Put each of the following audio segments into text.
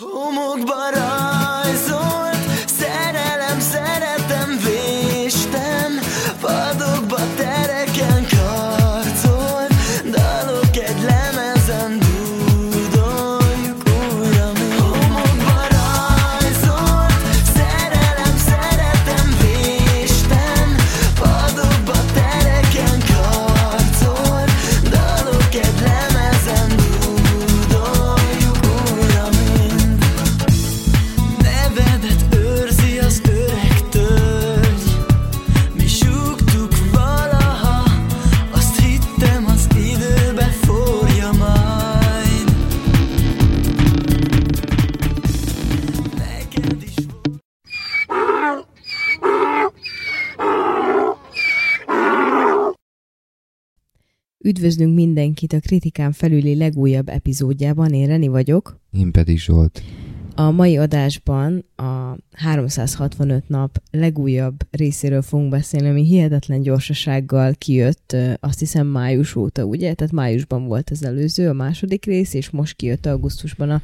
Umut Baran. Üdvözlünk mindenkit a Kritikán felüli legújabb epizódjában, én Reni vagyok. Én pedig Zsolt. A mai adásban a 365 nap legújabb részéről fogunk beszélni, ami hihetetlen gyorsasággal kijött, azt hiszem május óta, ugye? Tehát májusban volt az előző, a második rész, és most kijött augusztusban a,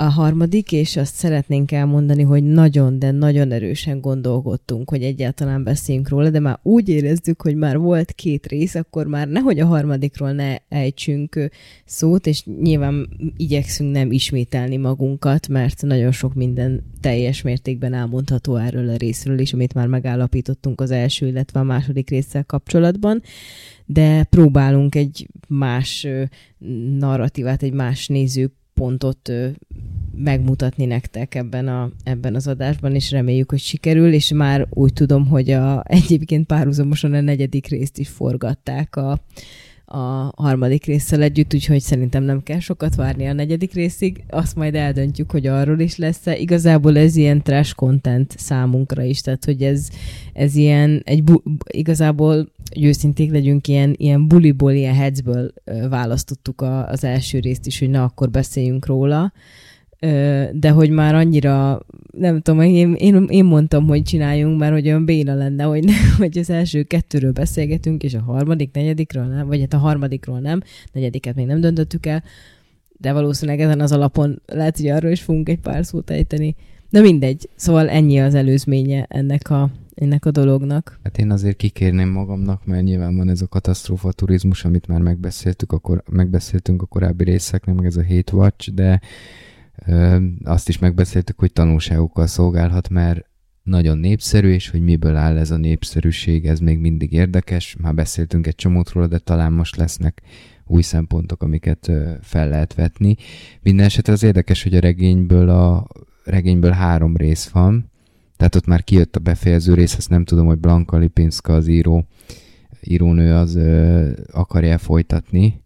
a harmadik, és azt szeretnénk elmondani, hogy nagyon, de nagyon erősen gondolkodtunk, hogy egyáltalán beszéljünk róla, de már úgy érezzük, hogy már volt két rész, akkor már nehogy a harmadikról ne ejtsünk szót, és nyilván igyekszünk nem ismételni magunkat, mert nagyon sok minden teljes mértékben elmondható erről a részről is, amit már megállapítottunk az első, illetve a második résszel kapcsolatban, de próbálunk egy más narratívát, egy más nézőpontot ö, megmutatni nektek ebben, a, ebben az adásban, és reméljük, hogy sikerül, és már úgy tudom, hogy a, egyébként párhuzamosan a negyedik részt is forgatták a, a harmadik résszel együtt, úgyhogy szerintem nem kell sokat várni a negyedik részig, azt majd eldöntjük, hogy arról is lesz-e. Igazából ez ilyen trash content számunkra is, tehát hogy ez, ez ilyen, egy bu- igazából, hogy őszinték legyünk, ilyen, ilyen buliból, ilyen headsből ö, választottuk a, az első részt is, hogy na, akkor beszéljünk róla. De hogy már annyira, nem tudom, én, én, én mondtam, hogy csináljunk, mert hogy olyan béna lenne, hogy, ne, hogy az első kettőről beszélgetünk, és a harmadik, negyedikről nem, vagy hát a harmadikról nem, negyediket még nem döntöttük el, de valószínűleg ezen az alapon lehet, hogy arról is fogunk egy pár szót ejteni. De mindegy, szóval ennyi az előzménye ennek a, ennek a dolognak. Hát én azért kikérném magamnak, mert nyilván van ez a katasztrófa turizmus, amit már megbeszéltük, akkor megbeszéltünk a korábbi részeknél, meg ez a hate watch, de azt is megbeszéltük, hogy tanulságokkal szolgálhat, mert nagyon népszerű, és hogy miből áll ez a népszerűség, ez még mindig érdekes. Már beszéltünk egy csomót róla, de talán most lesznek új szempontok, amiket fel lehet vetni. Minden esetre az érdekes, hogy a regényből, a regényből három rész van, tehát ott már kijött a befejező rész, ezt nem tudom, hogy Blanka Lipinska, az író, írónő az akarja folytatni,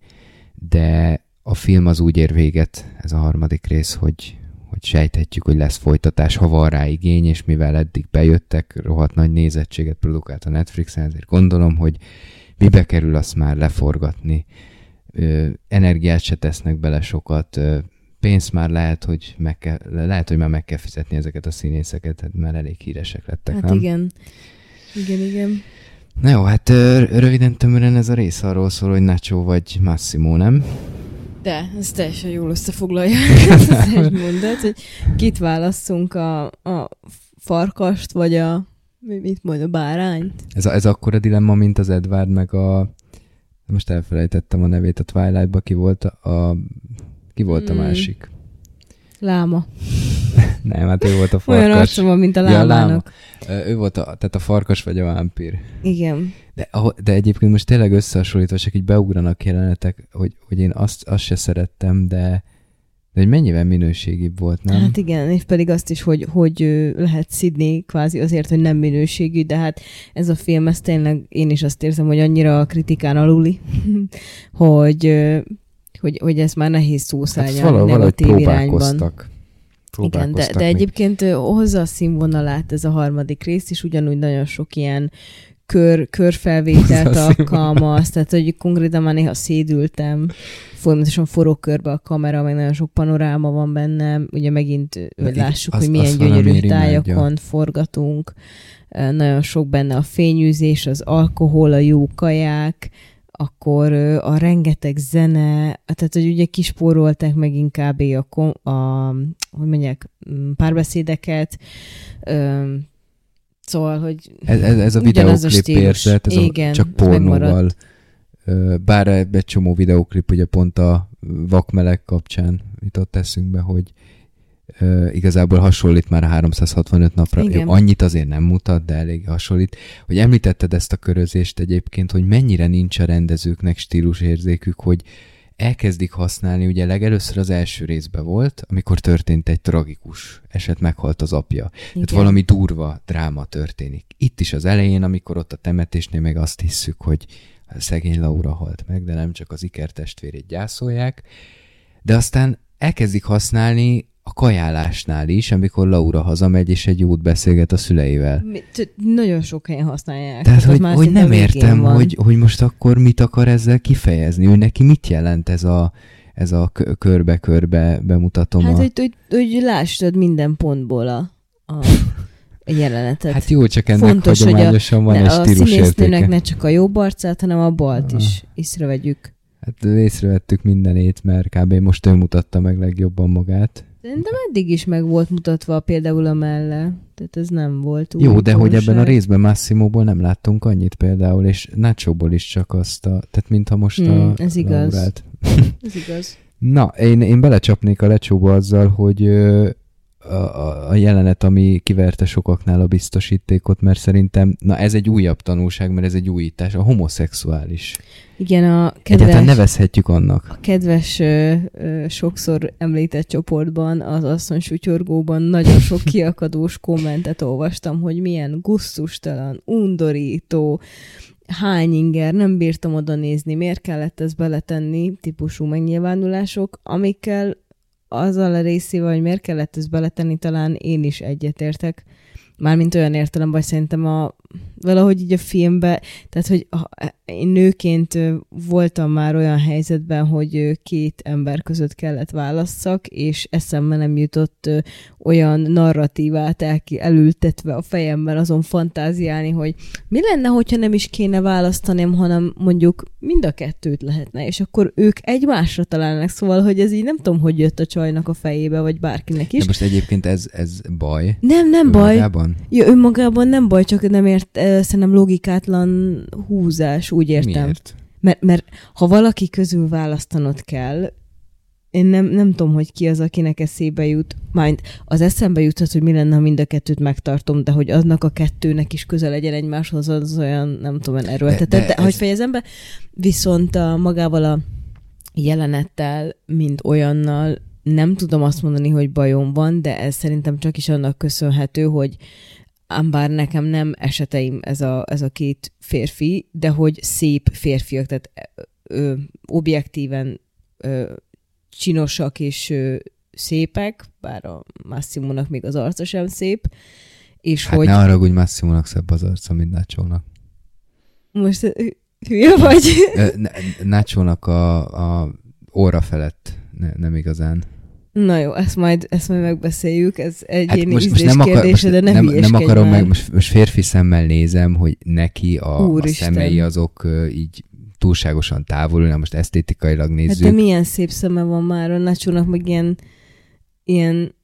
de a film az úgy ér véget, ez a harmadik rész, hogy, hogy sejthetjük, hogy lesz folytatás, ha van rá igény, és mivel eddig bejöttek, rohadt nagy nézettséget produkált a Netflixen, ezért gondolom, hogy mibe kerül, azt már leforgatni. Ö, energiát se tesznek bele sokat, ö, pénzt már lehet, hogy meg kell, lehet, hogy már meg kell fizetni ezeket a színészeket, hát már elég híresek lettek, Hát nem? igen. Igen, igen. Na jó, hát röviden tömören ez a rész arról szól, hogy Nacho vagy Massimo, nem? De, ez teljesen jól összefoglalja ez az egy mondat, hogy kit válasszunk a, a farkast, vagy a mi- mit mond, a bárányt? Ez, a, ez akkora dilemma, mint az Edward, meg a... Most elfelejtettem a nevét a Twilight-ba, ki volt a... a ki volt a Hmm. másik? Láma. Nem, hát ő volt a Olyan farkas. arcom van, mint a Ja, lámának. Ö, Ő volt a, tehát a farkas vagy a vámpír. Igen. De, de egyébként most tényleg összehasonlítva, csak így beugranak jelenetek, hogy, hogy én azt, azt se szerettem, de, de hogy mennyivel minőségibb volt, nem? Hát igen, és pedig azt is, hogy, hogy lehet szidni kvázi azért, hogy nem minőségű, de hát ez a film, ez tényleg én is azt érzem, hogy annyira a kritikán aluli, hogy, hogy, hogy ez már nehéz hát szószálni a valahogy, valahogy negatív irányban. Igen, de, de egyébként hozza a színvonalát ez a harmadik rész is, ugyanúgy nagyon sok ilyen kör, körfelvételt a alkalmaz, tehát hogy konkrétan már néha szédültem, folyamatosan forog körbe a kamera, meg nagyon sok panoráma van benne, ugye megint, hogy lássuk, azt- hogy milyen gyönyörű tájakon imádja. forgatunk, nagyon sok benne a fényűzés, az alkohol, a jó kaják, akkor a rengeteg zene, tehát hogy ugye kispórolták meg inkább a, kom- a hogy mondják, m, párbeszédeket, ö, szóval, hogy Ez, ez, ez a videóklip érted, ez Igen, a, csak pornóval. Bár egy csomó videóklip ugye pont a vakmeleg kapcsán jutott eszünkbe, hogy igazából hasonlít már a 365 napra. Igen. Annyit azért nem mutat, de elég hasonlít. Hogy említetted ezt a körözést egyébként, hogy mennyire nincs a rendezőknek stílusérzékük, hogy elkezdik használni, ugye legelőször az első részben volt, amikor történt egy tragikus eset, meghalt az apja. Tehát Igen. valami durva dráma történik. Itt is az elején, amikor ott a temetésnél meg azt hisszük, hogy szegény Laura halt meg, de nem csak az ikertestvérét gyászolják, de aztán elkezdik használni a kajálásnál is, amikor Laura hazamegy, és egy jót beszélget a szüleivel. Mi- Nagyon sok helyen használják. Tehát, hogy, már hogy nem értem, van. hogy, hogy most akkor mit akar ezzel kifejezni, hogy neki mit jelent ez a, ez a kö- körbe-körbe bemutatom. Hát, a... hogy, hogy, hogy lássad minden pontból a, a jelenetet. hát jó, csak ennek fontos, hogy a- hagyományosan van ne, egy a színésznőnek stílusértéke. ne csak a jobb arcát, hanem a balt Ah. is észrevegyük. Hát észrevettük mindenét, mert kb. most ő mutatta meg legjobban magát. Szerintem eddig is meg volt mutatva például a melle. Tehát ez nem volt új Jó, de hogy ebben a részben Massimóból nem láttunk annyit például, és Nacho-ból is csak azt a... Tehát mintha most Hmm, a ez igaz. Laurát. Ez igaz. Na, én, én belecsapnék a lecsóba azzal, hogy ö, a, a, jelenet, ami kiverte sokaknál a biztosítékot, mert szerintem, na ez egy újabb tanulság, mert ez egy újítás, a homoszexuális. Igen, a Egyáltalán kedves, nevezhetjük annak. a kedves ö, ö, sokszor említett csoportban, az asszony sutyorgóban nagyon sok kiakadós kommentet olvastam, hogy milyen gusztustalan, undorító, hány inger, nem bírtam oda nézni, miért kellett ezt beletenni, típusú megnyilvánulások, amikkel azzal a részével, hogy miért kellett ezt beletenni, talán én is egyetértek. Mármint olyan értelemben, hogy szerintem a, valahogy így a filmbe, tehát hogy a, én nőként voltam már olyan helyzetben, hogy két ember között kellett válasszak, és eszembe nem jutott olyan narratívát elültetve a fejemben azon fantáziálni, hogy mi lenne, hogyha nem is kéne választanom, hanem mondjuk mind a kettőt lehetne, és akkor ők egymásra találnak, szóval, hogy ez így nem tudom, hogy jött a csajnak a fejébe, vagy bárkinek is. De most egyébként ez, ez baj. Nem, nem baj. Önmagában? Ja, önmagában nem baj, csak nem ért, eh, szerintem logikátlan húzás, úgy értem. Miért? Mert, mert ha valaki közül választanod kell, én nem, nem tudom, hogy ki az, akinek eszébe jut. Mind az eszembe juthat, hogy mi lenne, ha mind a kettőt megtartom, de hogy aznak a kettőnek is közel legyen egymáshoz, az olyan, nem tudom, olyan erőltetett. De, De- de, de hogy ez- fejezem be? Viszont a, magával a jelenettel, mint olyannal nem tudom azt mondani, hogy bajom van, de ez szerintem csak is annak köszönhető, hogy ám bár nekem nem eseteim ez a, ez a két férfi, de hogy szép férfiak, tehát ö, objektíven ö, csinosak és ö, szépek, bár a Massimónak még az arca sem szép, és Hát hogy ne arra, hogy Massimónak szebb az arca, mint Nacho-nak. most hülye vagy? Nacho-nak a, a óra felett ne, nem igazán. Na jó, ezt majd, ezt majd megbeszéljük, ez egyéni Hát hát most, most nem, akar, most kérdése, de ne nem, nem hülyeskedj akarom már. meg, most, most férfi szemmel nézem, hogy neki a, a szemei azok így túlságosan távolulnak, most esztétikailag Hát nézzük. de milyen szép szeme van már a Nacho-nak, meg ilyen, ilyen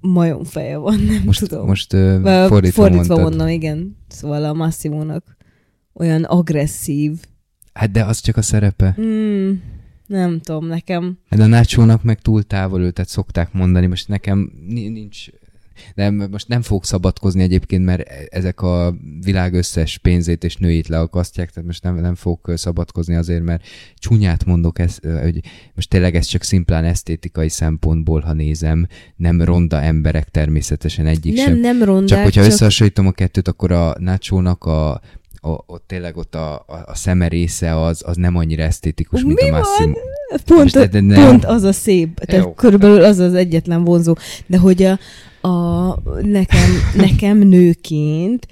majomfeje van, nem most tudom. most Vagy fordítva, fordítva mondtad. mondom, igen. Szóval a Massimónak olyan agresszív. Hát de az csak a szerepe. Mm, nem tudom, nekem Hát a Nacho-nak meg túl távol ül, tehát szokták mondani, most nekem ni- nincs nem, most nem fogok szabadkozni egyébként, mert ezek a világ összes pénzét és nőit leakasztják, tehát most nem, nem fogok szabadkozni azért, mert csúnyát mondok, ez, hogy most tényleg ez csak szimplán esztétikai szempontból, ha nézem, nem ronda emberek természetesen egyik nem, sem. nem rondák, Csak hogyha csak összehasonlítom a kettőt, akkor a Nacho-nak a, a, ott tényleg ott a, a, a szeme része az, az nem annyira esztétikus, mint Mi a van? Massimo. pont, Most de- de nem. pont az a szép, tehát Jó. körülbelül az az egyetlen vonzó. De hogy a, a nekem, nekem nőként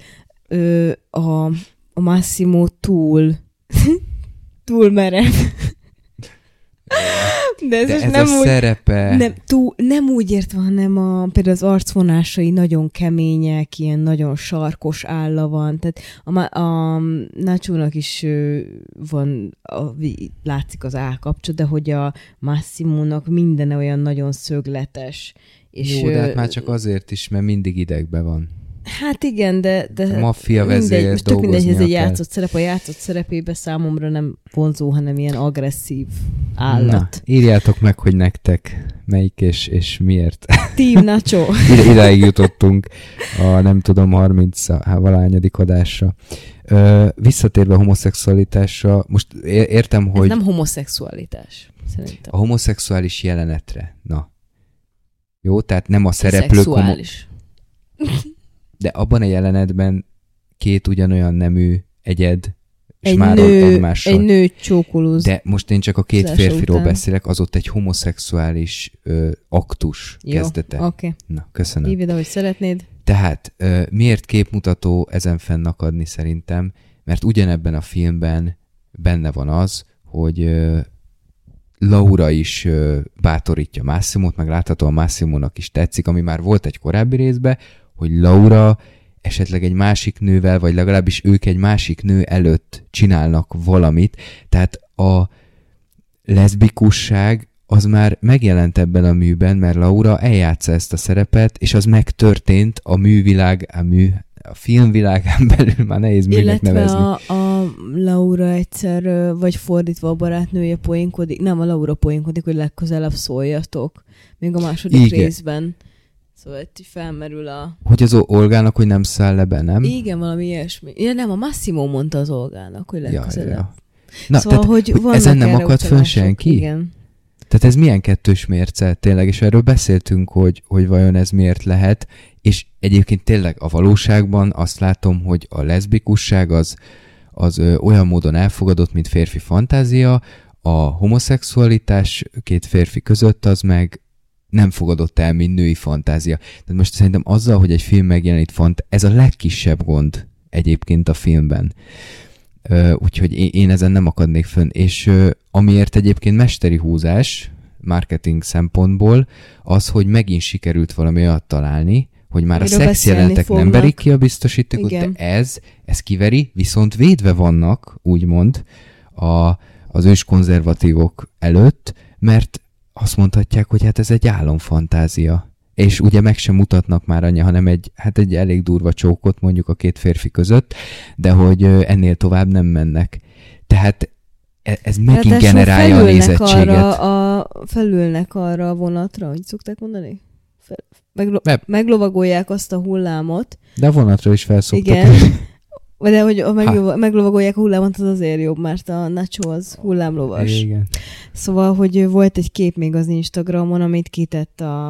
ö, a, a Massimo túl túl merev. De ez, De ez nem a úgy, szerepe... nem, túl, nem úgy értve, hanem a, például az arcvonásai nagyon kemények, ilyen nagyon sarkos álla van. Tehát a, a Nacho-nak is van, a, látszik az állkapcsa, de hogy a Massimónak minden olyan nagyon szögletes. És, Jó, de hát már csak azért is, mert mindig idegbe van. Hát igen, de... de A maffia vezér most tök mindegy, ez egy játszott szerep. A játszott szerepébe számomra nem vonzó, hanem ilyen agresszív állat. Na, írjátok meg, hogy nektek melyik és, és miért. Team Nacho. Ide, idáig jutottunk a nem tudom 30 a valányadik adásra. Ö, visszatérve a homoszexualitásra, most értem, Ez hogy nem homoszexualitás, szerintem. a homoszexuális jelenetre, na. Jó, tehát nem a szereplők, homo- Szexuális. De abban a jelenetben két ugyanolyan nemű egyed, és Egy már nő, egymással. egy nő csókolóz. De most én csak a két férfiról után. beszélek, az ott egy homoszexuális ö, aktus Jó, kezdete. Oké, okay. Na, köszönöm. hívd, ahogy szeretnéd. Tehát ö, miért képmutató ezen fennakadni szerintem? Mert ugyanebben a filmben benne van az, hogy ö, Laura is ö, bátorítja Massimót, meg láthatóan Massimónak is tetszik, ami már volt egy korábbi részben, hogy Laura esetleg egy másik nővel, vagy legalábbis ők egy másik nő előtt csinálnak valamit. Tehát a leszbikusság az már megjelent ebben a műben, mert Laura eljátsza ezt a szerepet, és az megtörtént a művilág, a mű, a filmvilágán belül, már nehéz műnek nevezni. a, a Laura egyszer, vagy fordítva a barátnője poénkodik, nem a Laura poénkodik, hogy legközelebb szóljatok. Még a második Igen. részben. Szóval itt felmerül a... Hogy az Olgának, hogy nem száll le be, nem? Igen, valami ilyesmi. Ja, nem, a Massimo mondta az Olgának, hogy Ja, legközelebb. ja. Na, szóval, tehát, hogy, hogy ezen nem akad fönn senki? Igen. Tehát ez milyen kettős mérce tényleg, és erről beszéltünk, hogy, hogy vajon ez miért lehet, és egyébként tényleg a valóságban azt látom, hogy a leszbikusság az, az ö, olyan módon elfogadott, mint férfi fantázia, a homoszexualitás két férfi között az meg nem fogadott el, mint női fantázia. Tehát most szerintem azzal, hogy egy film megjelenít fant, ez a legkisebb gond egyébként a filmben. Ö, úgyhogy én, én ezen nem akadnék fönn. És ö, amiért egyébként mesteri húzás, marketing szempontból, az, hogy megint sikerült valami olyat találni, hogy már Amiről a beszélni szexjelenetek nem fognak. verik ki a biztosítékot, de ez, ez kiveri, viszont védve vannak, úgymond, a, az ős konzervatívok előtt, mert azt mondhatják, hogy hát ez egy álomfantázia. És ugye meg sem mutatnak már annyi, hanem egy, hát egy elég durva csókot mondjuk a két férfi között, de hogy ennél tovább nem mennek. Tehát e- ez megint Ráadásul generálja a nézettséget. Arra a, felülnek arra a vonatra, hogy szokták mondani? Meglo- Meg- meglovagolják azt a hullámot. De a vonatra is felszoktak. Igen. De hogy a meglova- meglovagolják a hullámot, az azért jobb, mert a Nacho az hullámlovas. Igen. Szóval, hogy volt egy kép még az Instagramon, amit kitett a,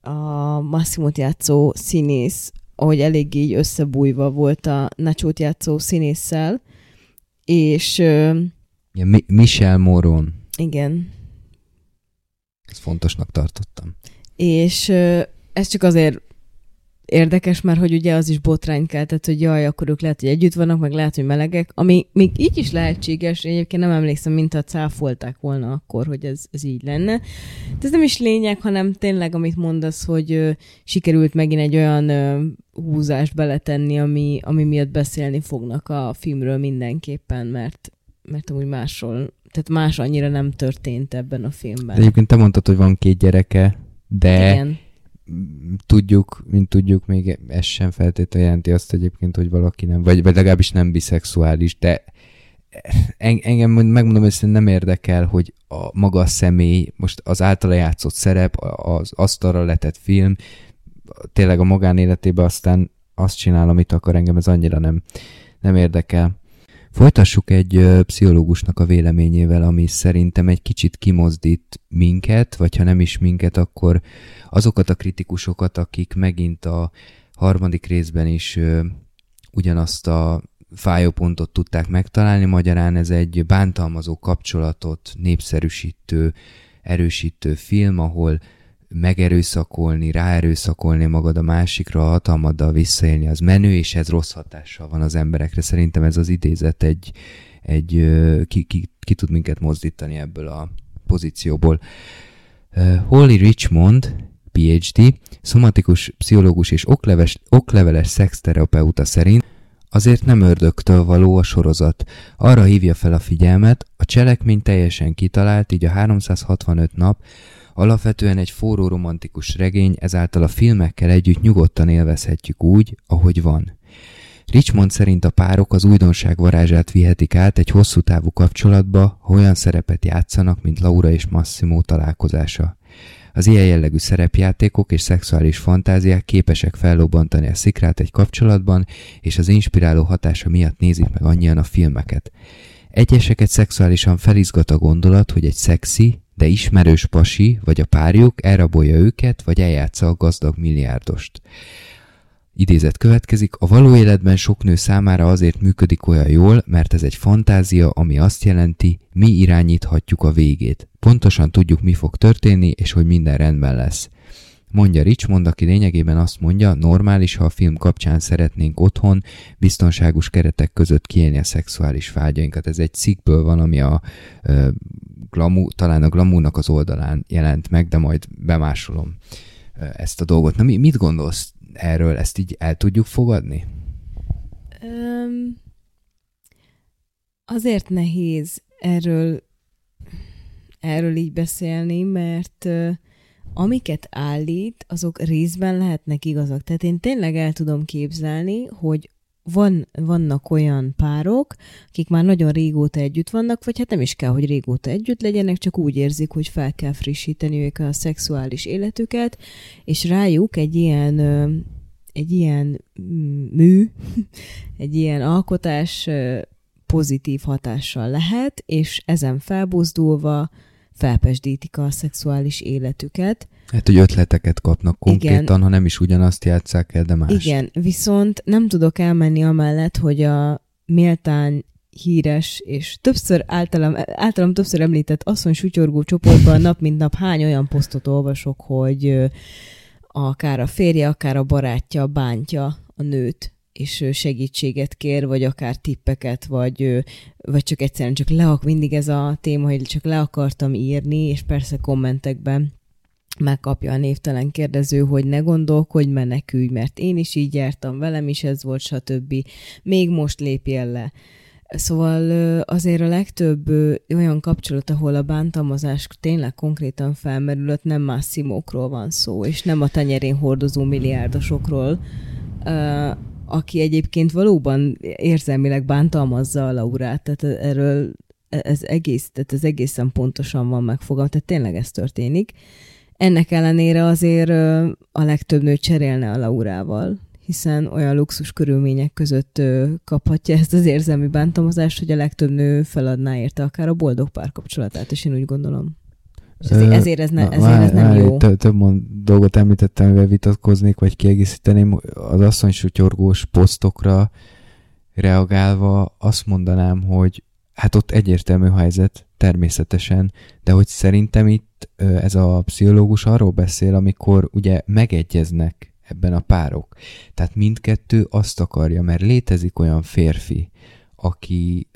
a Massimot játszó színész, ahogy elég így összebújva volt a Nacho-t játszó színésszel, és Ja, Mi- Michel Moron. igen, Ezt fontosnak tartottam. és ö, ez csak azért érdekes, mert hogy ugye az is botrány keltett, hogy jaj, akkor ők lehet, hogy együtt vannak, meg lehet, hogy melegek, ami még így is lehetséges, én egyébként nem emlékszem, mint ha cáfolták volna akkor, hogy ez, ez így lenne. De ez nem is lényeg, hanem tényleg, amit mondasz, hogy ö, sikerült megint egy olyan ö, húzást beletenni, ami, ami miatt beszélni fognak a filmről mindenképpen, mert, mert amúgy másról, tehát más annyira nem történt ebben a filmben. De egyébként te mondtad, hogy van két gyereke, de Igen. Tudjuk, mint tudjuk, még ez sem feltétlenül jelenti azt egyébként, hogy valaki nem, vagy, vagy legalábbis nem biszexuális, de en- engem megmondom, hogy nem érdekel, hogy a maga a személy, most az általa játszott szerep, az asztalra letett film, tényleg a magánéletében aztán azt csinál, amit akar, engem ez annyira nem, nem érdekel. Folytassuk egy pszichológusnak a véleményével, ami szerintem egy kicsit kimozdít minket, vagy ha nem is minket, akkor azokat a kritikusokat, akik megint a harmadik részben is ugyanazt a fájópontot tudták megtalálni, magyarán ez egy bántalmazó kapcsolatot népszerűsítő, erősítő film, ahol megerőszakolni, ráerőszakolni magad a másikra, a hatalmaddal visszaélni, az menő, és ez rossz hatással van az emberekre. Szerintem ez az idézet egy, egy ki, ki, ki tud minket mozdítani ebből a pozícióból. Holly Richmond, PhD, szomatikus pszichológus és okleves, okleveles szexterapeuta szerint azért nem ördögtől való a sorozat. Arra hívja fel a figyelmet, a cselekmény teljesen kitalált, így a 365 nap alapvetően egy forró romantikus regény, ezáltal a filmekkel együtt nyugodtan élvezhetjük úgy, ahogy van. Richmond szerint a párok az újdonság varázsát vihetik át egy hosszú távú kapcsolatba, ha olyan szerepet játszanak, mint Laura és Massimo találkozása. Az ilyen jellegű szerepjátékok és szexuális fantáziák képesek fellobbantani a szikrát egy kapcsolatban, és az inspiráló hatása miatt nézik meg annyian a filmeket. Egyeseket szexuálisan felizgat a gondolat, hogy egy szexi, de ismerős pasi vagy a párjuk elrabolja őket, vagy eljátsza a gazdag milliárdost. Idézet következik, a való életben sok nő számára azért működik olyan jól, mert ez egy fantázia, ami azt jelenti, mi irányíthatjuk a végét. Pontosan tudjuk, mi fog történni, és hogy minden rendben lesz. Mondja Richmond, aki lényegében azt mondja, normális, ha a film kapcsán szeretnénk otthon, biztonságos keretek között kiélni a szexuális vágyainkat. Ez egy cikkből van, ami a ö, glamour, talán a glamournak az oldalán jelent meg, de majd bemásolom ezt a dolgot. Na, mi, mit gondolsz erről? Ezt így el tudjuk fogadni? Um, azért nehéz erről erről így beszélni, mert amiket állít, azok részben lehetnek igazak. Tehát én tényleg el tudom képzelni, hogy van, vannak olyan párok, akik már nagyon régóta együtt vannak, vagy hát nem is kell, hogy régóta együtt legyenek, csak úgy érzik, hogy fel kell frissíteni ők a szexuális életüket, és rájuk egy ilyen, egy ilyen mű, egy ilyen alkotás pozitív hatással lehet, és ezen felbuzdulva felpesdítik a szexuális életüket. Hát, hogy ötleteket kapnak konkrétan, Igen. ha nem is ugyanazt játsszák el, de más. Igen, viszont nem tudok elmenni amellett, hogy a méltán híres, és többször általam, általam többször említett asszony sutyorgó csoportban nap mint nap hány olyan posztot olvasok, hogy akár a férje, akár a barátja bántja a nőt, és segítséget kér, vagy akár tippeket, vagy, vagy csak egyszerűen csak le, mindig ez a téma, hogy csak le akartam írni, és persze kommentekben megkapja a névtelen kérdező, hogy ne gondolkodj, menekülj, mert én is így jártam, velem is ez volt, stb. Még most lépjél le. Szóval azért a legtöbb olyan kapcsolat, ahol a bántalmazás tényleg konkrétan felmerülött, nem más szimókról van szó, és nem a tenyerén hordozó milliárdosokról, aki egyébként valóban érzelmileg bántalmazza a Laurát, tehát erről ez egész, tehát ez egészen pontosan van megfogalmazva, tehát tényleg ez történik. Ennek ellenére azért a legtöbb nő cserélne a Laurával, hiszen olyan luxus körülmények között kaphatja ezt az érzelmi bántalmazást, hogy a legtöbb nő feladná érte akár a boldog párkapcsolatát, és én úgy gondolom. És ezért, ezért ez, ne, ezért ez nem jó. Több, több mond, dolgot említettem, mivel vitatkoznék, vagy kiegészíteném. Az asszonysutyorgós posztokra reagálva azt mondanám, hogy hát ott egyértelmű helyzet, természetesen, de hogy szerintem itt ez a pszichológus arról beszél, amikor ugye megegyeznek ebben a párok. Tehát mindkettő azt akarja, mert létezik olyan férfi, aki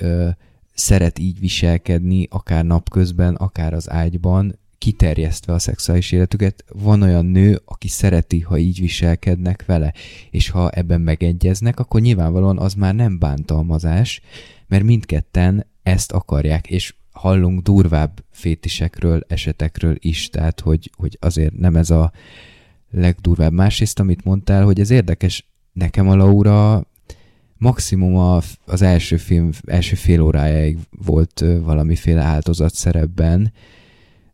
szeret így viselkedni, akár napközben, akár az ágyban, kiterjesztve a szexuális életüket. Van olyan nő, aki szereti, ha így viselkednek vele, és ha ebben megegyeznek, akkor nyilvánvalóan az már nem bántalmazás, mert mindketten ezt akarják, és hallunk durvább fétisekről, esetekről is, tehát hogy, hogy azért nem ez a legdurvább. Másrészt, amit mondtál, hogy ez érdekes, nekem a Laura maximum a, az első film, első fél órájáig volt valamiféle áldozat szerepben,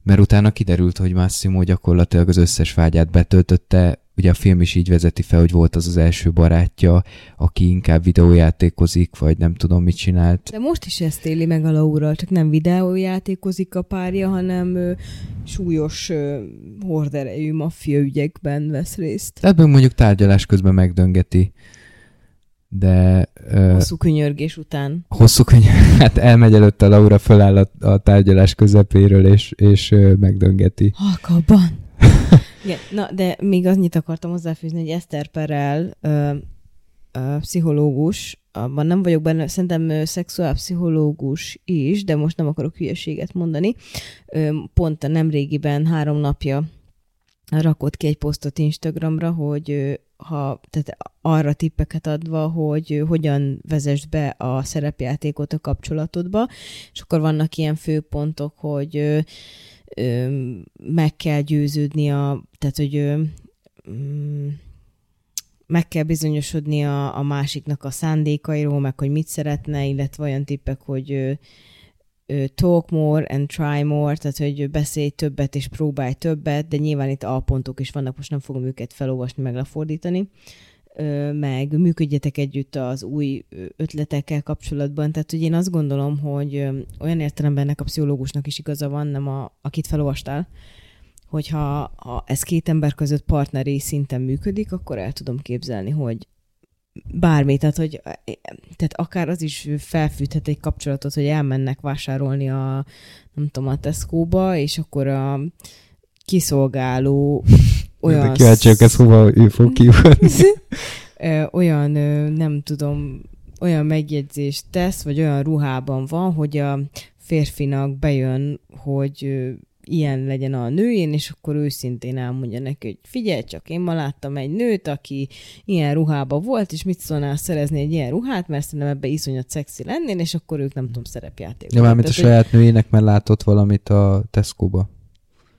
mert utána kiderült, hogy Massimo gyakorlatilag az összes vágyát betöltötte, ugye a film is így vezeti fel, hogy volt az az első barátja, aki inkább videójátékozik, vagy nem tudom, mit csinált. De most is ezt éli meg a Laura, csak nem videójátékozik a párja, hanem ö, súlyos ö, horderejű maffia ügyekben vesz részt. Tehát mondjuk tárgyalás közben megdöngeti de... Hosszú könyörgés után. Hosszú könyörgés, hát elmegy előtte Laura, föláll a, a tárgyalás közepéről, és, és megdöngeti. Halkabban! Igen, na, de még annyit akartam hozzáfűzni, hogy Eszter Perel, uh, uh, pszichológus, abban nem vagyok benne, szerintem ö, szexuálpszichológus is, de most nem akarok hülyeséget mondani. Ö, Pont a nemrégiben három napja rakott ki egy posztot Instagramra, hogy ö, ha, tehát arra tippeket adva, hogy hogyan vezest be a szerepjátékot a kapcsolatodba, és akkor vannak ilyen főpontok, hogy ö, ö, meg kell győződni a, tehát hogy ö, mm, meg kell bizonyosodni a, a másiknak a szándékairól, meg hogy mit szeretne, illetve olyan tippek, hogy ö, talk more and try more, tehát hogy beszélj többet és próbálj többet, de nyilván itt alpontok is vannak, most nem fogom őket felolvasni, meg lefordítani, meg működjetek együtt az új ötletekkel kapcsolatban. Tehát, hogy én azt gondolom, hogy olyan értelemben ennek a pszichológusnak is igaza van, nem a, akit felolvastál, hogyha ha ez két ember között partneri szinten működik, akkor el tudom képzelni, hogy bármi, tehát, hogy tehát akár az is felfűthet egy kapcsolatot, hogy elmennek vásárolni a, nem tudom, a Tesco-ba, és akkor a kiszolgáló olyan... Kíváncsiak, ez hova ő fog. Ö, olyan, nem tudom, olyan megjegyzést tesz, vagy olyan ruhában van, hogy a férfinak bejön, hogy ilyen legyen a nőjén, és akkor őszintén elmondja neki, hogy figyelj csak, én ma láttam egy nőt, aki ilyen ruhába volt, és mit szólnál szerezni egy ilyen ruhát, mert szerintem ebbe iszonyat szexi lennél, és akkor ők nem tudom, szerepjáték. Ja, mármint a saját nőjének, mert látott valamit a Tesco-ba.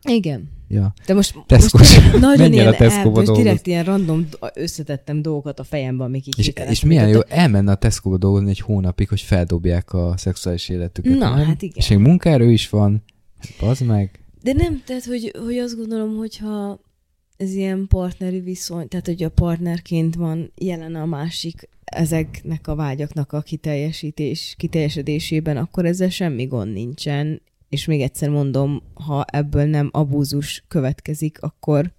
Igen. Ja. De most, Tesco-s. most nagyon ilyen, a Tesco-ba el, most direkt ilyen random összetettem dolgokat a fejembe, amik így És, és milyen jó, elmenne a Tesco-ba dolgozni egy hónapig, hogy feldobják a szexuális életüket. Na, nem? hát igen. És még munkaerő is van. Az meg. De nem, tehát, hogy, hogy azt gondolom, hogyha ez ilyen partneri viszony, tehát, hogy a partnerként van jelen a másik ezeknek a vágyaknak a kiteljesítés, kiteljesedésében, akkor ezzel semmi gond nincsen. És még egyszer mondom, ha ebből nem abúzus következik, akkor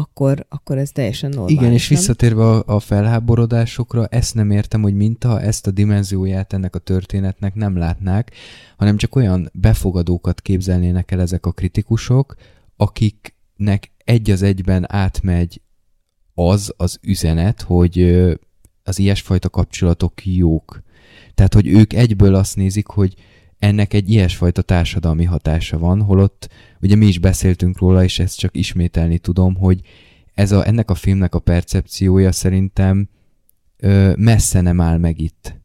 akkor, akkor ez teljesen normális. Igen, és nem? visszatérve a, a felháborodásokra, ezt nem értem, hogy minta ezt a dimenzióját ennek a történetnek nem látnák, hanem csak olyan befogadókat képzelnének el ezek a kritikusok, akiknek egy az egyben átmegy az az üzenet, hogy az ilyesfajta kapcsolatok jók. Tehát, hogy ők egyből azt nézik, hogy ennek egy ilyesfajta társadalmi hatása van, holott ugye mi is beszéltünk róla, és ezt csak ismételni tudom, hogy ez a, ennek a filmnek a percepciója szerintem ö, messze nem áll meg itt.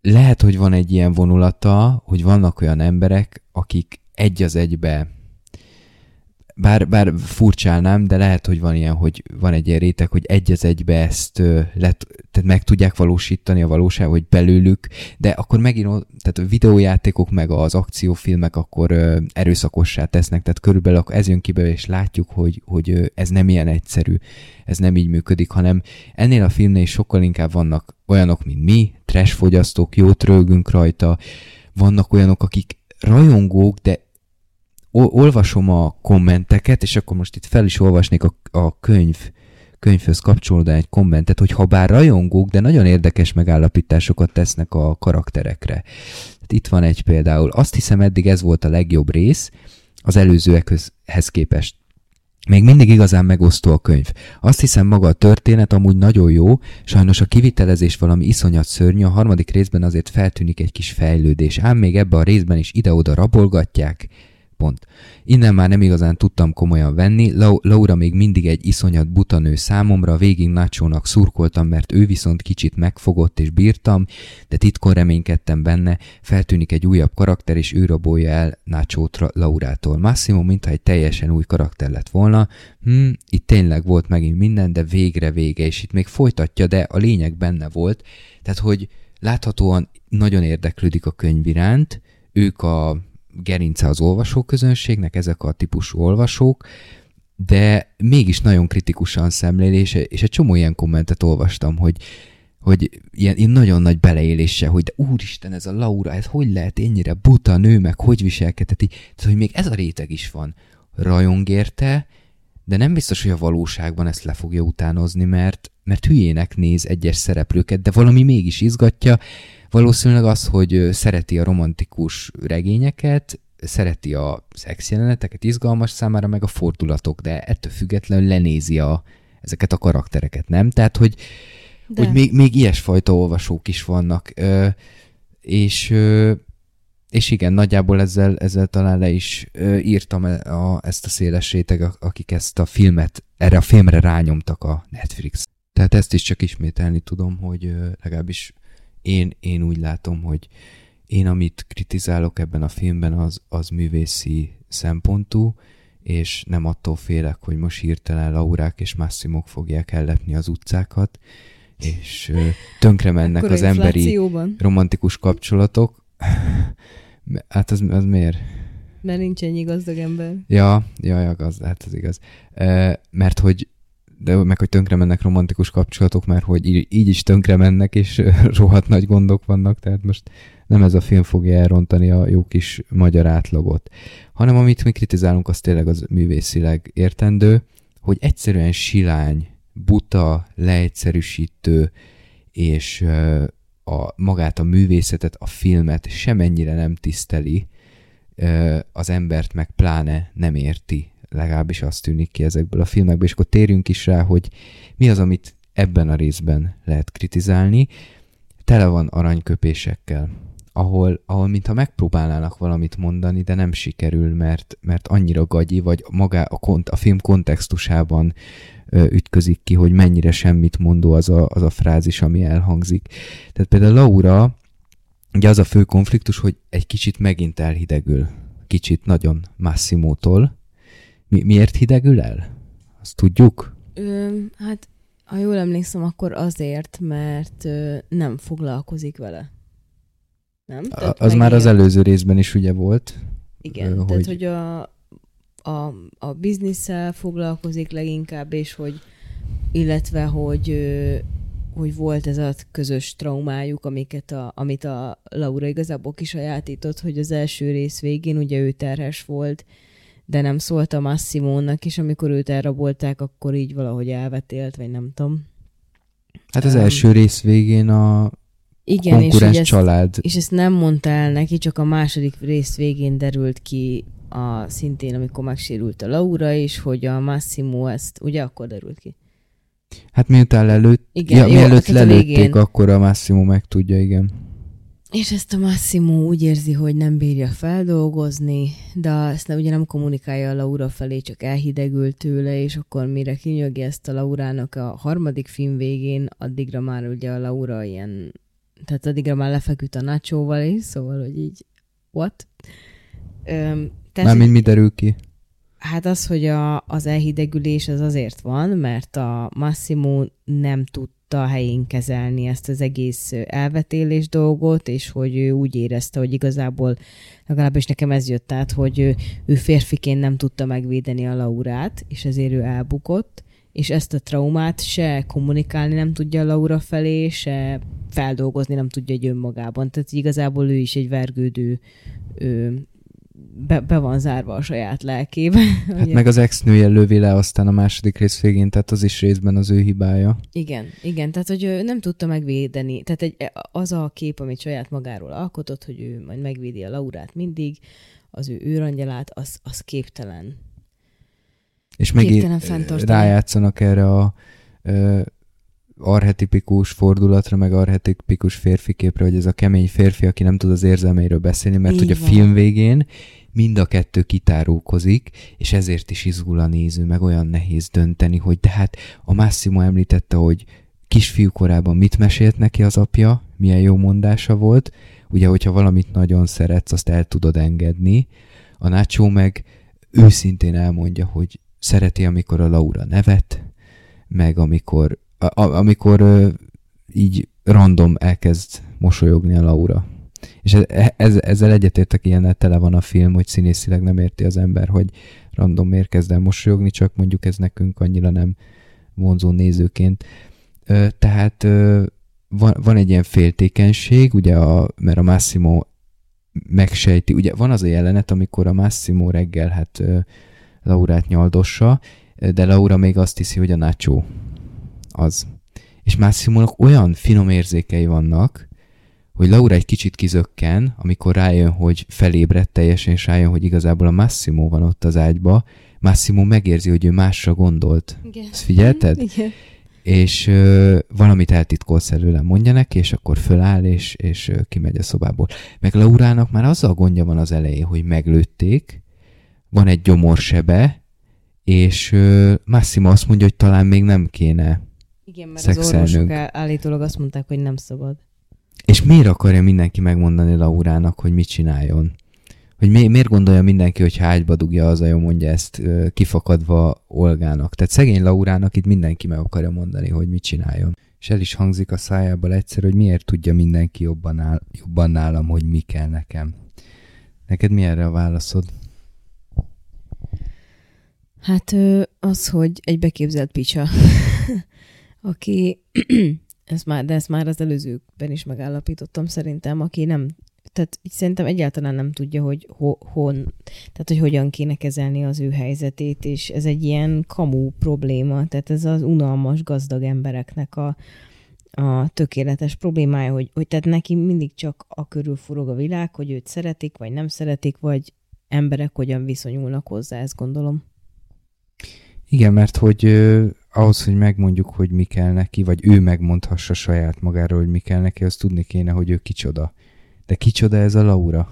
Lehet, hogy van egy ilyen vonulata, hogy vannak olyan emberek, akik egy az egybe bár, bár furcsálnám, de lehet, hogy van ilyen, hogy van egy ilyen réteg, hogy egy az egybe ezt let, tehát meg tudják valósítani a valóság, vagy belőlük, de akkor megint, tehát a videójátékok meg az akciófilmek akkor ö, erőszakossá tesznek, tehát körülbelül akkor ez jön ki belőle, és látjuk, hogy, hogy ez nem ilyen egyszerű, ez nem így működik, hanem ennél a filmnél sokkal inkább vannak olyanok, mint mi, trash fogyasztók, jót rögünk rajta, vannak olyanok, akik rajongók, de olvasom a kommenteket, és akkor most itt fel is olvasnék a, a könyv, könyvhöz kapcsolódóan egy kommentet, hogy ha bár rajongók, de nagyon érdekes megállapításokat tesznek a karakterekre. Hát itt van egy például. Azt hiszem eddig ez volt a legjobb rész az előzőekhez hez képest. Még mindig igazán megosztó a könyv. Azt hiszem maga a történet amúgy nagyon jó, sajnos a kivitelezés valami iszonyat szörnyű, a harmadik részben azért feltűnik egy kis fejlődés, ám még ebbe a részben is ide-oda rabolgatják, pont. Innen már nem igazán tudtam komolyan venni, Lau- Laura még mindig egy iszonyat buta nő számomra, végig Nacho-nak szurkoltam, mert ő viszont kicsit megfogott és bírtam, de titkon reménykedtem benne, feltűnik egy újabb karakter, és ő rabolja el Nacho-t Ra- Laurától. Massimo, mintha egy teljesen új karakter lett volna, hm, itt tényleg volt megint minden, de végre vége, és itt még folytatja, de a lényeg benne volt, tehát hogy láthatóan nagyon érdeklődik a könyv iránt, ők a gerince az olvasóközönségnek, ezek a típusú olvasók, de mégis nagyon kritikusan szemlél, és, egy csomó ilyen kommentet olvastam, hogy, hogy ilyen, ilyen nagyon nagy beleélése, hogy de úristen, ez a Laura, ez hogy lehet ennyire buta nő, meg hogy viselkedhet így, tehát, hogy még ez a réteg is van. Rajong érte, de nem biztos, hogy a valóságban ezt le fogja utánozni, mert, mert hülyének néz egyes szereplőket, de valami mégis izgatja, valószínűleg az, hogy szereti a romantikus regényeket, szereti a szexjeleneteket, izgalmas számára, meg a fordulatok, de ettől függetlenül lenézi a, ezeket a karaktereket, nem? Tehát, hogy De. hogy még, még ilyesfajta olvasók is vannak. Ö, és, ö, és igen, nagyjából ezzel, ezzel talán le is ö, írtam e- a, ezt a széles réteg, akik ezt a filmet, erre a filmre rányomtak a Netflix. Tehát ezt is csak ismételni tudom, hogy ö, legalábbis én, én úgy látom, hogy én amit kritizálok ebben a filmben, az, az művészi szempontú, és nem attól félek, hogy most hirtelen Laurák és Massimok fogják ellepni az utcákat, és tönkre mennek az emberi romantikus kapcsolatok. Hát az, az miért? Mert nincs ennyi gazdag ember. Ja, ja, ja, az, hát ez igaz. E, mert hogy de meg, hogy tönkre mennek romantikus kapcsolatok, mert hogy így, így is tönkre mennek, és rohadt nagy gondok vannak, tehát most nem ez a film fogja elrontani a jó kis magyar átlagot, hanem amit mi kritizálunk, az tényleg az művészileg értendő, hogy egyszerűen silány, buta, leegyszerűsítő, és a, magát a művészetet, a filmet semennyire nem tiszteli, az embert meg pláne nem érti, legalábbis azt tűnik ki ezekből a filmekből, és akkor térjünk is rá, hogy mi az, amit ebben a részben lehet kritizálni. Tele van aranyköpésekkel, ahol, ahol mintha megpróbálnának valamit mondani, de nem sikerül, mert, mert annyira gagyi, vagy magá a, kont, a film kontextusában ö, ütközik ki, hogy mennyire semmit mondó az a, az a frázis, ami elhangzik. Tehát például Laura, ugye az a fő konfliktus, hogy egy kicsit megint elhidegül. Kicsit nagyon Massimótól. Mi, miért hidegül el? Azt tudjuk? Ö, hát, ha jól emlékszem, akkor azért, mert ö, nem foglalkozik vele. Nem? A, az már az előző részben is ugye volt. Igen, ö, tehát hogy- hogy a, a, a bizniszsel foglalkozik leginkább, és hogy illetve, hogy ö, hogy volt ez a közös traumájuk, amiket a, amit a Laura igazából kisajátított, hogy az első rész végén ugye ő terhes volt, de nem szólt a Massimónak, és amikor őt elrabolták, akkor így valahogy elvetélt, vagy nem tudom. Hát az Öm, első rész végén a Igen, és, konkurens ezt, család és ezt nem mondta el neki, csak a második rész végén derült ki a, szintén, amikor megsérült a Laura is, hogy a Massimo ezt, ugye akkor derült ki. Hát miután lelőtt, Igen, ja, jó, mielőtt tehát a lelőtték, végén. akkor a Massimo megtudja, igen. És ezt a Massimo úgy érzi, hogy nem bírja feldolgozni, de ezt nem, ugye nem kommunikálja a Laura felé, csak elhidegül tőle, és akkor mire kinyögi ezt a Laurának a harmadik film végén, addigra már ugye a Laura ilyen, tehát addigra már lefeküdt a nacsóval is, szóval, hogy így, what? Öm, tehát, Mármint mi derül ki? Hát az, hogy a, az elhidegülés az azért van, mert a Massimo nem tudta helyén kezelni ezt az egész elvetélés dolgot, és hogy ő úgy érezte, hogy igazából legalábbis nekem ez jött át, hogy ő, ő férfiként nem tudta megvédeni a Laurát, és ezért ő elbukott, és ezt a traumát se kommunikálni nem tudja a Laura felé, se feldolgozni nem tudja egy önmagában. Tehát igazából ő is egy vergődő ő, be, be van zárva a saját lelkébe. Hát meg az ex-nője lövi le aztán a második rész végén, tehát az is részben az ő hibája. Igen, igen, tehát hogy ő nem tudta megvédeni, tehát egy, az a kép, amit saját magáról alkotott, hogy ő majd megvédi a Laurát mindig, az ő őrangyalát, az, az képtelen. És Képtelen megint rájátszanak erre a arhetipikus fordulatra, meg arhetipikus férfi képre, hogy ez a kemény férfi, aki nem tud az érzelmeiről beszélni, mert Így hogy a van. film végén mind a kettő kitárulkozik, és ezért is izgul a néző, meg olyan nehéz dönteni, hogy de hát a Massimo említette, hogy kisfiú korában mit mesélt neki az apja, milyen jó mondása volt, ugye, hogyha valamit nagyon szeretsz, azt el tudod engedni. A Nacho meg őszintén elmondja, hogy szereti, amikor a Laura nevet, meg amikor, a, amikor ö, így random elkezd mosolyogni a Laura. És ez, ez, ezzel egyetértek, ilyen tele van a film, hogy színészileg nem érti az ember, hogy random miért kezd el mosolyogni, csak mondjuk ez nekünk annyira nem vonzó nézőként. Ö, tehát ö, van, van egy ilyen féltékenység, ugye, a, mert a Massimo megsejti, ugye van az a jelenet, amikor a Massimo reggel hát ö, Laurát nyaldossa, de Laura még azt hiszi, hogy a Nacho az. És Massimónak olyan finom érzékei vannak, hogy Laura egy kicsit kizökken, amikor rájön, hogy felébredt teljesen, és rájön, hogy igazából a Massimo van ott az ágyba, Massimo megérzi, hogy ő másra gondolt. Igen. Ezt figyelted? Igen. és ö, valamit eltitkolsz előle, mondja neki, és akkor föláll, és, és ö, kimegy a szobából. Meg Laurának már azzal a gondja van az elején, hogy meglőtték, van egy gyomorsebe, és ö, Massimo azt mondja, hogy talán még nem kéne. Igen, mert az Szexelnünk. orvosok áll- állítólag azt mondták, hogy nem szabad. És miért akarja mindenki megmondani Laurának, hogy mit csináljon? Hogy mi, miért gondolja mindenki, hogy ha ágyba dugja az ajó, mondja ezt kifakadva Olgának. Tehát szegény Laurának itt mindenki meg akarja mondani, hogy mit csináljon. És el is hangzik a szájából egyszer, hogy miért tudja mindenki jobban, áll, jobban nálam, hogy mi kell nekem. Neked mi erre a válaszod? Hát az, hogy egy beképzelt picsa, aki, ezt már, de ezt már az előzőkben is megállapítottam szerintem, aki nem, tehát szerintem egyáltalán nem tudja, hogy ho, hon, tehát hogy hogyan kéne kezelni az ő helyzetét, és ez egy ilyen kamú probléma, tehát ez az unalmas gazdag embereknek a, a tökéletes problémája, hogy, hogy tehát neki mindig csak a körül forog a világ, hogy őt szeretik, vagy nem szeretik, vagy emberek hogyan viszonyulnak hozzá, ezt gondolom. Igen, mert hogy ahhoz, hogy megmondjuk, hogy mi kell neki, vagy ő megmondhassa saját magáról, hogy mi kell neki, azt tudni kéne, hogy ő kicsoda. De kicsoda ez a Laura?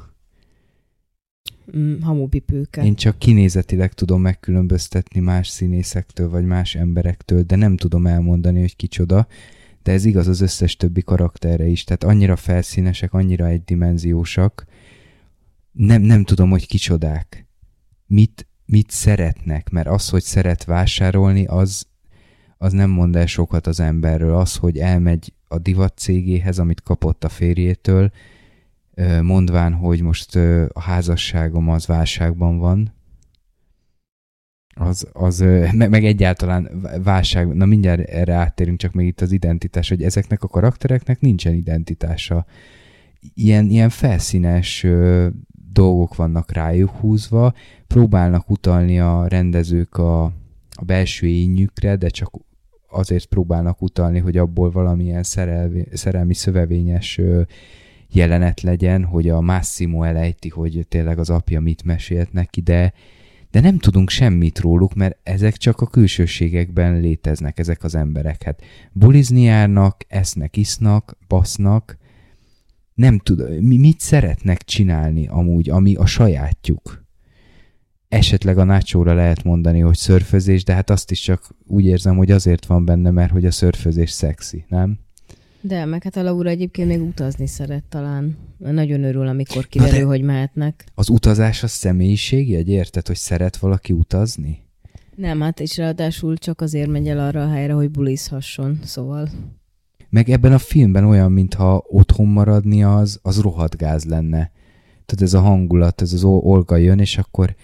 Mm, hamupipőke. Én csak kinézetileg tudom megkülönböztetni más színészektől, vagy más emberektől, de nem tudom elmondani, hogy kicsoda. De ez igaz az összes többi karakterre is. Tehát annyira felszínesek, annyira egydimenziósak. Nem, nem tudom, hogy kicsodák. Mit, mit szeretnek, mert az, hogy szeret vásárolni, az, az nem mond el sokat az emberről. Az, hogy elmegy a divat cégéhez, amit kapott a férjétől, mondván, hogy most a házasságom az válságban van, az, az meg, meg egyáltalán válság, na mindjárt erre áttérünk, csak még itt az identitás, hogy ezeknek a karaktereknek nincsen identitása. Ilyen, ilyen felszínes dolgok vannak rájuk húzva, próbálnak utalni a rendezők a, a belső énjükre, de csak azért próbálnak utalni, hogy abból valamilyen szerelvi, szerelmi szövevényes jelenet legyen, hogy a Massimo elejti, hogy tényleg az apja mit mesélt neki, de, de nem tudunk semmit róluk, mert ezek csak a külsőségekben léteznek, ezek az emberek. Hát bulizni járnak, esznek, isznak, basznak, nem tudom, mi, mit szeretnek csinálni amúgy, ami a sajátjuk. Esetleg a nácsóra lehet mondani, hogy szörfözés, de hát azt is csak úgy érzem, hogy azért van benne, mert hogy a szörfözés szexi, nem? De, meg hát a Laura egyébként még utazni szeret talán. Nagyon örül, amikor kiderül, de- hogy mehetnek. Az utazás a személyiségjegy, érted, hogy szeret valaki utazni? Nem, hát és ráadásul csak azért megy el arra a helyre, hogy bulizhasson, szóval. Meg ebben a filmben olyan, mintha otthon maradni az, az rohadt gáz lenne. Tehát ez a hangulat, ez az Ol- Olga jön, és akkor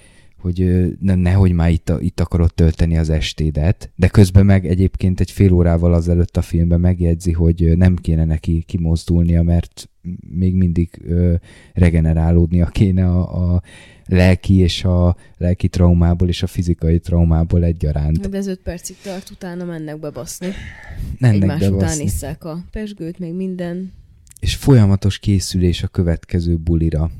hogy ne, nehogy már itt, itt akarod tölteni az estédet, de közben meg egyébként egy fél órával azelőtt a filmben megjegyzi, hogy nem kéne neki kimozdulnia, mert még mindig ö, regenerálódnia kéne a, a lelki és a lelki traumából és a fizikai traumából egyaránt. De ez öt percig tart, utána mennek bebaszni. Mennek Egymás után bebaszni. isszák a pesgőt, még minden. és folyamatos készülés a következő bulira.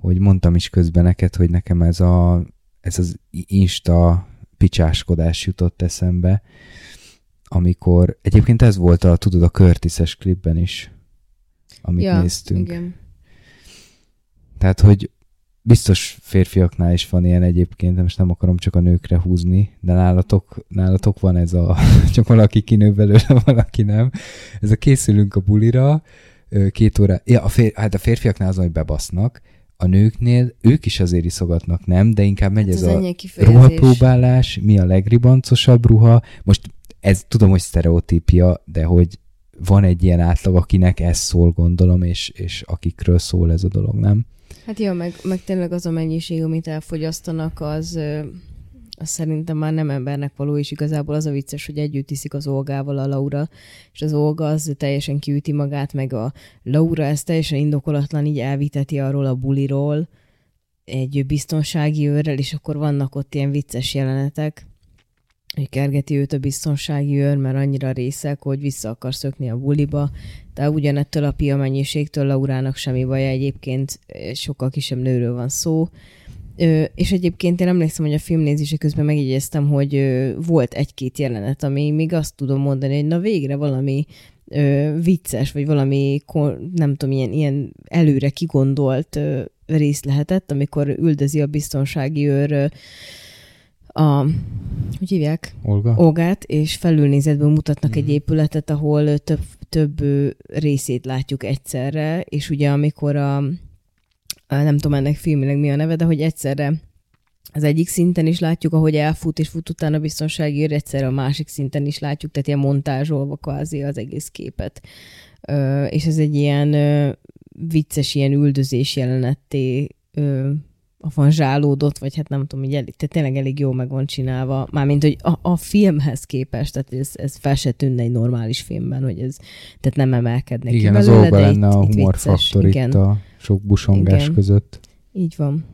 Hogy mondtam is közben neked, hogy nekem ez, a, ez az insta picsáskodás jutott eszembe, amikor, egyébként ez volt a, tudod, a Curtis-es klipben is, amit ja, néztünk. igen. Tehát, hogy biztos férfiaknál is van ilyen egyébként, de most nem akarom csak a nőkre húzni, de nálatok, nálatok van ez a, csak valaki kinő belőle, valaki nem. Ez a készülünk a bulira, két óra, ja, a fér, hát a férfiaknál az, hogy bebasznak, a nőknél ők is azért iszogatnak, nem? De inkább megy Hát ez az a ruhapróbálás, mi a legribancosabb ruha. Most ez tudom, hogy sztereotípia, de hogy van egy ilyen átlag, akinek ez szól, gondolom, és, és akikről szól ez a dolog, nem? Hát jó, meg, meg tényleg az a mennyiség, amit elfogyasztanak, az, az szerintem már nem embernek való, és igazából az a vicces, hogy együtt iszik az Olgával a Laura, és az Olga az teljesen kiüti magát, meg a Laura ezt teljesen indokolatlan így elviteti arról a buliról egy biztonsági őrrel, és akkor vannak ott ilyen vicces jelenetek, hogy kergeti őt a biztonsági őr, mert annyira részek, hogy vissza akar szökni a buliba, de ugyanettől a pia mennyiségtől Laurának semmi baja, egyébként sokkal kisebb nőről van szó, Ö, és egyébként én emlékszem, hogy a filmnézése közben megjegyeztem, hogy ö, volt egy-két jelenet, ami még azt tudom mondani, hogy na végre valami ö, vicces, vagy valami, nem tudom, ilyen, ilyen előre kigondolt ö, rész lehetett, amikor üldözi a biztonsági őr ö, a, hogy hívják? Olga? Olgát, és felülnézetből mutatnak Mhm. egy épületet, ahol több, több részét látjuk egyszerre, és ugye amikor a nem tudom ennek filmileg mi a neve, de hogy egyszerre az egyik szinten is látjuk, ahogy elfut és fut utána biztonsági őr, egyszerre a másik szinten is látjuk, tehát ilyen montázsolva kvázi az egész képet. Ö, és ez egy ilyen ö, vicces, ilyen üldözés jelenetté ö, van zsálódott, vagy hát nem tudom, így elég, tehát tényleg elég jó meg van csinálva, mármint, hogy a, a filmhez képest, tehát ez, ez fel se tűnne egy normális filmben, hogy ez, tehát nem emelkednek Igen, ki az belőle, Olga de lenne itt, a itt humorfaktor itt Igen, a sok busongás Igen. között. így van.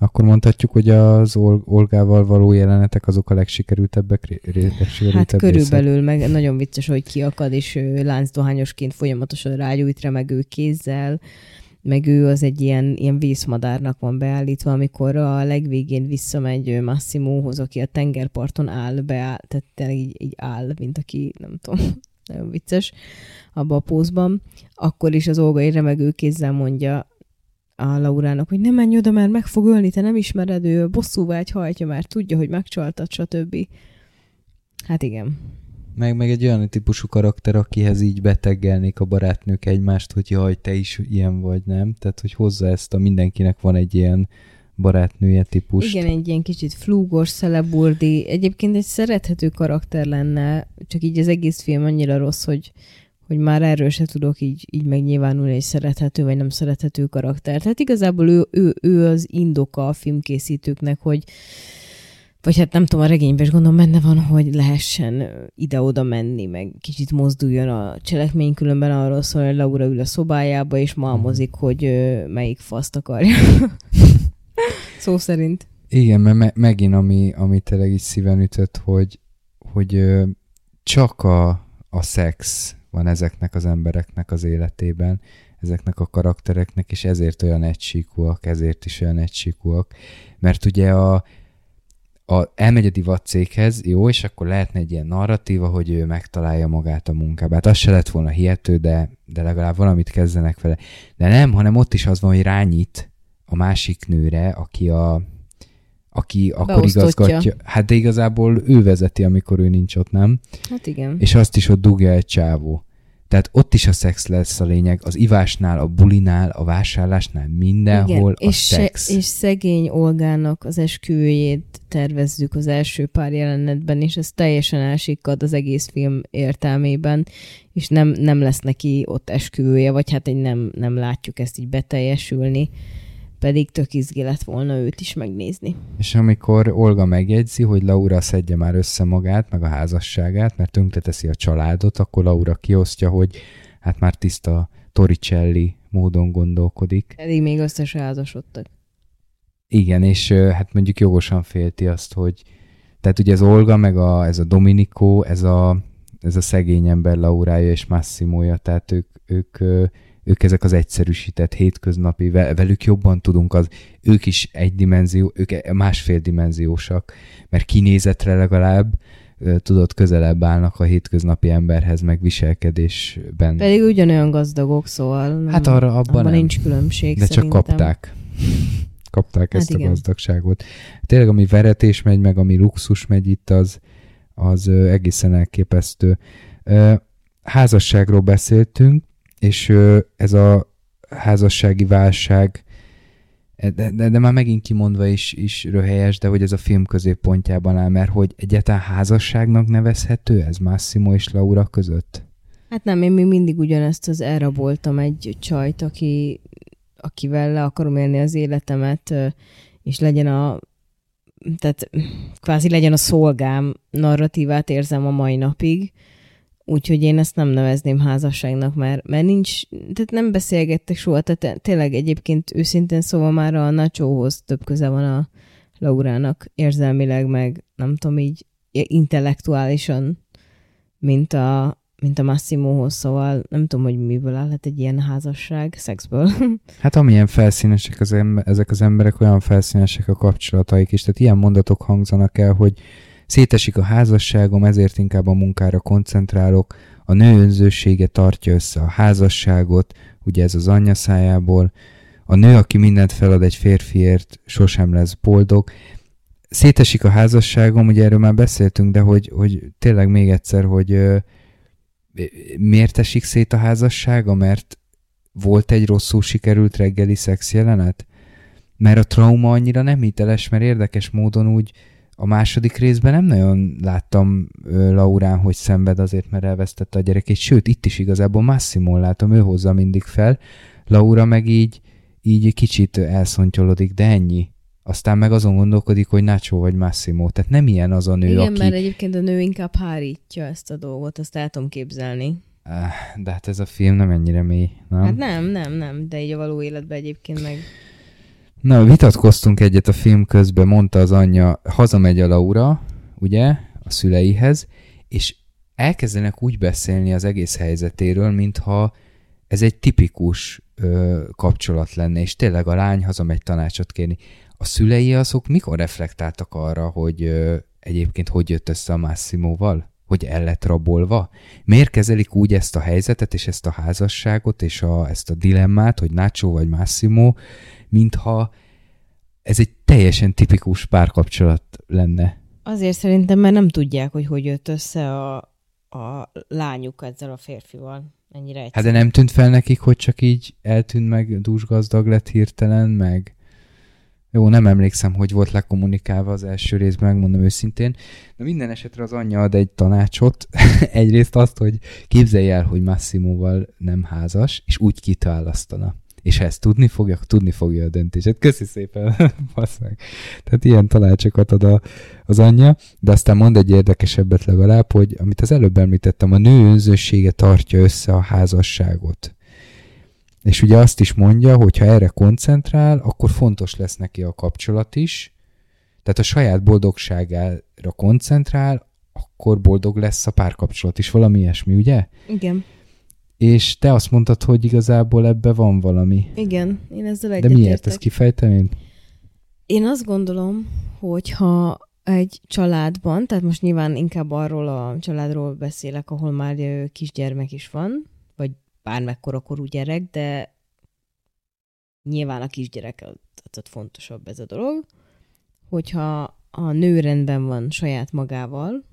Akkor mondhatjuk, hogy az Ol- Olgával való jelenetek azok a legsikerültebbek, legsikerültebb Hát részek. körülbelül, meg nagyon vicces, hogy kiakad, és ő láncdohányosként folyamatosan rágyújt remegő kézzel, meg ő az egy ilyen, ilyen vészmadárnak van beállítva, amikor a legvégén visszamegy ő Massimóhoz, aki a tengerparton áll, beáll, tehát tényleg így, így áll, mint aki, nem tudom, nagyon vicces abba a pózban, akkor is az Olga egy remegő kézzel mondja a Laurának, hogy nem menj oda, mert meg fog ölni, te nem ismered, ő bosszúvágy hajtja, már tudja, hogy megcsaltad, stb. Hát igen. Meg, meg egy olyan típusú karakter, akihez így beteggelnék a barátnők egymást, hogy jaj, te is ilyen vagy, nem? Tehát, hogy hozza ezt a mindenkinek van egy ilyen barátnője típus. Igen, egy ilyen kicsit flúgos, szeleburdi, egyébként egy szerethető karakter lenne, csak így az egész film annyira rossz, hogy, hogy már erről se tudok így, így megnyilvánulni egy szerethető vagy nem szerethető karakter. Tehát igazából ő, ő, ő az indoka a filmkészítőknek, hogy vagy hát nem tudom, a regényben is gondolom benne van, hogy lehessen ide-oda menni, meg kicsit mozduljon a cselekmény, különben arról szól, hogy Laura ül a szobájába, és malmozik, hogy ö, melyik faszt akarja. Szó szerint. Igen, mert me- megint ami, ami tényleg így szíven ütött, hogy, hogy ö, csak a, a szex van ezeknek az embereknek az életében, ezeknek a karaktereknek, és ezért olyan egysíkúak, ezért is olyan egysíkúak. Mert ugye a, a, elmegy a divatcéghez, jó, és akkor lehetne egy ilyen narratíva, hogy ő megtalálja magát a munkába. Hát az se lett volna hihető, de, de legalább valamit kezdenek vele. De nem, hanem ott is az van, hogy rányít a másik nőre, aki a aki akkor igazgatja. Hát de igazából ő vezeti, amikor ő nincs ott, nem? Hát igen. És azt is ott dugja egy csávó. Tehát ott is a szex lesz a lényeg, az ivásnál, a bulinál, a vásárlásnál, mindenhol a és, szex. és szegény Olgának az esküvőjét tervezzük az első pár jelenetben, és ez teljesen elsikkad az egész film értelmében, és nem, nem lesz neki ott esküvője, vagy hát egy nem, nem látjuk ezt így beteljesülni, pedig tök izgi lett volna őt is megnézni. És amikor Olga megjegyzi, hogy Laura szedje már össze magát, meg a házasságát, mert tönkreteszi a családot, akkor Laura kiosztja, hogy hát már tiszta Torricelli módon gondolkodik. Pedig még össze se házasodtak. Igen, és hát mondjuk jogosan félti azt, hogy tehát ugye ez Olga, meg a, ez a Dominico, ez a, ez a szegény ember Laurája és Massimója, tehát ők, ők, ők ezek az egyszerűsített hétköznapi, ve- velük jobban tudunk, az, ők is egy dimenzió, ők e- másfél dimenziósak, mert kinézetre legalább tudod, közelebb állnak a hétköznapi emberhez, meg viselkedésben. Pedig ugyanolyan gazdagok, szóval nem, Hát arra abban abban nem. nincs különbség De csak szerintem. kapták. Kapták Hát ezt a igen. gazdagságot. Tényleg, ami veretés megy, meg ami luxus megy itt, az, az egészen elképesztő. Házasságról beszéltünk, és ez a házassági válság, de, de, de már megint kimondva is, is röhelyes, de hogy ez a film középpontjában áll, mert hogy egyáltalán házasságnak nevezhető ez Massimo és Laura között? Hát nem, én még mindig ugyanezt az elraboltam egy csajt, aki, akivel le akarom élni az életemet, és legyen a tehát kvázi legyen a szolgám narratívát érzem a mai napig, úgyhogy én ezt nem nevezném házasságnak, mert, mert nincs, tehát nem beszélgettek soha, tehát tényleg egyébként őszintén szóval már a Nachohoz több köze van a Laurának érzelmileg, meg nem tudom így intellektuálisan, mint a, mint a Massimohoz, szóval nem tudom, hogy miből állhat egy ilyen házasság, szexből. Hát amilyen felszínesek az ember, ezek az emberek, olyan felszínesek a kapcsolataik is. Tehát ilyen mondatok hangzanak el, hogy szétesik a házasságom, ezért inkább a munkára koncentrálok, a nő önzősége tartja össze a házasságot, ugye ez az anyja szájából, a nő, aki mindent felad egy férfiért, sosem lesz boldog. Szétesik a házasságom, ugye erről már beszéltünk, de hogy, hogy tényleg még egyszer, hogy miért esik szét a házassága? Mert volt egy rosszul sikerült reggeli szex jelenet? Mert a trauma annyira nem hiteles, mert érdekes módon úgy a második részben nem nagyon láttam Laurán, hogy szenved azért, mert elvesztette a gyerekét, sőt, itt is igazából Massimo látom, ő hozza mindig fel, Laura meg így, így kicsit elszontyolodik, de ennyi. Aztán meg azon gondolkodik, hogy Nacho vagy Massimo. Tehát nem ilyen az a nő, Igen, aki... mert egyébként a nő inkább hárítja ezt a dolgot, azt el tudom képzelni. Ah, De hát ez a film nem ennyire mély, nem? Hát nem, nem, nem, de így a való életben egyébként meg... Na, vitatkoztunk egyet a film közben, mondta az anyja, hazamegy a Laura, ugye, a szüleihez, és elkezdenek úgy beszélni az egész helyzetéről, mintha ez egy tipikus ö, kapcsolat lenne, és tényleg a lány hazamegy tanácsot kérni. A szülei azok mikor reflektáltak arra, hogy ö, egyébként hogy jött össze a Massimoval? Hogy el lett rabolva? Miért kezelik úgy ezt a helyzetet, és ezt a házasságot, és a, ezt a dilemmát, hogy Nacho vagy Massimo, mintha ez egy teljesen tipikus párkapcsolat lenne. Azért szerintem, mert nem tudják, hogy hogy jött össze a, a lányuk ezzel a férfival. Ennyire Hát egyszerű. de nem tűnt fel nekik, hogy csak így eltűnt meg, dúsgazdag lett hirtelen, meg jó, nem emlékszem, hogy volt lekommunikálva az első részben, megmondom őszintén. De minden esetre az anyja ad egy tanácsot. Egyrészt azt, hogy képzelj el, hogy Massimoval nem házas, és úgy kitálasztana. És ha ezt tudni fogja, akkor tudni fogja a döntését. Köszi szépen, meg. Tehát ilyen tanácsokat ad a, az anyja, de aztán mond egy érdekesebbet legalább, hogy amit az előbb említettem, a nő önzősége tartja össze a házasságot. És ugye azt is mondja, hogy ha erre koncentrál, akkor fontos lesz neki a kapcsolat is. Tehát a saját boldogságára koncentrál, akkor boldog lesz a párkapcsolat is. Valami ilyesmi, ugye? Igen, És te azt mondtad, hogy igazából ebbe van valami. igen, én ezzel De egyetértek. miért? Ezt kifejtem Én azt gondolom, hogy ha egy családban, tehát most nyilván inkább arról a családról beszélek, ahol már kisgyermek is van, vagy bármekkora korú gyerek, de nyilván a kisgyerek tehát ott fontosabb ez a dolog, hogyha a nő rendben van saját magával,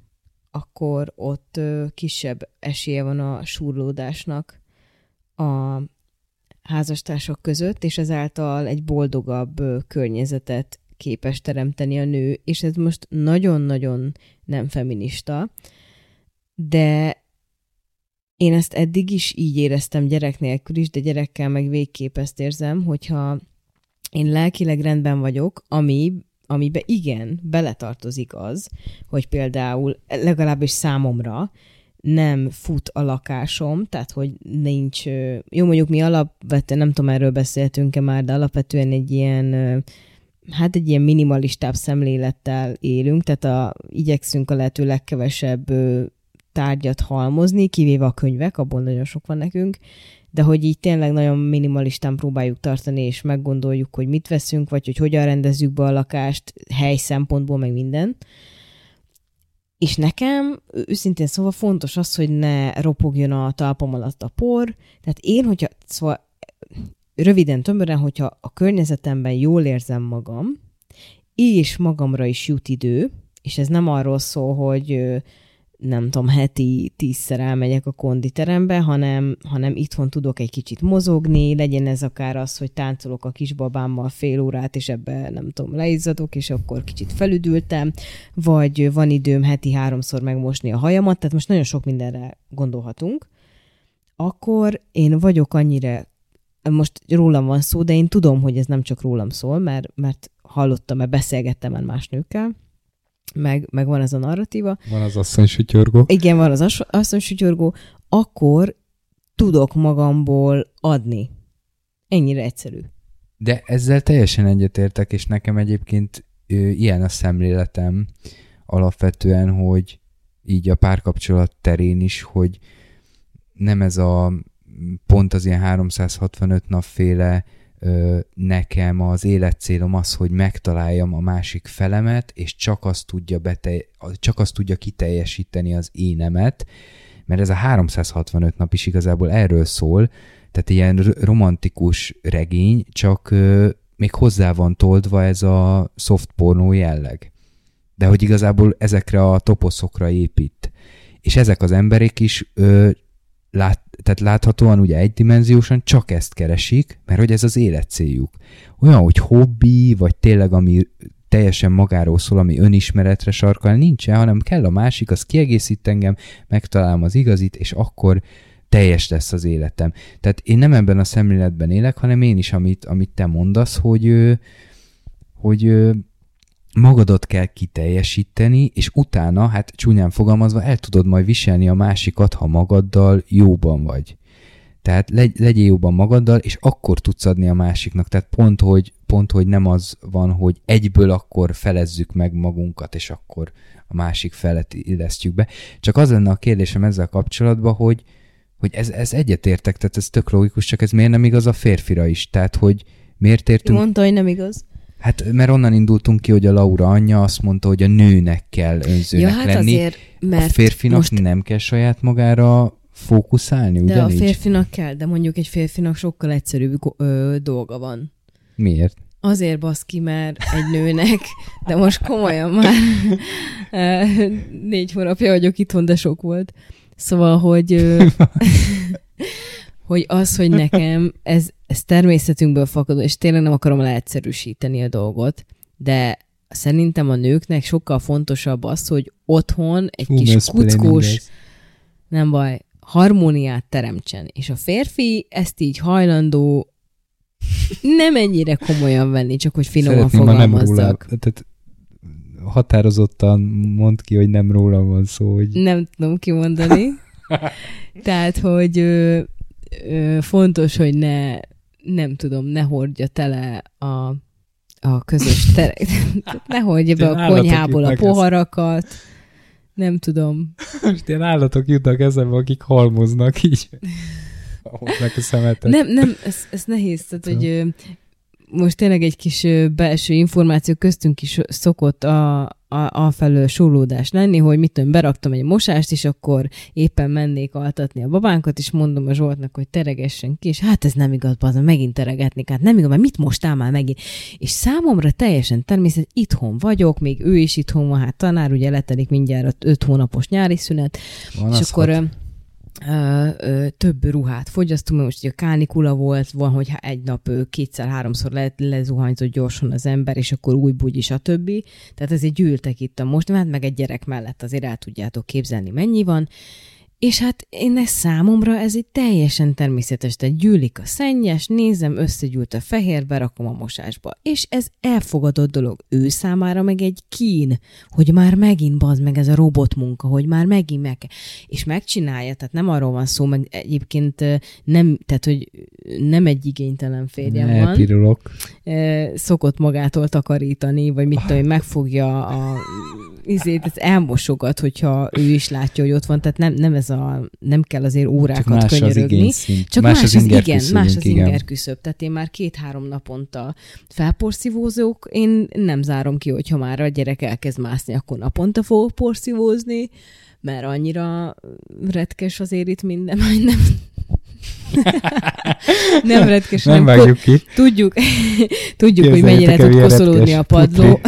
akkor ott kisebb esélye van a súrlódásnak a házastársak között, és ezáltal egy boldogabb környezetet képes teremteni a nő, és ez most nagyon-nagyon nem feminista, de én ezt eddig is így éreztem gyerek nélkül is, de gyerekkel meg végképp ezt érzem, hogyha én lelkileg rendben vagyok, ami, amibe igen, beletartozik az, hogy például legalábbis számomra nem fut a lakásom, tehát hogy nincs, jó mondjuk mi alapvetően, nem tudom erről beszéltünk-e már, de alapvetően egy ilyen, hát egy ilyen minimalistább szemlélettel élünk, tehát a, igyekszünk a lehető legkevesebb tárgyat halmozni, kivéve a könyvek, abból nagyon sok van nekünk, de hogy így tényleg nagyon minimalistán próbáljuk tartani, és meggondoljuk, hogy mit veszünk, vagy hogy hogyan rendezzük be a lakást, hely szempontból, meg minden. És nekem, őszintén szóval fontos az, hogy ne ropogjon a talpam alatt a por. Tehát én, hogyha, szóval röviden, tömören, hogyha a környezetemben jól érzem magam, és magamra is jut idő, és ez nem arról szól, hogy nem tudom, heti tízszer elmegyek a konditerembe, hanem, hanem itthon tudok egy kicsit mozogni, legyen ez akár az, hogy táncolok a kisbabámmal fél órát, és ebbe nem tudom, leizzadok, és akkor kicsit felüdültem, vagy van időm heti háromszor megmosni a hajamat, tehát most nagyon sok mindenre gondolhatunk, akkor én vagyok annyira, most rólam van szó, de én tudom, hogy ez nem csak rólam szól, mert, mert hallottam, mert beszélgettem már más nőkkel, meg, meg van ez a narratíva, Van az asszony sütyorgó. igen, van az as- asszonysütyorgó, akkor tudok magamból adni. Ennyire egyszerű. De ezzel teljesen egyetértek, és nekem egyébként ö, ilyen a szemléletem alapvetően, hogy így a párkapcsolat terén is, hogy nem ez a pont az ilyen 365 napféle ö, nekem az életcélom az, hogy megtaláljam a másik felemet, és csak azt tudja, bete, csak azt tudja kiteljesíteni az énemet, mert ez a 365 nap is igazából erről szól, tehát ilyen romantikus regény, csak még hozzá van toldva ez a soft pornó jelleg. De hogy igazából ezekre a toposzokra épít. És ezek az emberek is ö, lát, tehát láthatóan ugye egydimenziósan csak ezt keresik, mert hogy ez az életcéljuk. Olyan, hogy hobbi, vagy tényleg ami teljesen magáról szól, ami önismeretre sarkal, nincsen, hanem kell a másik, az kiegészít engem, megtalálom az igazit, és akkor teljes lesz az életem. Tehát én nem ebben a szemléletben élek, hanem én is, amit, amit te mondasz, hogy, hogy magadat kell kiteljesíteni, és utána, hát csúnyán fogalmazva, el tudod majd viselni a másikat, ha magaddal jóban vagy. Tehát legy, legyél jóban magaddal, és akkor tudsz adni a másiknak. Tehát pont hogy, pont, hogy nem az van, hogy egyből akkor felezzük meg magunkat, és akkor a másik felet illesztjük be. Csak az lenne a kérdésem ezzel kapcsolatban, hogy, hogy ez, ez egyetértek, tehát ez tök logikus, csak ez miért nem igaz a férfira is? Tehát, hogy miért értünk... Mondta, hogy nem igaz. Hát, mert onnan indultunk ki, hogy a Laura anyja azt mondta, hogy a nőnek kell önzőnek ja, hát lenni. Azért, mert a férfinak most... nem kell saját magára fókuszálni, De ugyanígy? a férfinak kell, de mondjuk egy férfinak sokkal egyszerűbb ö, dolga van. Miért? Azért baszki, mert egy nőnek, de most komolyan már négy hónapja vagyok itthon, de sok volt. Szóval, hogy, hogy az, hogy nekem ez, ez természetünkből fakadó, és tényleg nem akarom leegyszerűsíteni a dolgot, de szerintem a nőknek sokkal fontosabb az, hogy otthon egy Fú, kis kuckós, nem baj, harmóniát teremtsen. És a férfi ezt így hajlandó nem ennyire komolyan venni, csak hogy finoman Szeretném, ha nem róla, fogalmazzak. tehát határozottan mond ki, hogy nem róla van szó, hogy Nem tudom kimondani. Tehát, hogy ö, fontos, hogy ne, nem tudom, ne hordja tele a, a közös terek. ne hordja be a konyhából a poharakat. Nem tudom. most ilyen állatok jutnak eszembe, akik halmoznak így. Hoznak a szemetet. Nem, nem, ez, ez nehéz. Tehát, hogy ö, most tényleg egy kis belső információ köztünk is szokott a, a, a felől súlódás lenni, hogy mit tudom, beraktam egy mosást, és akkor éppen mennék altatni a babánkat, és mondom a Zsoltnak, hogy teregessen ki, és hát ez nem igaz, bazd, megint teregetnék, hát nem igaz, mert mit mostál már megint? És számomra teljesen természet, itthon vagyok, még ő is itthon van, hát tanár, ugye letelik mindjárt öt hónapos nyári szünet, Van és az akkor hat. Ö, ö, több ruhát fogyasztunk, mert most ugye kánikula volt, van, hogy egy nap kétszer-háromszor le, lezuhanyzott gyorsan az ember, és akkor új bugyi, stb. Tehát ezért gyűltek itt a most, hát meg egy gyerek mellett azért el tudjátok képzelni, mennyi van. És hát én ez számomra ez egy teljesen természetes, tehát gyűlik a szennyes, nézem, összegyűlt a fehér, berakom a mosásba. És ez elfogadott dolog. Ő számára meg egy kín, hogy már megint bazd meg ez a robotmunka, hogy már megint meg. És megcsinálja, tehát nem arról van szó, meg egyébként nem, tehát hogy nem egy igénytelen férjem van Elpirulok. Szokott magától takarítani, vagy mit tudom, megfogja a izét, ez elmosogat, hogyha ő is látja, hogy ott van, tehát nem, nem ez a, nem kell azért Csak órákat más az könyörögni. igényszint. Csak más, az, inger igen, más az inger küszöb. Tehát én már két-három naponta felporszívózok, én nem zárom ki, hogyha már a gyerek elkezd mászni, akkor naponta fogok porszívózni, mert annyira retkes azért itt minden, nem, nem retkes, Nem ko- vágjuk ki. Tudjuk, tudjuk hogy mennyire tud koszolódni a padló.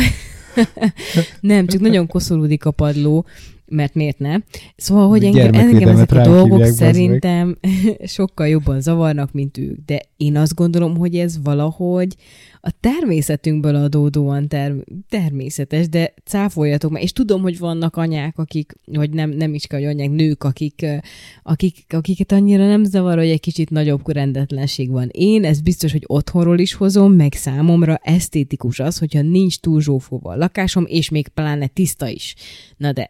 nem, csak nagyon koszolódik a padló, mert miért ne? Szóval, hogy engem, engem ezek a dolgok szerintem sokkal jobban zavarnak, mint ők. De én azt gondolom, hogy ez valahogy a természetünkből adódóan ter- természetes, de cáfoljatok meg. És tudom, hogy vannak anyák, akik, vagy nem, nem is kell, hogy anyák, nők, akik, akik, akiket annyira nem zavar, hogy egy kicsit nagyobb rendetlenség van. Én ez biztos, hogy otthonról is hozom, meg számomra esztétikus az, hogyha nincs túl zsófóva a lakásom, és még pláne tiszta is. Na de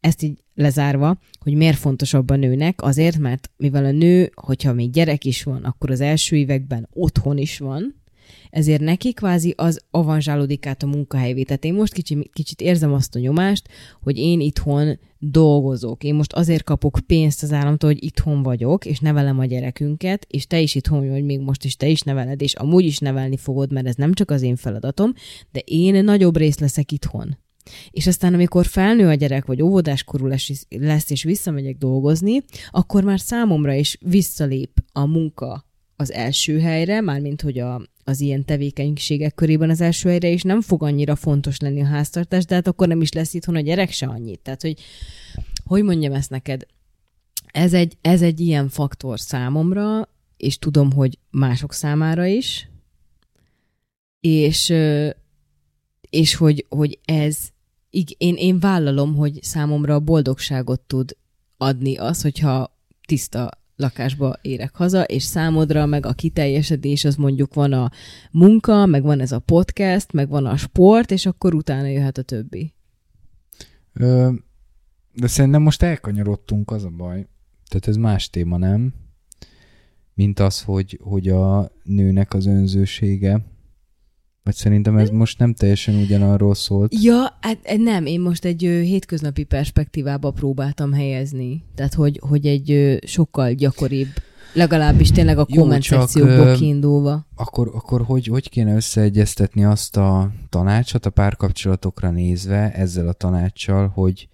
ezt így lezárva, hogy miért fontosabb a nőnek, azért, mert mivel a nő, hogyha még gyerek is van, akkor az első években otthon is van, ezért neki kvázi az avanzsálódik át a munkahelyvé. Tehát én most kicsi, kicsit érzem azt a nyomást, hogy én itthon dolgozok. Én most azért kapok pénzt az államtól, hogy itthon vagyok, és nevelem a gyerekünket, és te is itthon vagy még most is, te is neveled, és amúgy is nevelni fogod, mert ez nem csak az én feladatom, de én nagyobb rész leszek itthon. És aztán, amikor felnő a gyerek, vagy óvodáskorú lesz, és visszamegyek dolgozni, akkor már számomra is visszalép a munka az első helyre, mármint hogy a, az ilyen tevékenységek körében az első helyre, és nem fog annyira fontos lenni a háztartás, de hát akkor nem is lesz itthon a gyerek se annyit. Tehát, hogy hogy mondjam ezt neked, ez egy, ez egy ilyen faktor számomra, és tudom, hogy mások számára is, és, és hogy, hogy ez, én, én vállalom, hogy számomra a boldogságot tud adni az, hogyha tiszta lakásba érek haza, és számodra meg a kiteljesedés az mondjuk van a munka, meg van ez a podcast, meg van a sport, és akkor utána jöhet a többi. Ö, de szerintem most elkanyarodtunk, az a baj. Tehát ez más téma, nem? Mint az, hogy, hogy a nőnek az önzősége. Vagy szerintem ez most nem teljesen ugyanarról szólt. Ja, hát eh, nem, én most egy ö, hétköznapi perspektívába próbáltam helyezni. Tehát, hogy, hogy egy ö, sokkal gyakoribb, legalábbis tényleg a komment szekcióból kiindulva. Akkor, akkor hogy, hogy kéne összeegyeztetni azt a tanácsot a párkapcsolatokra nézve ezzel a tanácssal, hogy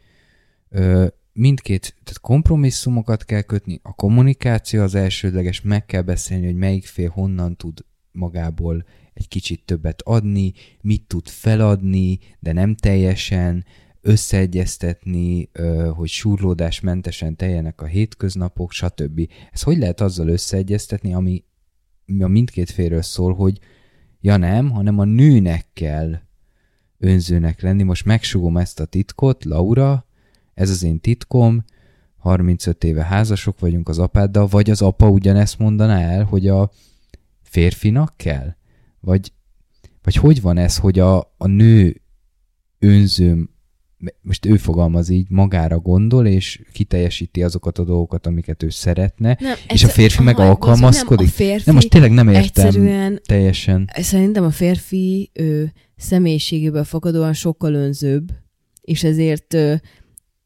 ö, mindkét, tehát kompromisszumokat kell kötni, a kommunikáció az elsődleges, meg kell beszélni, hogy melyik fél honnan tud magából egy kicsit többet adni, mit tud feladni, de nem teljesen, összeegyeztetni, hogy súrlódásmentesen teljenek a hétköznapok, stb. Ez hogy lehet azzal összeegyeztetni, ami a mindkét félről szól, hogy ja nem, hanem a nőnek kell önzőnek lenni. Most megsugom ezt a titkot, Laura, ez az én titkom, 35 éve házasok vagyunk az apáddal, vagy az apa ugyanezt mondaná el, hogy a férfinak kell? Vagy, vagy hogy van ez, hogy a, a nő önző, most ő fogalmaz így, magára gondol, és kiteljesíti azokat a dolgokat, amiket ő szeretne, nem, és egyszer, a férfi aha, meg alkalmazkodik? Nem, a férfi nem, most tényleg nem értem teljesen. Szerintem a férfi ő, személyiségéből fakadóan sokkal önzőbb, és ezért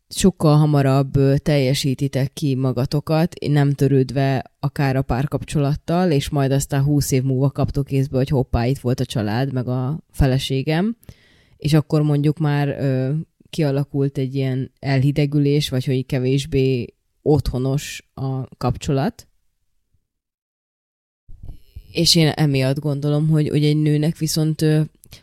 sokkal hamarabb teljesítitek ki magatokat, nem törődve akár a párkapcsolattal, és majd aztán húsz év múlva kaptok észbe, hogy hoppá, itt volt a család, meg a feleségem, és akkor mondjuk már ö, kialakult egy ilyen elhidegülés, vagy hogy kevésbé otthonos a kapcsolat. És én emiatt gondolom, hogy, hogy egy nőnek viszont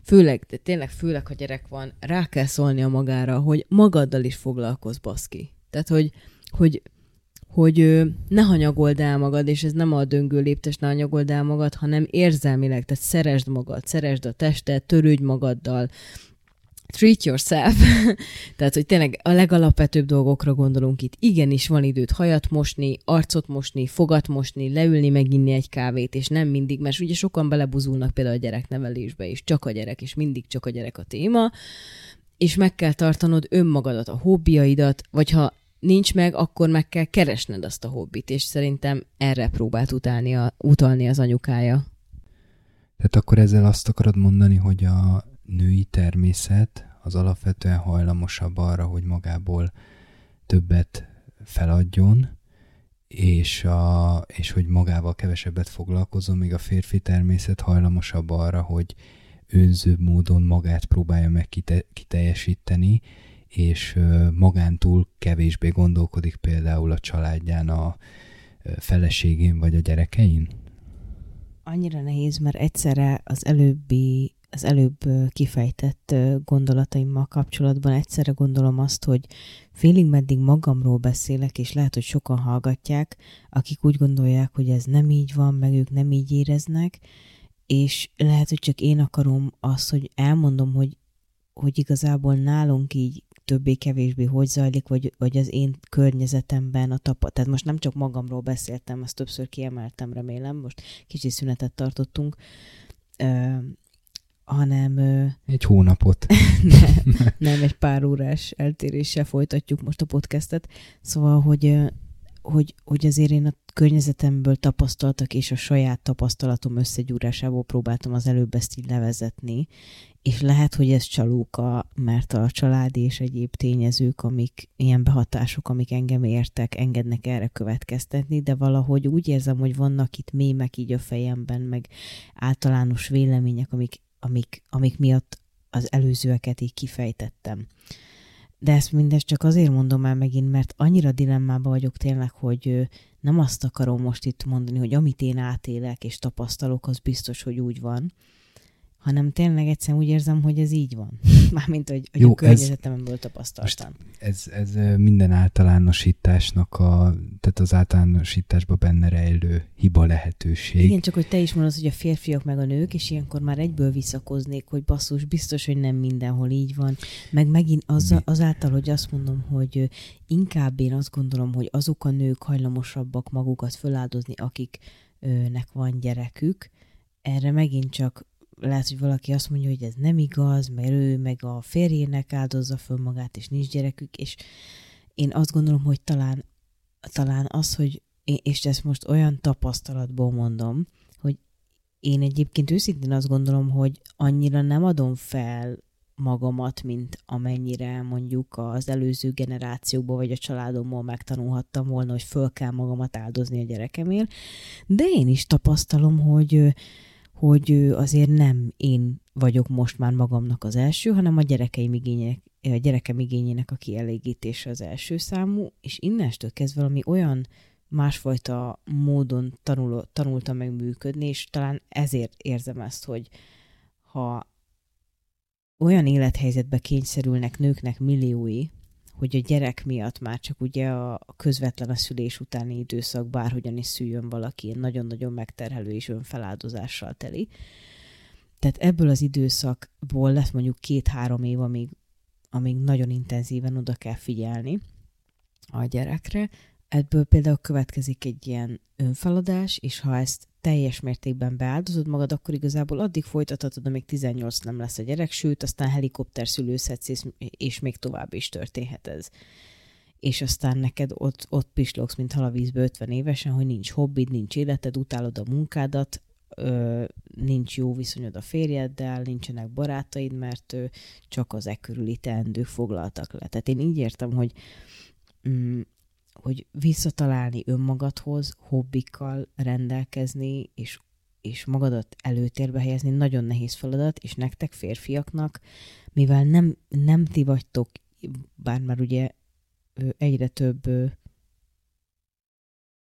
főleg, de tényleg főleg, ha gyerek van, rá kell szólni a magára, hogy magaddal is foglalkozz, baszki. Tehát, hogy, hogy, hogy ne hanyagold el magad, és ez nem a döngő léptes, ne hanyagold el magad, hanem érzelmileg, tehát szeresd magad, szeresd a testet, törődj magaddal, treat yourself. Tehát, hogy tényleg a legalapvetőbb dolgokra gondolunk itt. Igenis van időt hajat mosni, arcot mosni, fogat mosni, leülni, meginni egy kávét, és nem mindig, mert ugye sokan belebuzulnak például a gyereknevelésbe is, csak a gyerek, és mindig csak a gyerek a téma, és meg kell tartanod önmagadat, a hobbiaidat, vagy ha nincs meg, akkor meg kell keresned azt a hobbit, és szerintem erre próbált utálni a, utalni az anyukája. Tehát akkor ezzel azt akarod mondani, hogy a női természet az alapvetően hajlamosabb arra, hogy magából többet feladjon, és, a, és hogy magával kevesebbet foglalkozom, míg a férfi természet hajlamosabb arra, hogy önzőbb módon magát próbálja meg kite, kiteljesíteni, és magántúl kevésbé gondolkodik például a családján, a feleségén vagy a gyerekein? Annyira nehéz, mert egyszerre az előbbi az előbb kifejtett gondolataimmal kapcsolatban egyszerre gondolom azt, hogy félig meddig magamról beszélek, és lehet, hogy sokan hallgatják, akik úgy gondolják, hogy ez nem így van, meg ők nem így éreznek, és lehet, hogy csak én akarom azt, hogy elmondom, hogy, hogy igazából nálunk így többé-kevésbé hogy zajlik, vagy, vagy az én környezetemben a tapa. Tehát most nem csak magamról beszéltem, azt többször kiemeltem, remélem, most kicsi szünetet tartottunk, hanem... Egy hónapot. nem, nem, egy pár órás eltéréssel folytatjuk most a podcastet. Szóval, hogy hogy, hogy azért én a környezetemből tapasztaltak és a saját tapasztalatom összegyúrásából próbáltam az előbb ezt így levezetni, és lehet, hogy ez csalóka, mert a családi és egyéb tényezők, amik ilyen behatások, amik engem értek, engednek erre következtetni, de valahogy úgy érzem, hogy vannak itt mémek így a fejemben, meg általános vélemények, amik, amik, amik miatt az előzőeket így kifejtettem. De ezt mindezt csak azért mondom el megint, mert annyira dilemmában vagyok tényleg, hogy nem azt akarom most itt mondani, hogy amit én átélek és tapasztalok, az biztos, hogy úgy van, hanem tényleg egyszerűen úgy érzem, hogy ez így van. Mármint, hogy, hogy Jó, a környezetemből tapasztaltam. Ez, ez minden általánosításnak a, tehát az általánosításban benne rejlő hiba lehetőség. Igen, csak hogy te is mondod, hogy a férfiak meg a nők, és ilyenkor már egyből visszakoznék, hogy basszus, biztos, hogy nem mindenhol így van. Meg megint az, azáltal, hogy azt mondom, hogy inkább én azt gondolom, hogy azok a nők hajlamosabbak magukat föláldozni, akiknek van gyerekük, erre megint csak lehet, hogy valaki azt mondja, hogy ez nem igaz, mert ő meg a férjének áldozza föl magát, és nincs gyerekük, és én azt gondolom, hogy talán, talán az, hogy, és ezt most olyan tapasztalatból mondom, hogy én egyébként őszintén azt gondolom, hogy annyira nem adom fel magamat, mint amennyire mondjuk az előző generációkban vagy a családomból megtanulhattam volna, hogy föl kell magamat áldozni a gyerekemért, de én is tapasztalom, hogy hogy azért nem én vagyok most már magamnak az első, hanem a gyerekeim igények, a gyerekem igényének a kielégítése az első számú, és innestől kezdve valami olyan másfajta módon tanul, tanultam meg működni, és talán ezért érzem ezt, hogy ha olyan élethelyzetbe kényszerülnek nőknek milliói, hogy a gyerek miatt már csak ugye a közvetlen a szülés utáni időszak bárhogyan is szüljön valaki, nagyon-nagyon megterhelő és önfeláldozással teli. Tehát ebből az időszakból lesz mondjuk két-három év, amíg, amíg nagyon intenzíven oda kell figyelni a gyerekre. Ebből például következik egy ilyen önfeladás, és ha ezt teljes mértékben beáldozod magad, akkor igazából addig folytathatod, amíg 18 nem lesz a gyerek, sőt, aztán helikopter szülőszetsz, és, és még tovább is történhet ez. És aztán neked ott, ott pislogsz, mint hal a vízbe 50 évesen, hogy nincs hobbid, nincs életed, utálod a munkádat, ö, nincs jó viszonyod a férjeddel, nincsenek barátaid, mert ö, csak az e körüli teendők foglaltak le. Tehát én így értem, hogy mm, hogy visszatalálni önmagadhoz, hobbikkal rendelkezni, és, és magadat előtérbe helyezni nagyon nehéz feladat, és nektek férfiaknak, mivel nem, nem ti vagytok, bár már ugye egyre több,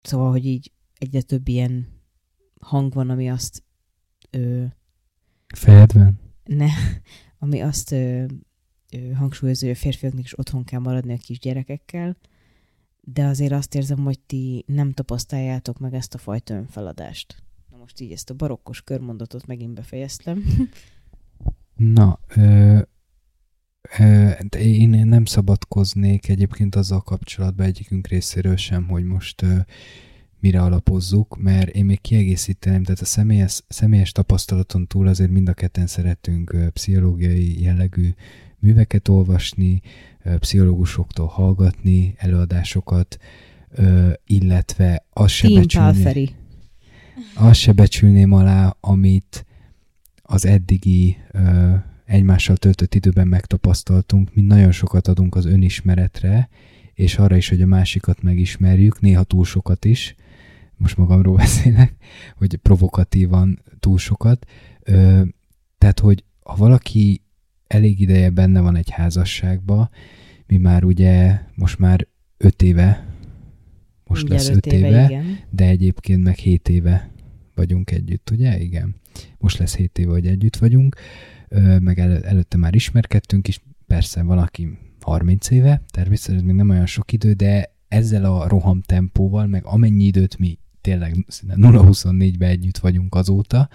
szóval, hogy így egyre több ilyen hang van, ami azt ö, Fejedben? Ne, ami azt ö, ö, hangsúlyozza, hogy a férfiaknak is otthon kell maradni a kis gyerekekkel, de azért azt érzem, hogy ti nem tapasztaljátok meg ezt a fajta önfeladást. Na most így ezt a barokkos körmondatot megint befejeztem. Na, ö, ö, én nem szabadkoznék egyébként azzal kapcsolatban egyikünk részéről sem, hogy most ö, mire alapozzuk, mert én még kiegészíteném, tehát a személyes, személyes tapasztalaton túl azért mind a ketten szeretünk pszichológiai jellegű műveket olvasni, pszichológusoktól hallgatni előadásokat, illetve azt se, becsülni, azt se becsülném alá, amit az eddigi egymással töltött időben megtapasztaltunk, mi nagyon sokat adunk az önismeretre, és arra is, hogy a másikat megismerjük, néha túl sokat is, most magamról beszélek, hogy provokatívan túl sokat. tehát, hogy ha valaki elég ideje benne van egy házasságba, mi már ugye most már öt éve, most Mindjárt lesz öt éve, éve de egyébként meg hét éve vagyunk együtt, ugye? Igen. Most lesz hét éve, hogy együtt vagyunk, meg el, előtte már ismerkedtünk is, persze valaki 30 éve, természetesen még nem olyan sok idő, de ezzel a roham tempóval, meg amennyi időt mi tényleg 0-24-ben együtt vagyunk azóta,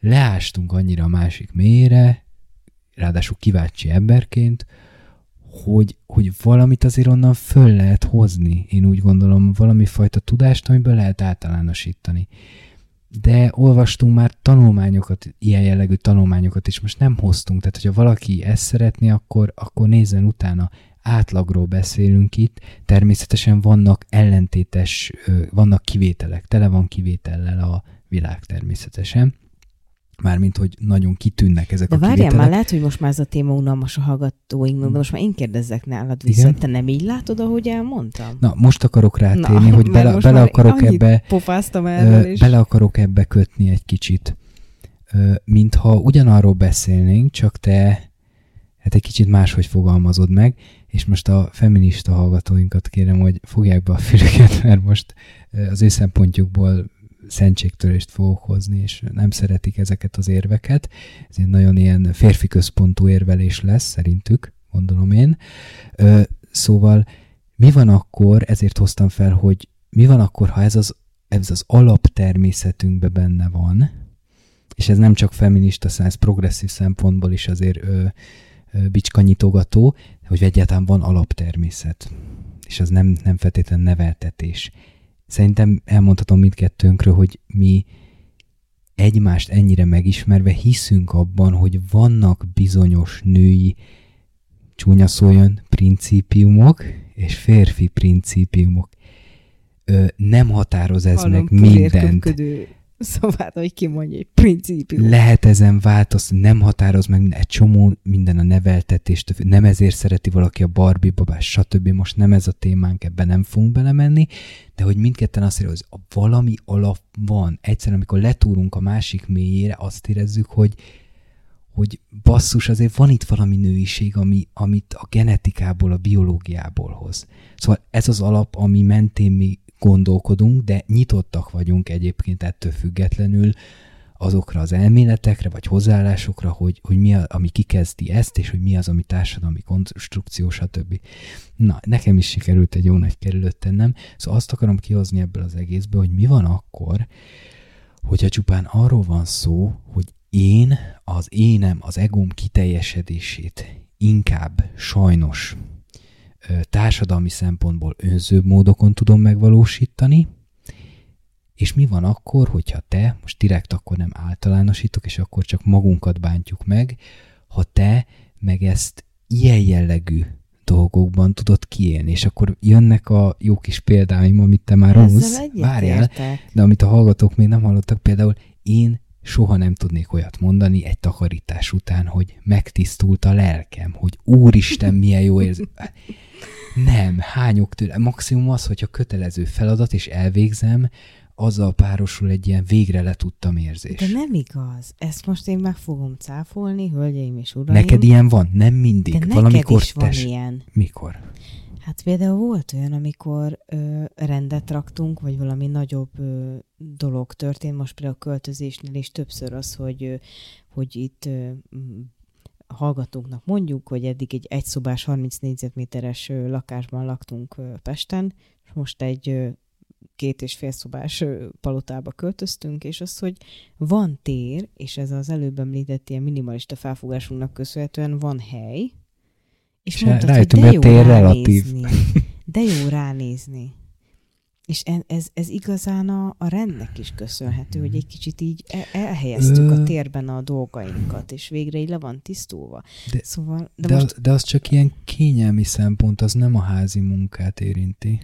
leástunk annyira a másik mélyre, ráadásul kíváncsi emberként, hogy, hogy valamit azért onnan föl lehet hozni. Én úgy gondolom, valami fajta tudást, amiből lehet általánosítani. De olvastunk már tanulmányokat, ilyen jellegű tanulmányokat is most nem hoztunk. Tehát, hogyha valaki ezt szeretné, akkor, akkor nézzen utána. átlagról beszélünk itt, természetesen vannak ellentétes, vannak kivételek, tele van kivétellel a világ természetesen. Mármint, hogy nagyon kitűnnek ezek De a várjál kivételek. már, lehet, hogy most már ez a téma unalmas a hallgatóinknak, de most már én kérdezzek nálad vissza, Igen? te nem így látod, ahogy elmondtam? Na, most akarok rátérni, Na, hogy bele, bele akarok ebbe Pofáztam erről, bele akarok ebbe kötni egy kicsit. Mintha ugyanarról beszélnénk, csak te hát egy kicsit máshogy fogalmazod meg, és most a feminista hallgatóinkat kérem, hogy fogják be a fülüket, mert most az ő szempontjukból szentségtörést fogok hozni, és nem szeretik ezeket az érveket. Ez egy nagyon ilyen férfi központú érvelés lesz, szerintük, gondolom én. Ö, Szóval mi van akkor, ezért hoztam fel, hogy mi van akkor, ha ez az ez az alaptermészetünkben benne van, és ez nem csak feminista, ez progresszív szempontból is azért ö, ö, bicskanyitogató, hogy egyáltalán van alaptermészet, és az nem, nem feltétlenül neveltetés. Szerintem elmondhatom mindkettőnkről, hogy mi egymást ennyire megismerve hiszünk abban, hogy vannak bizonyos női csúnya szóljon principiumok és férfi principiumok. Ö, nem határoz ez Hallom, meg mindent. Szóval, hogy kimondja, egy principium. Lehet ezen változni, nem határoz meg egy csomó minden a neveltetést, nem ezért szereti valaki a Barbie babás, stb. Most nem ez a témánk, ebben nem fogunk belemenni, de hogy mindketten azt érjük, hogy valami alap van. Egyszerűen, amikor letúrunk a másik mélyére, azt érezzük, hogy hogy basszus, azért van itt valami nőiség, ami, amit a genetikából, a biológiából hoz. Szóval ez az alap, ami mentén mi gondolkodunk, de nyitottak vagyunk egyébként ettől függetlenül azokra az elméletekre, vagy hozzáállásokra, hogy, hogy mi az, ami kikezdi ezt, és hogy mi az, ami társadalmi konstrukció, stb. Na, nekem is sikerült egy jó nagy kerülőt tennem, szóval azt akarom kihozni ebből az egészből, hogy mi van akkor, hogyha csupán arról van szó, hogy én az énem, az egóm kiteljesedését inkább sajnos társadalmi szempontból önzőbb módokon tudom megvalósítani, és mi van akkor, hogyha te, most direkt akkor nem általánosítok, és akkor csak magunkat bántjuk meg, ha te meg ezt ilyen jellegű dolgokban tudod kiélni, és akkor jönnek a jó kis példáim, amit te már húz. Várjál, de amit a hallgatók még nem hallottak, például én soha nem tudnék olyat mondani egy takarítás után, hogy megtisztult a lelkem, hogy úristen, milyen jó érzés. Nem, hányok tőle. Maximum az, hogyha kötelező feladat, és elvégzem, azzal párosul egy ilyen végre letudtam érzés. De nem igaz. Ezt most én meg fogom cáfolni, hölgyeim és uraim. Neked ilyen van? Nem mindig. De neked Valamikor is van tes... ilyen. Mikor? Hát például volt olyan, amikor ö, rendet raktunk, vagy valami nagyobb ö, dolog történt, most például a költözésnél is többször az, hogy, ö, hogy itt ö, hallgatóknak mondjuk, hogy eddig egy egyszobás 30 négyzetméteres ö, lakásban laktunk ö, Pesten, és most egy ö, két és fél szobás palotába költöztünk, és az, hogy van tér, és ez az előbb említett ilyen minimalista felfogásunknak köszönhetően van hely, és, És mondtad, hogy rájöttem, de hogy a jó tér relatív. ránézni. De jó ránézni. És ez, ez igazán a, a rendnek is köszönhető, hogy egy kicsit így e- elhelyeztük a térben a dolgainkat, és végre így le van tisztulva. De- szóval, de, De, de most de az csak ilyen kényelmi szempont, az nem a házi munkát érinti.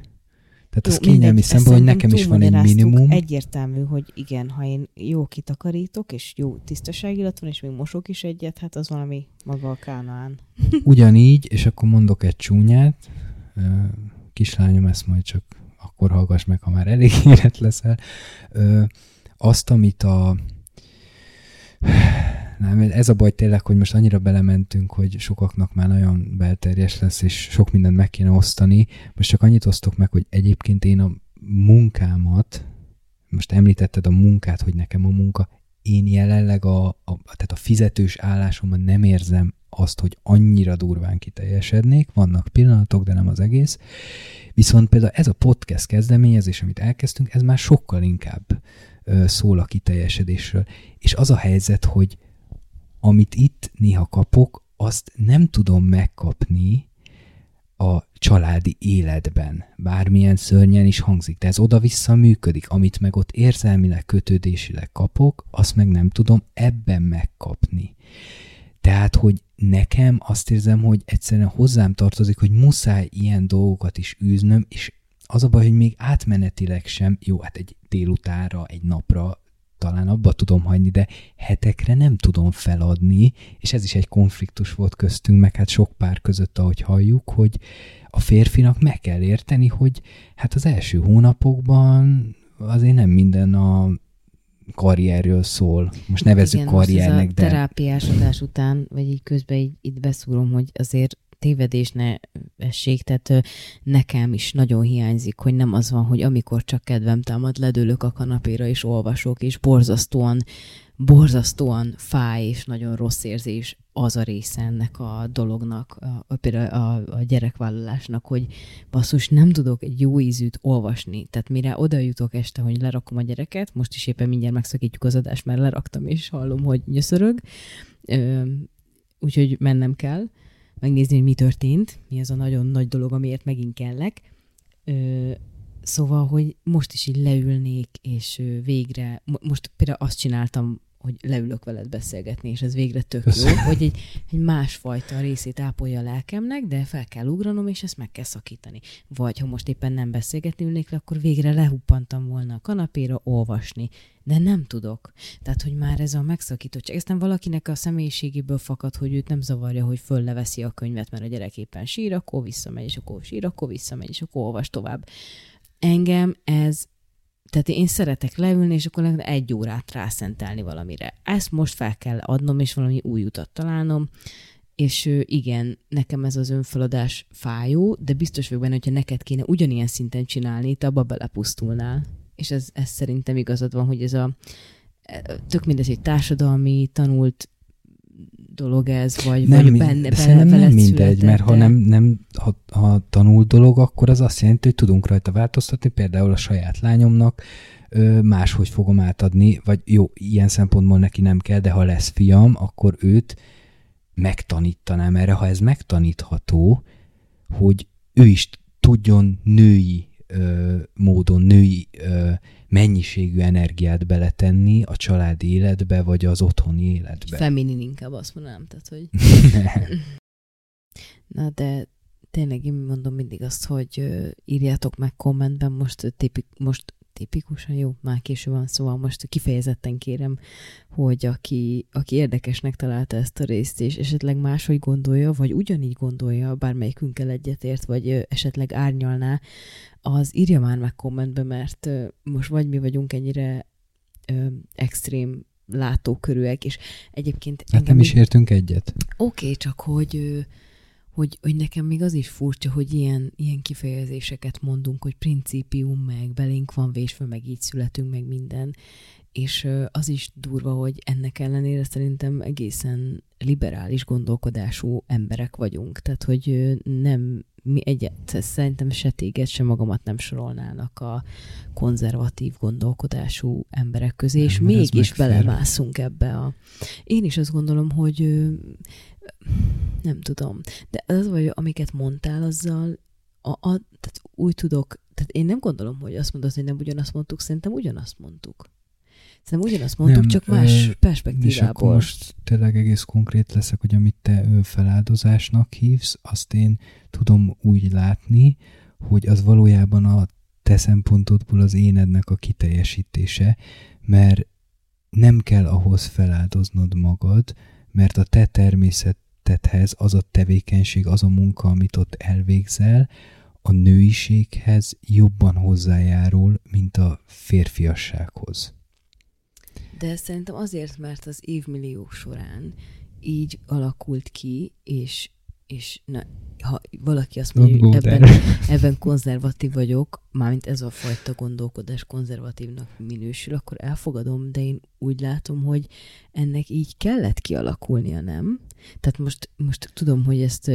Tehát az Jó, kényelmi mindegy, ezt szempont, hogy nekem is van egy minimum. Egyértelmű, hogy igen, ha én jó kitakarítok, és jó tisztaság illat van, és még mosok is egyet, hát az valami maga a kánaán. Ugyanígy, és akkor mondok egy csúnyát, kislányom, ezt majd csak akkor hallgass meg, ha már elég élet leszel, azt, amit a nem, ez a baj tényleg, hogy most annyira belementünk, hogy sokaknak már nagyon belterjes lesz, és sok mindent meg kéne osztani. Most csak annyit osztok meg, hogy egyébként én a munkámat, most említetted a munkát, hogy nekem a munka, én jelenleg a, a, tehát a fizetős állásomban nem érzem azt, hogy annyira durván kiteljesednék, vannak pillanatok, de nem az egész. Viszont például ez a podcast kezdeményezés, amit elkezdtünk, ez már sokkal inkább szól a kiteljesedésről. És az a helyzet, hogy amit itt néha kapok, azt nem tudom megkapni a családi életben. Bármilyen szörnyen is hangzik, de ez oda-vissza működik. Amit meg ott érzelmileg, kötődésileg kapok, azt meg nem tudom ebben megkapni. Tehát, hogy nekem azt érzem, hogy egyszerűen hozzám tartozik, hogy muszáj ilyen dolgokat is űznöm, és az a baj, hogy még átmenetileg sem, jó, hát egy délutára, egy napra talán abba tudom hagyni, de hetekre nem tudom feladni, és ez is egy konfliktus volt köztünk, meg hát sok pár között, ahogy halljuk, hogy a férfinak meg kell érteni, hogy hát az első hónapokban azért nem minden a karrierről szól. Most nevezzük Igen, karriernek, most ez a de... terápiás adás után, vagy így közben így, itt beszúrom, hogy azért tévedés ne essék, tehát nekem is nagyon hiányzik, hogy nem az van, hogy amikor csak kedvem támad, ledőlök a kanapéra és olvasok, és borzasztóan, borzasztóan fáj és nagyon rossz érzés az a része ennek a dolognak, a, például a, a gyerekvállalásnak, hogy basszus, nem tudok egy jó ízűt olvasni. Tehát mire oda jutok este, hogy lerakom a gyereket, most is éppen mindjárt megszakítjuk az adást, mert leraktam, és hallom, hogy nyöszörög, úgyhogy mennem kell megnézni, hogy mi történt, mi az a nagyon nagy dolog, amiért megint kellek. Ö, szóval, hogy most is így leülnék, és végre, mo- most például azt csináltam, hogy leülök veled beszélgetni, és ez végre tök jó, hogy egy, egy másfajta részét ápolja a lelkemnek, de fel kell ugranom, és ezt meg kell szakítani. Vagy ha most éppen nem beszélgetni ülnék le, akkor végre lehuppantam volna a kanapéra olvasni, de nem tudok. Tehát, hogy már ez a megszakítottság, nem valakinek a személyiségéből fakad, hogy őt nem zavarja, hogy fölleveszi a könyvet, mert a gyerek éppen sír, akkor visszamegy, és akkor sír, akkor visszamegy, és akkor olvas tovább. Engem ez tehát én szeretek leülni, és akkor egy órát rászentelni valamire. Ezt most fel kell adnom, és valami új utat találnom, és igen, nekem ez az önfeladás fájó, de biztos vagyok benne, hogyha neked kéne ugyanilyen szinten csinálni, te abba belepusztulnál. És ez, ez szerintem igazad van, hogy ez a tök mindegy, egy társadalmi, tanult dolog ez, vagy, nem, vagy benne, szerintem nem mindegy, született, mert ha nem, nem ha, ha tanult dolog, akkor az azt jelenti, hogy tudunk rajta változtatni, például a saját lányomnak ö, máshogy fogom átadni, vagy jó, ilyen szempontból neki nem kell, de ha lesz fiam, akkor őt megtanítanám erre, ha ez megtanítható, hogy ő is tudjon női ö, módon, női ö, mennyiségű energiát beletenni a családi életbe, vagy az otthoni életbe. Feminin inkább azt mondanám, tehát, hogy Na, de tényleg én mondom mindig azt, hogy írjátok meg kommentben, most tipik, most tipikusan jó, már késő van, szóval most kifejezetten kérem, hogy aki, aki érdekesnek találta ezt a részt, és esetleg máshogy gondolja, vagy ugyanígy gondolja, bármelyikünkkel egyetért, vagy esetleg árnyalná, az írja már meg kommentbe, mert most vagy mi vagyunk ennyire ö, extrém látókörűek, és egyébként Hát nem is értünk egyet. Oké, okay, csak hogy, hogy, hogy nekem még az is furcsa, hogy ilyen, ilyen kifejezéseket mondunk, hogy principium, meg belénk van vésve, meg így születünk, meg minden. És az is durva, hogy ennek ellenére szerintem egészen liberális gondolkodású emberek vagyunk. Tehát, hogy nem mi egyet, szerintem se téged, se magamat nem sorolnának a konzervatív gondolkodású emberek közé, és Nem, ez mégis belemászunk ebbe a... Én is azt gondolom, hogy nem tudom, de az vagy, amiket mondtál, azzal a, a, tehát úgy tudok, tehát én nem gondolom, hogy azt mondod, hogy nem ugyanazt mondtuk, szerintem ugyanazt mondtuk. Szerintem ugyanazt mondtuk, Nem, csak más ö, És akkor perspektívából. most tényleg egész konkrét leszek, hogy amit te önfeláldozásnak hívsz, azt én tudom úgy látni, hogy az valójában a te szempontodból az énednek a kiteljesítése, mert nem kell ahhoz feláldoznod magad, mert a te természetedhez az a tevékenység, az a munka, amit ott elvégzel, a nőiséghez jobban hozzájárul, mint a férfiassághoz. De szerintem azért, mert az évmilliók során így alakult ki, és, és na, ha valaki azt mondja, hogy ebben, ebben konzervatív vagyok, mármint ez a fajta gondolkodás konzervatívnak minősül, akkor elfogadom, de én úgy látom, hogy ennek így kellett kialakulnia, nem? Tehát most, most tudom, hogy ezt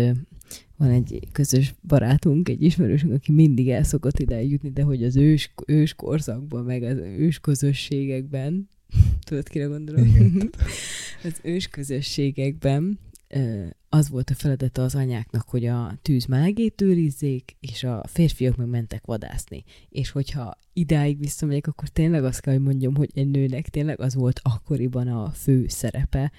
van egy közös barátunk, egy ismerősünk, aki mindig el szokott ide jutni, de hogy az ős, ős korszakban, meg az ős közösségekben, tudod, kire gondolom? Igen. az ős közösségekben az volt a feladata az anyáknak, hogy a tűz melegét őrizzék, és a férfiak meg mentek vadászni. És hogyha idáig visszamegyek, akkor tényleg azt kell, hogy mondjam, hogy egy nőnek tényleg az volt akkoriban a fő szerepe,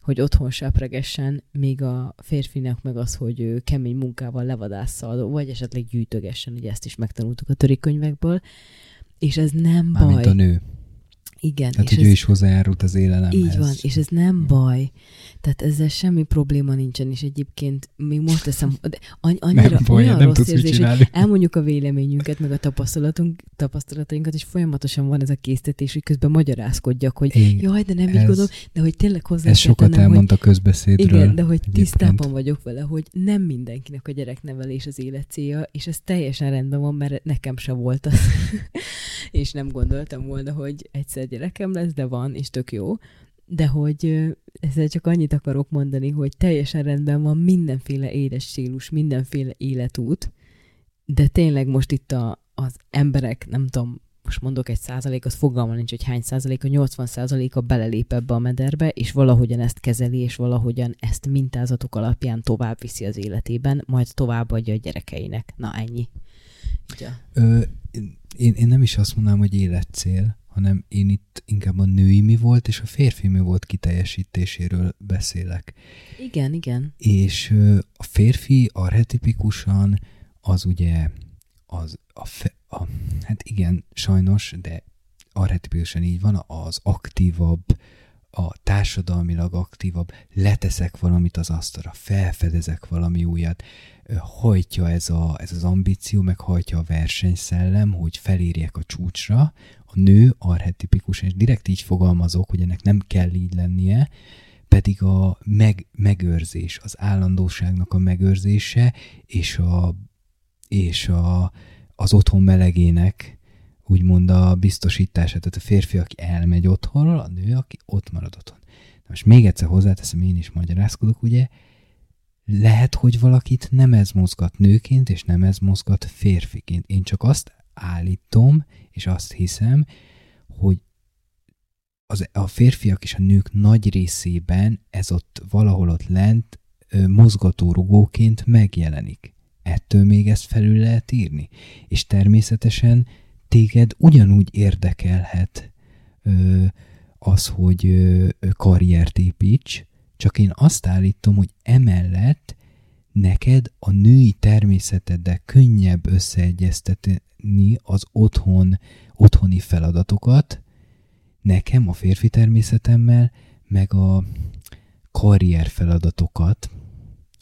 hogy otthon sepregessen, míg a férfinak meg az, hogy ő kemény munkával levadásza, vagy esetleg gyűjtögessen, ugye ezt is megtanultuk a törikönyvekből, és ez nem baj. Mármint a nő. Igen. Tehát, és hogy ez, ő is hozzájárult az élelemhez. így van, és ez nem baj. Tehát ezzel semmi probléma nincsen, és egyébként még most teszem, de anny- annyira Nem baj, olyan nem rossz érzés, hogy elmondjuk a véleményünket, meg a tapasztalatunk, tapasztalatainkat, és folyamatosan van ez a késztetés, hogy közben magyarázkodjak, hogy Igen, jaj, de nem így ez- gondolom, de hogy tényleg hozzá Ez sokat tennem, hogy elmond a közbeszédről. igen, de hogy egyébként. tisztában vagyok vele, hogy nem mindenkinek a gyereknevelés az élet célja, és ez teljesen rendben van, mert nekem se volt az. és nem gondoltam volna, hogy egyszer gyerekem lesz, de van, és tök jó. De hogy ezzel csak annyit akarok mondani, hogy teljesen rendben van mindenféle éles stílus, mindenféle életút, de tényleg most itt a, az emberek, nem tudom, most mondok egy százalékot, fogalma nincs, hogy hány százalék, a 80 százaléka belelép ebbe a mederbe, és valahogyan ezt kezeli, és valahogyan ezt mintázatok alapján tovább viszi az életében, majd továbbadja a gyerekeinek. Na ennyi. Ja. Ö, én, én nem is azt mondanám, hogy életcél, hanem én itt inkább a női mi volt, és a férfi mi volt kiteljesítéséről beszélek. Igen, igen. És ö, a férfi arhetipikusan az ugye az a, fe, a hát igen, sajnos, de arhetipikusan így van, az aktívabb, a társadalmilag aktívabb, leteszek valamit az asztalra, felfedezek valami újat, hajtja ez, a, ez az ambíció, meg hajtja a versenyszellem, hogy felérjek a csúcsra, a nő arhetipikus, és direkt így fogalmazok, hogy ennek nem kell így lennie, pedig a meg, megőrzés, az állandóságnak a megőrzése, és, a, és a, az otthon melegének úgymond a biztosítása. Tehát a férfi, aki elmegy otthonról, a nő, aki ott marad otthon. Na most még egyszer hozzáteszem, én is magyarázkodok, ugye, lehet, hogy valakit nem ez mozgat nőként, és nem ez mozgat férfiként. Én csak azt állítom, és azt hiszem, hogy az, a férfiak és a nők nagy részében ez ott valahol ott lent mozgatórugóként megjelenik. Ettől még ezt felül lehet írni. És természetesen téged ugyanúgy érdekelhet ö, az, hogy ö, karriert építs, csak én azt állítom, hogy emellett neked a női természeteddel könnyebb összeegyeztetni az otthon, otthoni feladatokat, nekem a férfi természetemmel, meg a karrier feladatokat,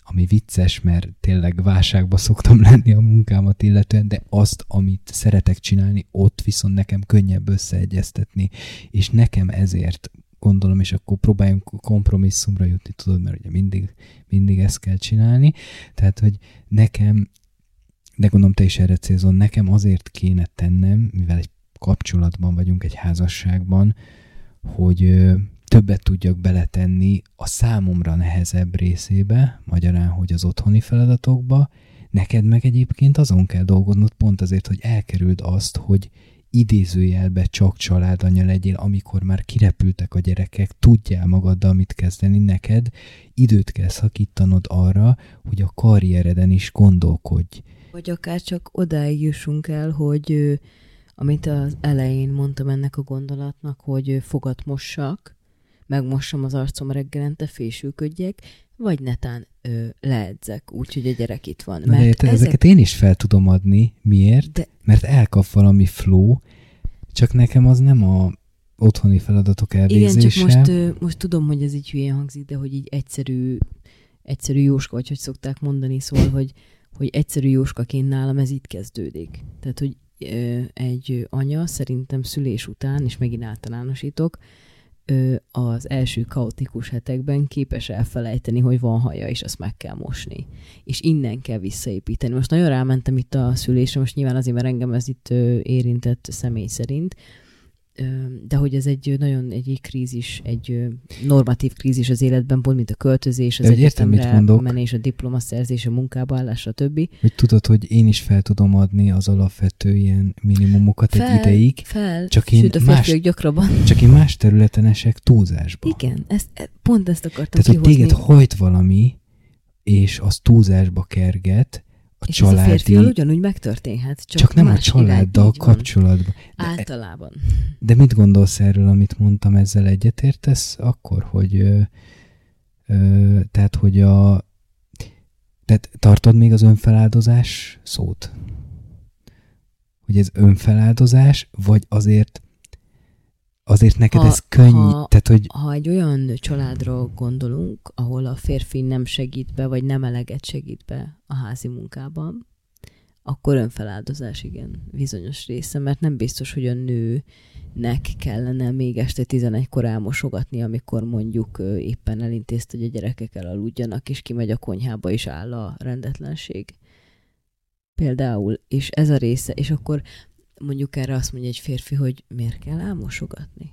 ami vicces, mert tényleg válságba szoktam lenni a munkámat illetően, de azt, amit szeretek csinálni, ott viszont nekem könnyebb összeegyeztetni, és nekem ezért gondolom, és akkor próbáljunk kompromisszumra jutni, tudod, mert ugye mindig, mindig ezt kell csinálni, tehát, hogy nekem, de gondolom te is erre célzol, nekem azért kéne tennem, mivel egy kapcsolatban vagyunk, egy házasságban, hogy többet tudjak beletenni a számomra nehezebb részébe, magyarán, hogy az otthoni feladatokba, neked meg egyébként azon kell dolgoznod pont azért, hogy elkerüld azt, hogy idézőjelbe csak családanya legyél, amikor már kirepültek a gyerekek, tudjál magaddal mit kezdeni, neked időt kell szakítanod arra, hogy a karriereden is gondolkodj. Vagy akár csak odáig jussunk el, hogy amit az elején mondtam ennek a gondolatnak, hogy fogat mossak, megmossam az arcom reggelente, fésülködjek, vagy netán ö, leedzek, úgyhogy a gyerek itt van. De érted, ezek- ezeket én is fel tudom adni. Miért? De Mert elkap valami flow, csak nekem az nem a otthoni feladatok igen, elvégzése. csak most, ö, most tudom, hogy ez így hülyén hangzik, de hogy így egyszerű, egyszerű jóska, vagy hogy szokták mondani, szóval, hogy, hogy egyszerű jóskaként nálam ez itt kezdődik. Tehát, hogy ö, egy anya szerintem szülés után, és megint általánosítok, az első kaotikus hetekben képes elfelejteni, hogy van haja, és azt meg kell mosni. És innen kell visszaépíteni. Most nagyon rámentem itt a szülésre, most nyilván azért, mert engem ez itt érintett személy szerint, de hogy ez egy nagyon egy krízis, egy normatív krízis az életben, pont mint a költözés, az hogy értem, mit egyetemre mondok. menés, a diplomaszerzés, a munkába állás, stb. Hogy tudod, hogy én is fel tudom adni az alapvető ilyen minimumokat egy ideig, fel, csak én sőt a más- gyakrabban. csak én más területen esek túlzásba. Igen, ezt, e- pont ezt akartam Tehát, hogy kihozni. téged hajt valami, és az túlzásba kerget, és ez a családi... férfival ugyanúgy megtörténhet, csak, csak nem a irány, családdal van. kapcsolatban. De, Általában. de mit gondolsz erről, amit mondtam, ezzel egyetértesz akkor, hogy, ö, Ö, tehát, hogy a... Tehát tartod még az önfeláldozás szót? Hogy ez önfeláldozás, vagy azért azért neked Ha- ez könnyű, ha- tehát, hogy Ha egy olyan családra gondolunk, ahol a férfi nem segít be, vagy nem eleget segít be a házi munkában, akkor önfeláldozás, igen, bizonyos része, mert nem biztos, hogy a nőnek kellene még este 11-kor elmosogatni, amikor mondjuk éppen elintézte, hogy a gyerekek elaludjanak, és kimegy a konyhába, és áll a rendetlenség. Például, és ez a része, és akkor mondjuk erre azt mondja egy férfi, hogy miért kell elmosogatni?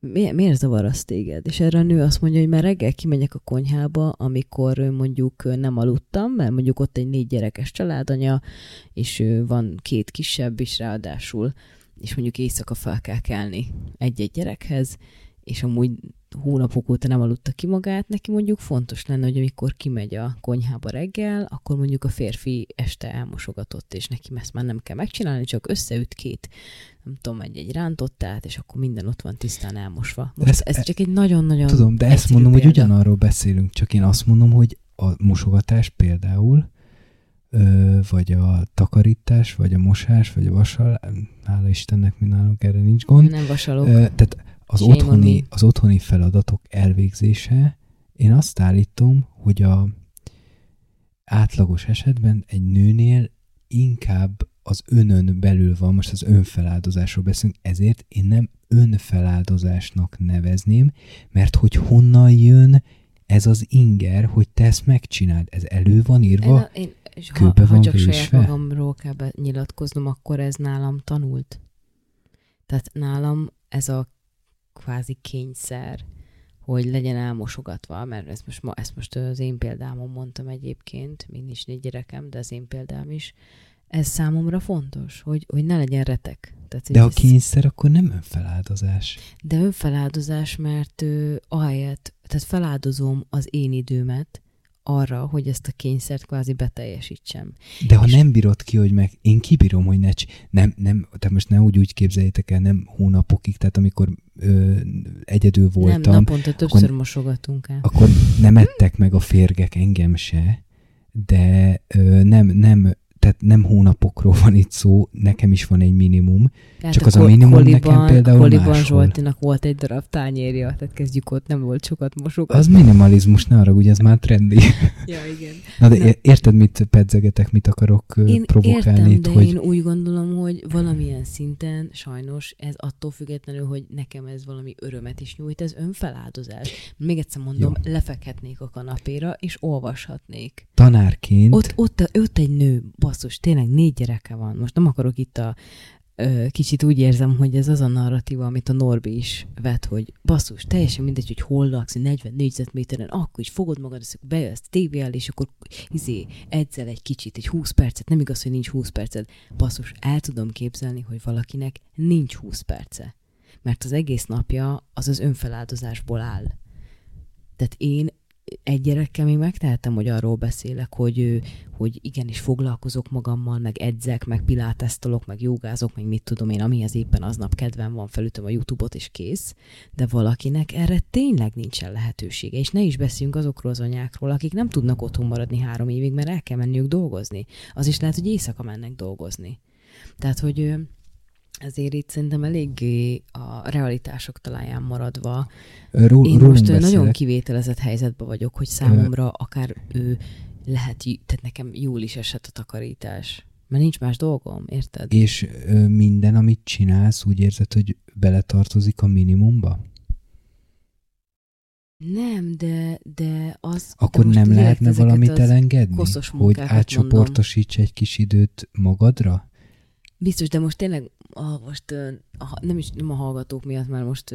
Mi, miért zavar az téged? És erre a nő azt mondja, hogy már reggel kimegyek a konyhába, amikor mondjuk nem aludtam, mert mondjuk ott egy négy gyerekes családanya, és van két kisebb is ráadásul, és mondjuk éjszaka fel kell kelni egy-egy gyerekhez, és amúgy hónapok óta nem aludta ki magát, neki mondjuk fontos lenne, hogy amikor kimegy a konyhába reggel, akkor mondjuk a férfi este elmosogatott, és neki ezt már nem kell megcsinálni, csak összeüt két, nem tudom, egy-egy rántottát, és akkor minden ott van tisztán elmosva. Most Ez- ez, ez csak egy nagyon-nagyon tudom, de ezt mondom, hogy példa. ugyanarról beszélünk, csak én azt mondom, hogy a mosogatás például, ö, vagy a takarítás, vagy a mosás, vagy a vasal, hála Istennek mi nálunk erre nincs gond, Nem vasalok. Ö, tehát az Shame otthoni, az otthoni feladatok elvégzése, én azt állítom, hogy a átlagos esetben egy nőnél inkább az önön belül van, most az önfeláldozásról beszélünk, ezért én nem önfeláldozásnak nevezném, mert hogy honnan jön ez az inger, hogy te ezt megcsináld, ez elő van írva, Én, én, és ha, ha van csak saját vésve? magamról kell nyilatkoznom, akkor ez nálam tanult. Tehát nálam ez a kvázi kényszer, hogy legyen elmosogatva, mert ezt most, ma, ezt most az én példámon mondtam egyébként, még nincs négy gyerekem, de az én példám is. Ez számomra fontos, hogy, hogy ne legyen retek. Tehát, de a ez- kényszer akkor nem önfeláldozás. de önfeláldozás, mert ö, ahelyett, tehát feláldozom az én időmet arra, hogy ezt a kényszert kvázi beteljesítsem. De ha És- nem bírod ki, hogy meg, én kibírom, hogy ne, nem, nem, tehát most ne úgy úgy képzeljétek el, nem hónapokig, tehát amikor ö, egyedül voltam, nem, naponta többször mosogatunk el. akkor nem ettek meg a férgek engem se, de ö, nem, nem, tehát nem hónapokról van itt szó, nekem is van egy minimum. Tehát csak az a minimum nekem például Koliban máshol. Zsoltinak volt egy darab tányérja, tehát kezdjük ott, nem volt sokat mosogatni. Az minimalizmus, ne arra, ugye ez már trendi. Ja, igen. Na de Nem. érted, mit pedzegetek, mit akarok Én provokálni értem, itt, de hogy én úgy gondolom, hogy valamilyen szinten sajnos ez attól függetlenül, hogy nekem ez valami örömet is nyújt, ez önfeláldozás. Még egyszer mondom, Jó. lefekhetnék a kanapéra, és olvashatnék. tanárként Ott, ott, ott egy nő, basszus, tényleg négy gyereke van. Most nem akarok itt a kicsit úgy érzem, hogy ez az a narratíva, amit a Norbi is vet, hogy basszus, teljesen mindegy, hogy hol laksz, 40 négyzetméteren, akkor is fogod magad, és bejössz tévé elé, és akkor izé, edzel egy kicsit, egy 20 percet, nem igaz, hogy nincs 20 perced. Basszus, el tudom képzelni, hogy valakinek nincs 20 perce. Mert az egész napja az az önfeláldozásból áll. Tehát én egy gyerekkel még megtehetem, hogy arról beszélek, hogy, hogy igenis foglalkozok magammal, meg edzek, meg pilátesztolok, meg jogázok, meg mit tudom én, amihez éppen aznap kedvem van, felütöm a YouTube-ot, és kész. De valakinek erre tényleg nincsen lehetősége. És ne is beszéljünk azokról az anyákról, akik nem tudnak otthon maradni három évig, mert el kell menniük dolgozni. Az is lehet, hogy éjszaka mennek dolgozni. Tehát, hogy ezért itt szerintem eléggé a realitások talaján maradva ról, én most ö, nagyon beszélek. kivételezett helyzetben vagyok, hogy számomra akár ő lehet, tehát nekem jól is esett a takarítás. Mert nincs más dolgom, érted? És ö, minden, amit csinálsz, úgy érzed, hogy beletartozik a minimumba? Nem, de, de az... Akkor de nem lehetne valamit elengedni? Hogy átcsoportosíts egy kis időt magadra? Biztos, de most tényleg, ah, most a, nem is nem a hallgatók miatt, mert most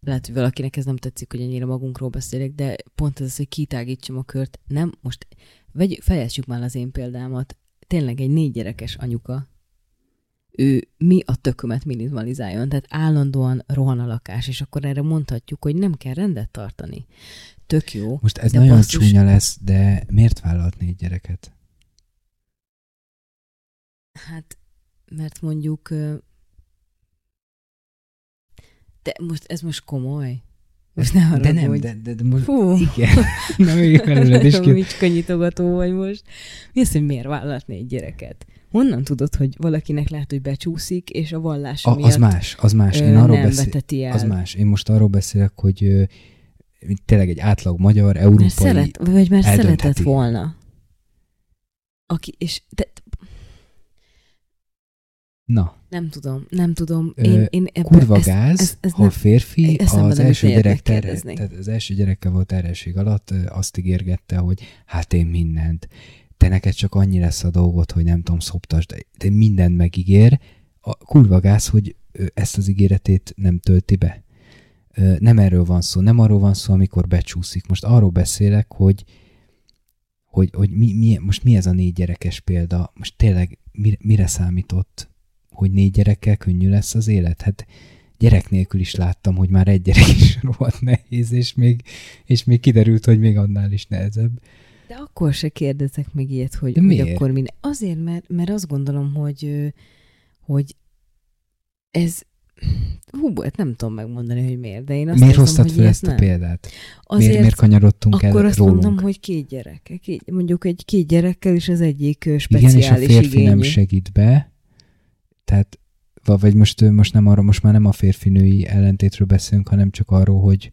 lehet, hogy valakinek ez nem tetszik, hogy ennyire magunkról beszélek, de pont ez az, hogy kitágítsam a kört. Nem, most vegy, fejezsük már az én példámat. Tényleg egy négy gyerekes anyuka, ő mi a tökömet minimalizáljon, tehát állandóan rohan a lakás, és akkor erre mondhatjuk, hogy nem kell rendet tartani. Tök jó. Most ez nagyon basszus- csúnya lesz, de miért vállalt négy gyereket? Hát, mert mondjuk... De most ez most komoly? Most ne De nem, haragudj. de, de, de most Fú. igen. Nem, még felüled is ki. Micska nyitogató vagy most. Mi az, hogy miért vállalhatni egy gyereket? Honnan tudod, hogy valakinek lehet, hogy becsúszik, és a vallása A, miatt az más, az más. Én arról nem beszél, az más. Én most arról beszélek, hogy ö, tényleg egy átlag magyar, Mert európai... szeret, vagy mert eldöntheti. szeretett volna. Aki, és de, Na, nem tudom, nem tudom. Én, én ebbe, kurva ezt, gáz, ezt- ezt ha nem- férfi az első gyerek kérdezni. tehát az első gyerekkel volt terhesség alatt azt ígérgette, hogy hát én mindent. Te neked csak annyi lesz a dolgot, hogy nem tudom, szoptasd, de, de mindent megígér. A kurva gáz, hogy ezt az ígéretét nem tölti be. Nem erről van szó, nem arról van szó, amikor becsúszik. Most arról beszélek, hogy hogy, hogy mi, mi, most mi ez a négy gyerekes példa? Most tényleg mire, mire számított, hogy négy gyerekkel könnyű lesz az élet? Hát gyerek nélkül is láttam, hogy már egy gyerek is rohadt nehéz, és még, és még kiderült, hogy még annál is nehezebb. De akkor se kérdezek még ilyet, hogy, De hogy miért? akkor mi. Azért, mert, mert azt gondolom, hogy, hogy ez hú, hát nem tudom megmondani, hogy miért, de én azt miért hoztad hogy fel ezt a példát? Azért, Miért, miért kanyarodtunk akkor el azt rólunk? mondom, hogy két gyerek. Két, mondjuk egy két gyerekkel is az egyik ö, Igen, speciális és a férfi igényű. nem segít be, tehát va- vagy most, most nem arra, most már nem a férfi-női ellentétről beszélünk, hanem csak arról, hogy,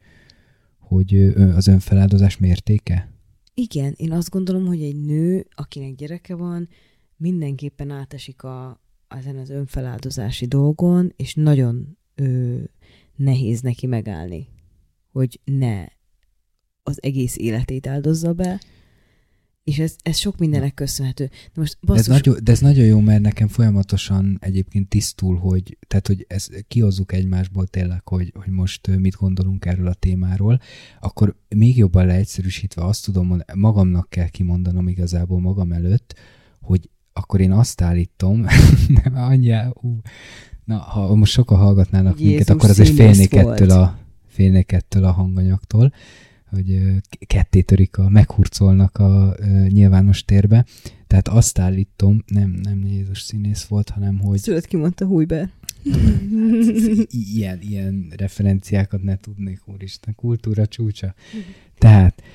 hogy az önfeláldozás mértéke? Igen, én azt gondolom, hogy egy nő, akinek gyereke van, mindenképpen átesik a, ezen az önfeláldozási dolgon, és nagyon ö, nehéz neki megállni, hogy ne az egész életét áldozza be, és ez, ez sok mindennek köszönhető. De most De ez, basszus, nagyon, de ez nagyon jó, mert nekem folyamatosan egyébként tisztul, hogy, tehát, hogy ezt kihozzuk egymásból tényleg, hogy, hogy most mit gondolunk erről a témáról, akkor még jobban leegyszerűsítve azt tudom mondani, magamnak kell kimondanom igazából magam előtt, hogy akkor én azt állítom, nem anyja, ú, na, ha most sokan hallgatnának Jézus minket, akkor azért félnék volt. ettől a, félnék ettől a hanganyagtól, hogy ketté törik, a, meghurcolnak a nyilvános térbe. Tehát azt állítom, nem, nem Jézus színész volt, hanem hogy szület kimondta hújbe. i- ilyen, ilyen referenciákat ne tudnék, úristen, kultúra csúcsa. Tehát, Ó,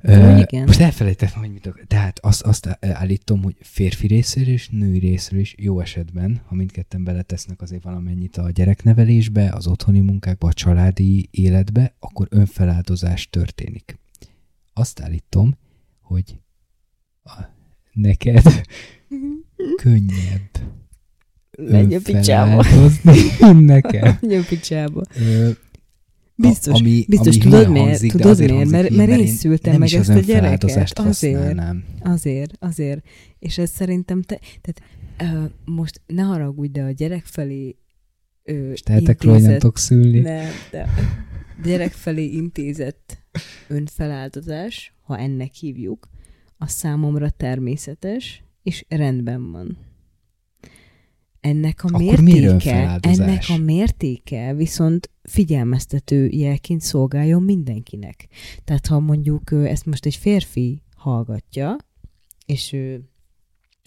ö, igen. most elfelejtettem, hogy mit. Tehát azt, azt állítom, hogy férfi részéről és női részéről is jó esetben, ha mindketten beletesznek azért valamennyit a gyereknevelésbe, az otthoni munkákba, a családi életbe, akkor önfeláldozás történik. Azt állítom, hogy a, neked könnyebb Menj a picsába. nekem. Menj a picsába. Ö, Biztos, a, ami, biztos ami tudod miért? hangzik, Tudod azért miért? Mert- hülyén, mert én szültem nem meg ezt a gyereket. Azért. Azért, azért. És ez szerintem te, tehát uh, most ne haragudj, de a gyerek felé uh, És tehetek tudok szülni. nem, de gyerek felé intézett önfeláldozás, ha ennek hívjuk, az számomra természetes, és rendben van. Ennek a Akkor mértéke, ennek a mértéke viszont figyelmeztető jelként szolgáljon mindenkinek. Tehát ha mondjuk ezt most egy férfi hallgatja, és ő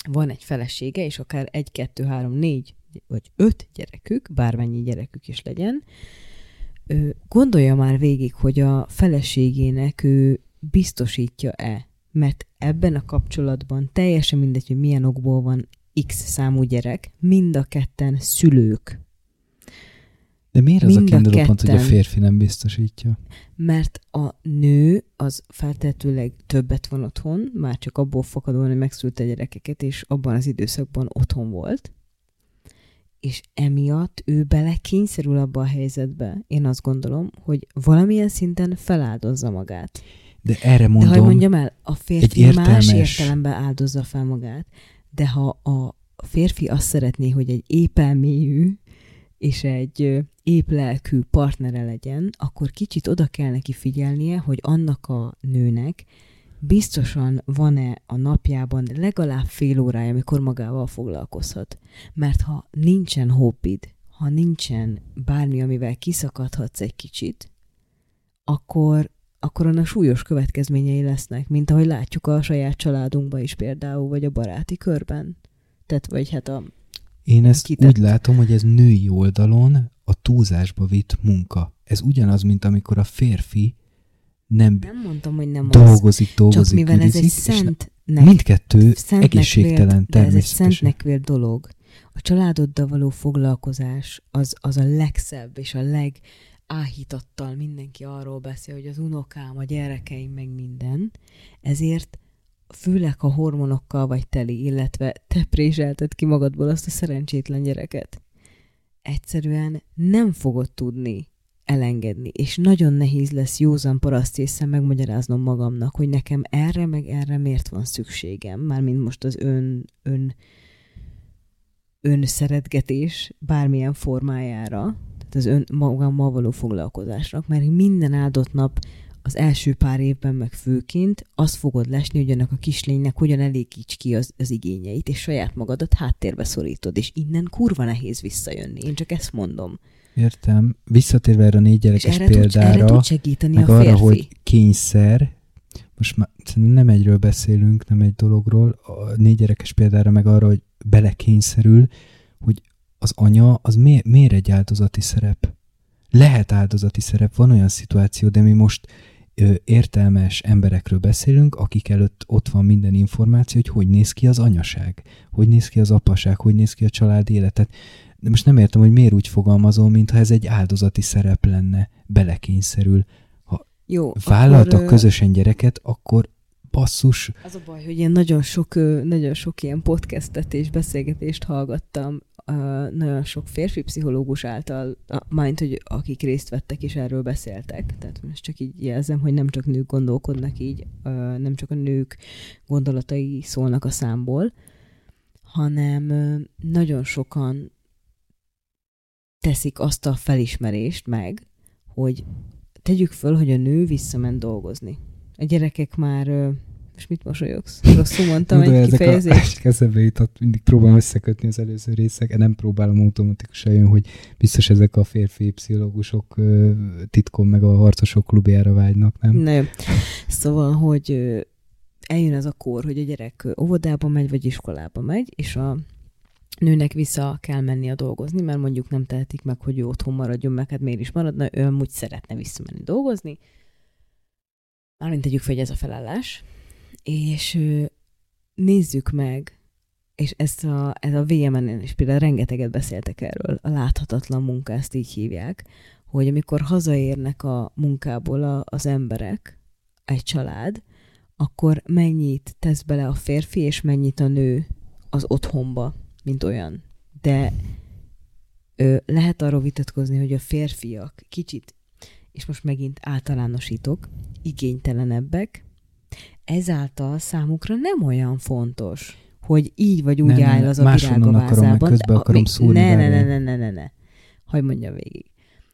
van egy felesége, és akár egy, kettő, három, négy, vagy öt gyerekük, bármennyi gyerekük is legyen, gondolja már végig, hogy a feleségének ő biztosítja-e, mert ebben a kapcsolatban teljesen mindegy, hogy milyen okból van X számú gyerek, mind a ketten szülők. De miért az a Mind kiinduló pont, hogy a férfi nem biztosítja? Mert a nő az feltetőleg többet van otthon, már csak abból fakadóan, hogy megszülte gyerekeket, és abban az időszakban otthon volt, és emiatt ő bele kényszerül abba a helyzetbe, én azt gondolom, hogy valamilyen szinten feláldozza magát. De erre De mondom, ha mondjam el, a férfi egy más értelmes- értelemben áldozza fel magát, de ha a férfi azt szeretné, hogy egy épelmélyű és egy ö, épp lelkű partnere legyen, akkor kicsit oda kell neki figyelnie, hogy annak a nőnek biztosan van-e a napjában legalább fél órája, amikor magával foglalkozhat. Mert ha nincsen hobbid, ha nincsen bármi, amivel kiszakadhatsz egy kicsit, akkor, akkor annak súlyos következményei lesznek, mint ahogy látjuk a saját családunkban is például, vagy a baráti körben. Tehát, vagy hát a... én ezt kitett. úgy látom, hogy ez női oldalon a túlzásba vitt munka. ez ugyanaz, mint amikor a férfi nem, Nem mondtam, hogy nem az. dolgozik, dolgozik, Csak mivel ez egy szent nek, mindkettő szentnek egészségtelen vélt, de ez egy természetesen. szentnek vélt dolog. A családoddal való foglalkozás az, az a legszebb és a legáhítattal mindenki arról beszél, hogy az unokám, a gyerekeim, meg minden. Ezért főleg, ha hormonokkal vagy teli, illetve te préselted ki magadból azt a szerencsétlen gyereket. Egyszerűen nem fogod tudni elengedni, és nagyon nehéz lesz józan parasztészen megmagyaráznom magamnak, hogy nekem erre meg erre miért van szükségem, mármint most az ön, ön önszeretgetés bármilyen formájára, az ön magammal való foglalkozásnak, mert minden áldott nap az első pár évben meg főként azt fogod lesni, hogy annak a kislénynek hogyan elégíts ki az, az igényeit, és saját magadat háttérbe szorítod, és innen kurva nehéz visszajönni. Én csak ezt mondom. Értem. Visszatérve erre a négy És gyerekes erre tud, erre példára, tud segíteni meg a arra, férfi. hogy kényszer, most már nem egyről beszélünk, nem egy dologról, a négy gyerekes példára meg arra, hogy belekényszerül, hogy az anya az mi, miért egy áldozati szerep? Lehet áldozati szerep, van olyan szituáció, de mi most ö, értelmes emberekről beszélünk, akik előtt ott van minden információ, hogy hogy néz ki az anyaság, hogy néz ki az apaság, hogy néz ki a család életet. De most nem értem, hogy miért úgy fogalmazol, mintha ez egy áldozati szerep lenne, belekényszerül. Jó, Vállaltak akkor, közösen gyereket, akkor basszus, Az a baj, hogy én nagyon sok, nagyon sok ilyen podcastet és beszélgetést hallgattam, nagyon sok férfi pszichológus által, mind, hogy akik részt vettek és erről beszéltek. Tehát most csak így jelzem, hogy nem csak nők gondolkodnak így, nem csak a nők gondolatai szólnak a számból, hanem nagyon sokan teszik azt a felismerést meg, hogy tegyük föl, hogy a nő visszament dolgozni. A gyerekek már, most mit mosolyogsz? Rosszul mondtam egy ezek kifejezést? A, eszembe jutott, mindig próbálom összekötni az előző részek, nem próbálom automatikusan jön, hogy biztos ezek a férfi pszichológusok titkon meg a harcosok klubjára vágynak, nem? Jó. Szóval, hogy eljön az a kor, hogy a gyerek óvodába megy, vagy iskolába megy, és a nőnek vissza kell menni a dolgozni, mert mondjuk nem tehetik meg, hogy ő otthon maradjon, meg hát miért is maradna, ő amúgy szeretne visszamenni dolgozni. Mármint tegyük fel, hogy ez a felállás. És nézzük meg, és ezt a, ez a VMN-en is például rengeteget beszéltek erről, a láthatatlan munka, ezt így hívják, hogy amikor hazaérnek a munkából a, az emberek, egy család, akkor mennyit tesz bele a férfi, és mennyit a nő az otthonba, mint olyan. De ö, lehet arról vitatkozni, hogy a férfiak kicsit, és most megint általánosítok, igénytelenebbek, ezáltal számukra nem olyan fontos, hogy így vagy úgy Nem, áll az a virág a akarom, vázában. akarom mi- szúrni, Ne, ne, ne, ne, ne, ne, ne. Hagyj mondja végig.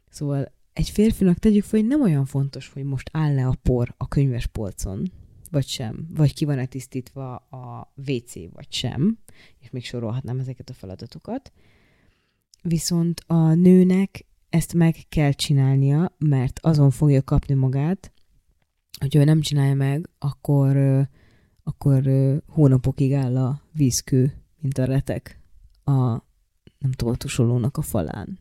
Szóval egy férfinak tegyük fel, hogy nem olyan fontos, hogy most áll-e a por a könyves polcon, vagy sem, vagy ki van-e tisztítva a WC, vagy sem, és még sorolhatnám ezeket a feladatokat. Viszont a nőnek ezt meg kell csinálnia, mert azon fogja kapni magát, hogy ő nem csinálja meg, akkor, akkor hónapokig áll a vízkő, mint a retek a, nem tudom, a falán.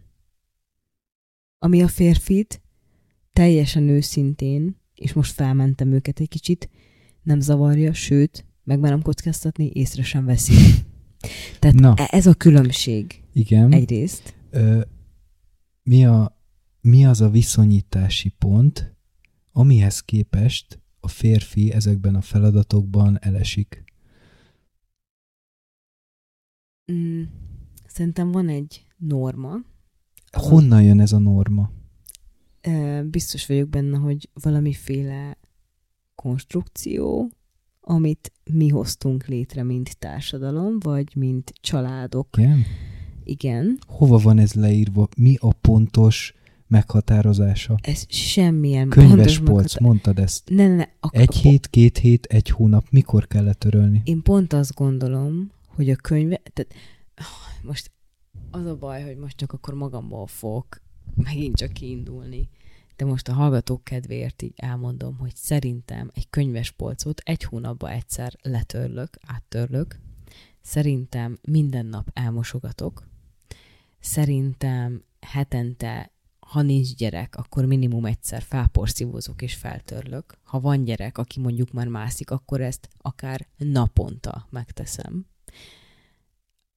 Ami a férfit teljesen őszintén, és most felmentem őket egy kicsit, nem zavarja, sőt, megmerem kockáztatni, észre sem veszi. Tehát Na. e- ez a különbség Igen. egyrészt. Ö, mi, a, mi az a viszonyítási pont, amihez képest a férfi ezekben a feladatokban elesik? Mm, szerintem van egy norma, Honnan jön ez a norma? Biztos vagyok benne, hogy valamiféle konstrukció, amit mi hoztunk létre, mint társadalom, vagy mint családok. Igen? Igen. Hova van ez leírva? Mi a pontos meghatározása? Ez semmilyen Könyves polc, meghatá- mondtad ezt. Ne, ne, ne. A, Egy hét, két hét, egy hónap, mikor kellett törölni? Én pont azt gondolom, hogy a könyve... Tehát, ah, most az a baj, hogy most csak akkor magamból fogok megint csak kiindulni. De most a hallgatók kedvéért így elmondom, hogy szerintem egy könyves polcot egy hónapban egyszer letörlök, áttörlök. Szerintem minden nap elmosogatok. Szerintem hetente ha nincs gyerek, akkor minimum egyszer felporszívózok és feltörlök. Ha van gyerek, aki mondjuk már mászik, akkor ezt akár naponta megteszem.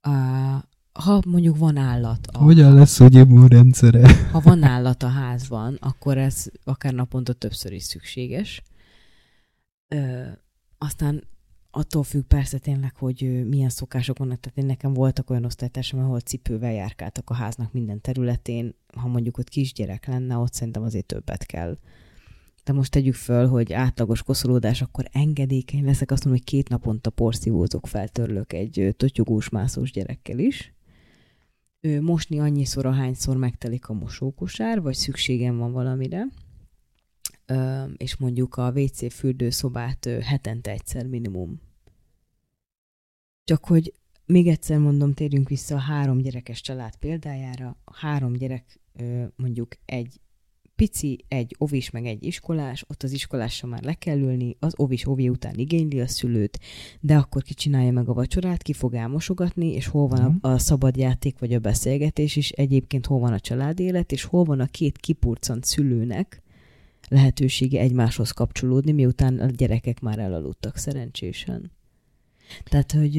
Uh, ha mondjuk van állat. A, Hogyan lesz, hogy immunrendszere? Ha van állat a házban, akkor ez akár naponta többször is szükséges. Ö, aztán attól függ persze tényleg, hogy milyen szokások vannak. Tehát én nekem voltak olyan osztálytársam, ahol cipővel járkáltak a háznak minden területén. Ha mondjuk ott kisgyerek lenne, ott szerintem azért többet kell. De most tegyük föl, hogy átlagos koszolódás, akkor engedékeny leszek. Azt mondom, hogy két naponta porszívózok, feltörlök egy totyogós, mászós gyerekkel is mosni annyiszor, ahányszor megtelik a mosókosár, vagy szükségem van valamire, és mondjuk a WC fürdőszobát hetente egyszer minimum. Csak hogy még egyszer mondom, térjünk vissza a három gyerekes család példájára. A három gyerek mondjuk egy pici, egy ovis, meg egy iskolás, ott az iskolásra már le kell ülni, az ovis ovi után igényli a szülőt, de akkor ki csinálja meg a vacsorát, ki fog elmosogatni, és hol van a, a szabad játék vagy a beszélgetés is, egyébként hol van a családélet, és hol van a két kipurcant szülőnek lehetősége egymáshoz kapcsolódni, miután a gyerekek már elaludtak szerencsésen. Tehát, hogy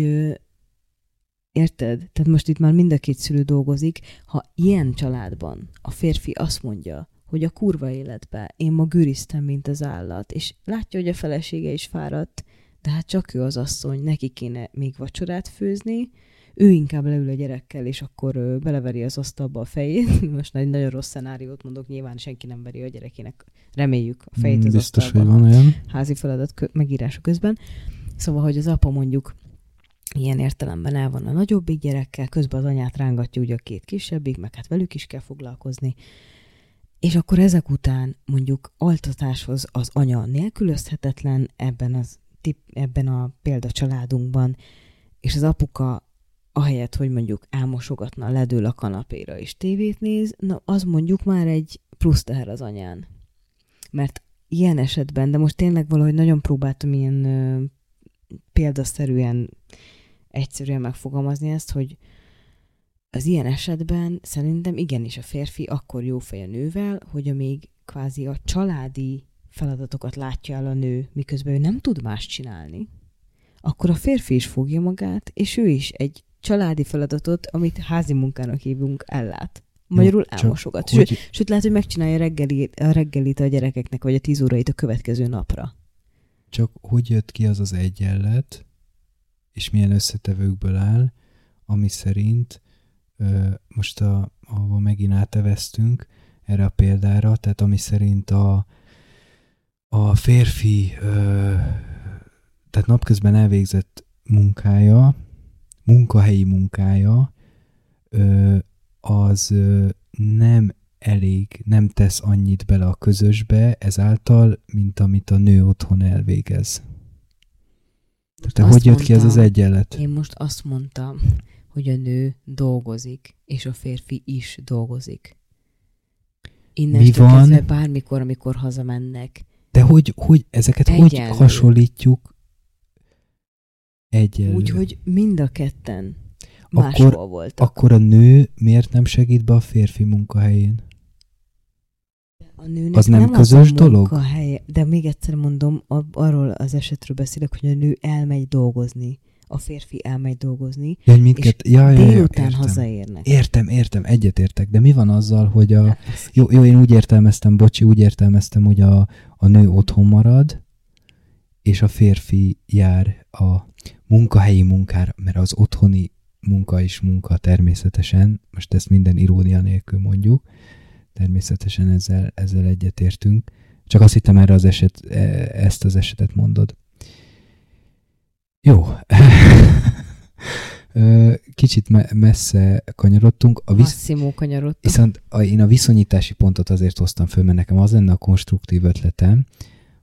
Érted? Tehát most itt már mind a két szülő dolgozik. Ha ilyen családban a férfi azt mondja, hogy a kurva életbe én ma güriztem, mint az állat, és látja, hogy a felesége is fáradt, de hát csak ő az asszony, neki kéne még vacsorát főzni, ő inkább leül a gyerekkel, és akkor ö, beleveri az asztalba a fejét. Most egy nagyon rossz szenáriót mondok, nyilván senki nem veri a gyerekének, reméljük a fejét az Biztos, asztalba hogy van olyan. házi feladat megírása közben. Szóval, hogy az apa mondjuk ilyen értelemben el van a nagyobbik gyerekkel, közben az anyát rángatja ugye a két kisebbik, meg hát velük is kell foglalkozni. És akkor ezek után mondjuk altatáshoz az anya nélkülözhetetlen ebben, az, tip, ebben a példacsaládunkban, és az apuka ahelyett, hogy mondjuk elmosogatna, ledől a kanapéra és tévét néz, na az mondjuk már egy plusz teher az anyán. Mert ilyen esetben, de most tényleg valahogy nagyon próbáltam ilyen példaszerűen egyszerűen megfogalmazni ezt, hogy az ilyen esetben szerintem igenis a férfi akkor jó fej a nővel, hogy amíg kvázi a családi feladatokat látja el a nő, miközben ő nem tud más csinálni, akkor a férfi is fogja magát, és ő is egy családi feladatot, amit házi munkának hívunk, ellát. Magyarul csak elmosogat. hogy- Sőt, sőt, lehet, hogy megcsinálja a reggelit, a reggelit a gyerekeknek, vagy a tíz órait a következő napra. Csak hogy jött ki az az egyenlet, és milyen összetevőkből áll, ami szerint most a, ahova megint áteveztünk erre a példára, tehát ami szerint a, a férfi tehát napközben elvégzett munkája, munkahelyi munkája, az nem elég, nem tesz annyit bele a közösbe ezáltal, mint amit a nő otthon elvégez. Te Azt hogy jött ki ez az mondtam, egyenlet? Én most azt mondtam, hogy a nő dolgozik, és a férfi is dolgozik. Innestől Mi van? kezdve bármikor, amikor hazamennek. De hogy, hogy ezeket hogy Egyenlő. hasonlítjuk egyenlő? Úgyhogy mind a ketten Akkor- voltak. Akkor a nő miért nem segít be a férfi munkahelyén? A nőnek Az nem nem közös az a dolog? munkahelye, de még egyszer mondom, a- arról az esetről beszélek, hogy a nő elmegy dolgozni, a férfi elmegy dolgozni, Ja, hogy mindkett... és ja, ja, ja, délután értem. hazaérnek. Értem, értem, egyetértek, de mi van azzal, hogy a... Ez Jó, jó, én úgy értelmeztem, bocsi, úgy értelmeztem, hogy a, a nő otthon marad, és a férfi jár a munkahelyi munkára, mert az otthoni munka is munka természetesen, most ezt minden irónia nélkül mondjuk, természetesen ezzel, ezzel egyetértünk, csak azt hittem erre az eset, e- ezt az esetet mondod. Jó. Kicsit me- messze kanyarodtunk. A visz- Masszimó kanyarodtak. Viszont a, én a viszonyítási pontot azért hoztam föl, mert nekem az lenne a konstruktív ötletem,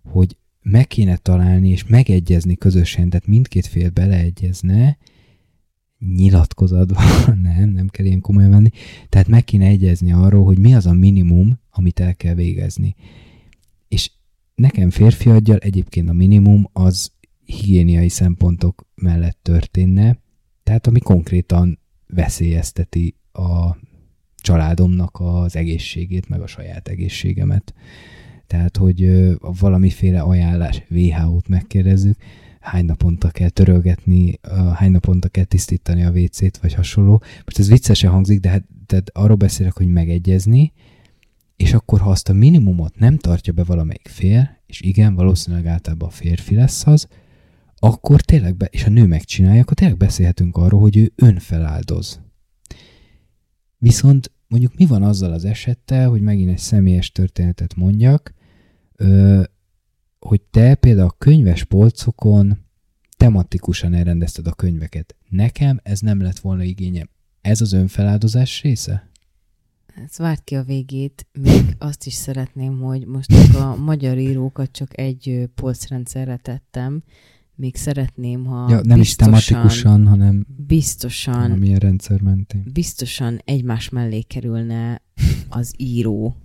hogy meg kéne találni és megegyezni közösen, tehát mindkét fél beleegyezne, nyilatkozatban, nem, nem kell ilyen komolyan venni, tehát meg kéne egyezni arról, hogy mi az a minimum, amit el kell végezni. És nekem férfiadjal egyébként a minimum az higiéniai szempontok mellett történne, tehát ami konkrétan veszélyezteti a családomnak az egészségét, meg a saját egészségemet. Tehát, hogy valamiféle ajánlás, WHO-t megkérdezzük, hány naponta kell törölgetni, hány naponta kell tisztítani a WC-t, vagy hasonló. Most ez viccesen hangzik, de hát tehát arról beszélek, hogy megegyezni, és akkor, ha azt a minimumot nem tartja be valamelyik fél, és igen, valószínűleg általában a férfi lesz az, akkor tényleg, be, és a nő megcsinálja, akkor tényleg beszélhetünk arról, hogy ő önfeláldoz. Viszont mondjuk mi van azzal az esettel, hogy megint egy személyes történetet mondjak, hogy te például a könyves polcokon tematikusan elrendezted a könyveket. Nekem ez nem lett volna igényem. Ez az önfeláldozás része? Hát várt ki a végét, még azt is szeretném, hogy most a magyar írókat csak egy polcrendszerre tettem, még szeretném, ha Ja, nem is biztosan, tematikusan, hanem biztosan, valamilyen rendszer mentén. biztosan egymás mellé kerülne az író.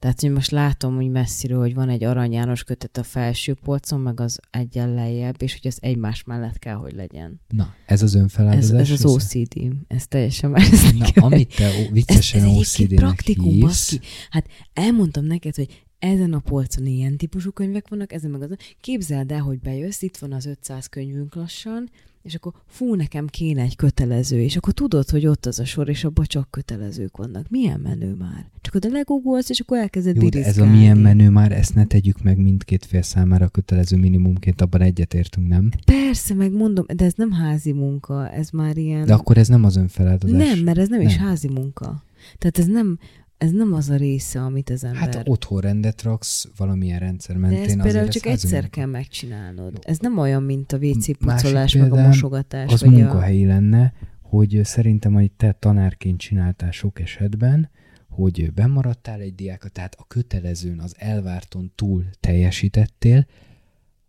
Tehát, hogy most látom, hogy messziről, hogy van egy Arany János kötet a felső polcon, meg az egyen lejjebb, és hogy az egymás mellett kell, hogy legyen. Na, ez az Ez, önfeláldozás ez az része? OCD. Ez teljesen más. Ez Na, egy- amit te ez, viccesen ez OCD-nek hívsz. Hát elmondtam neked, hogy ezen a polcon ilyen típusú könyvek vannak, ezen meg azon. Képzeld el, hogy bejössz, itt van az 500 könyvünk lassan, és akkor fú, nekem kéne egy kötelező, és akkor tudod, hogy ott az a sor, és abban csak kötelezők vannak. Milyen menő már? Csak oda legugolsz, és akkor elkezded Jó, ez a milyen menő már, ezt ne tegyük meg mindkét fél számára kötelező minimumként, abban egyetértünk, nem? Persze, meg mondom, de ez nem házi munka, ez már ilyen... De akkor ez nem az önfeláldozás. nem, mert ez nem, is Nem. házi munka. Tehát ez nem, ez nem az a része, amit az ember... Hát otthon rendet raksz valamilyen rendszer De mentén, ezt például azért csak ez egyszer munka. kell megcsinálnod. Ez nem olyan, mint a WC pucolás, meg a mosogatás. Az vagy munkahelyi lenne, hogy szerintem, hogy te tanárként csináltál sok esetben, hogy bemaradtál egy diákat, tehát a kötelezőn, az elvárton túl teljesítettél,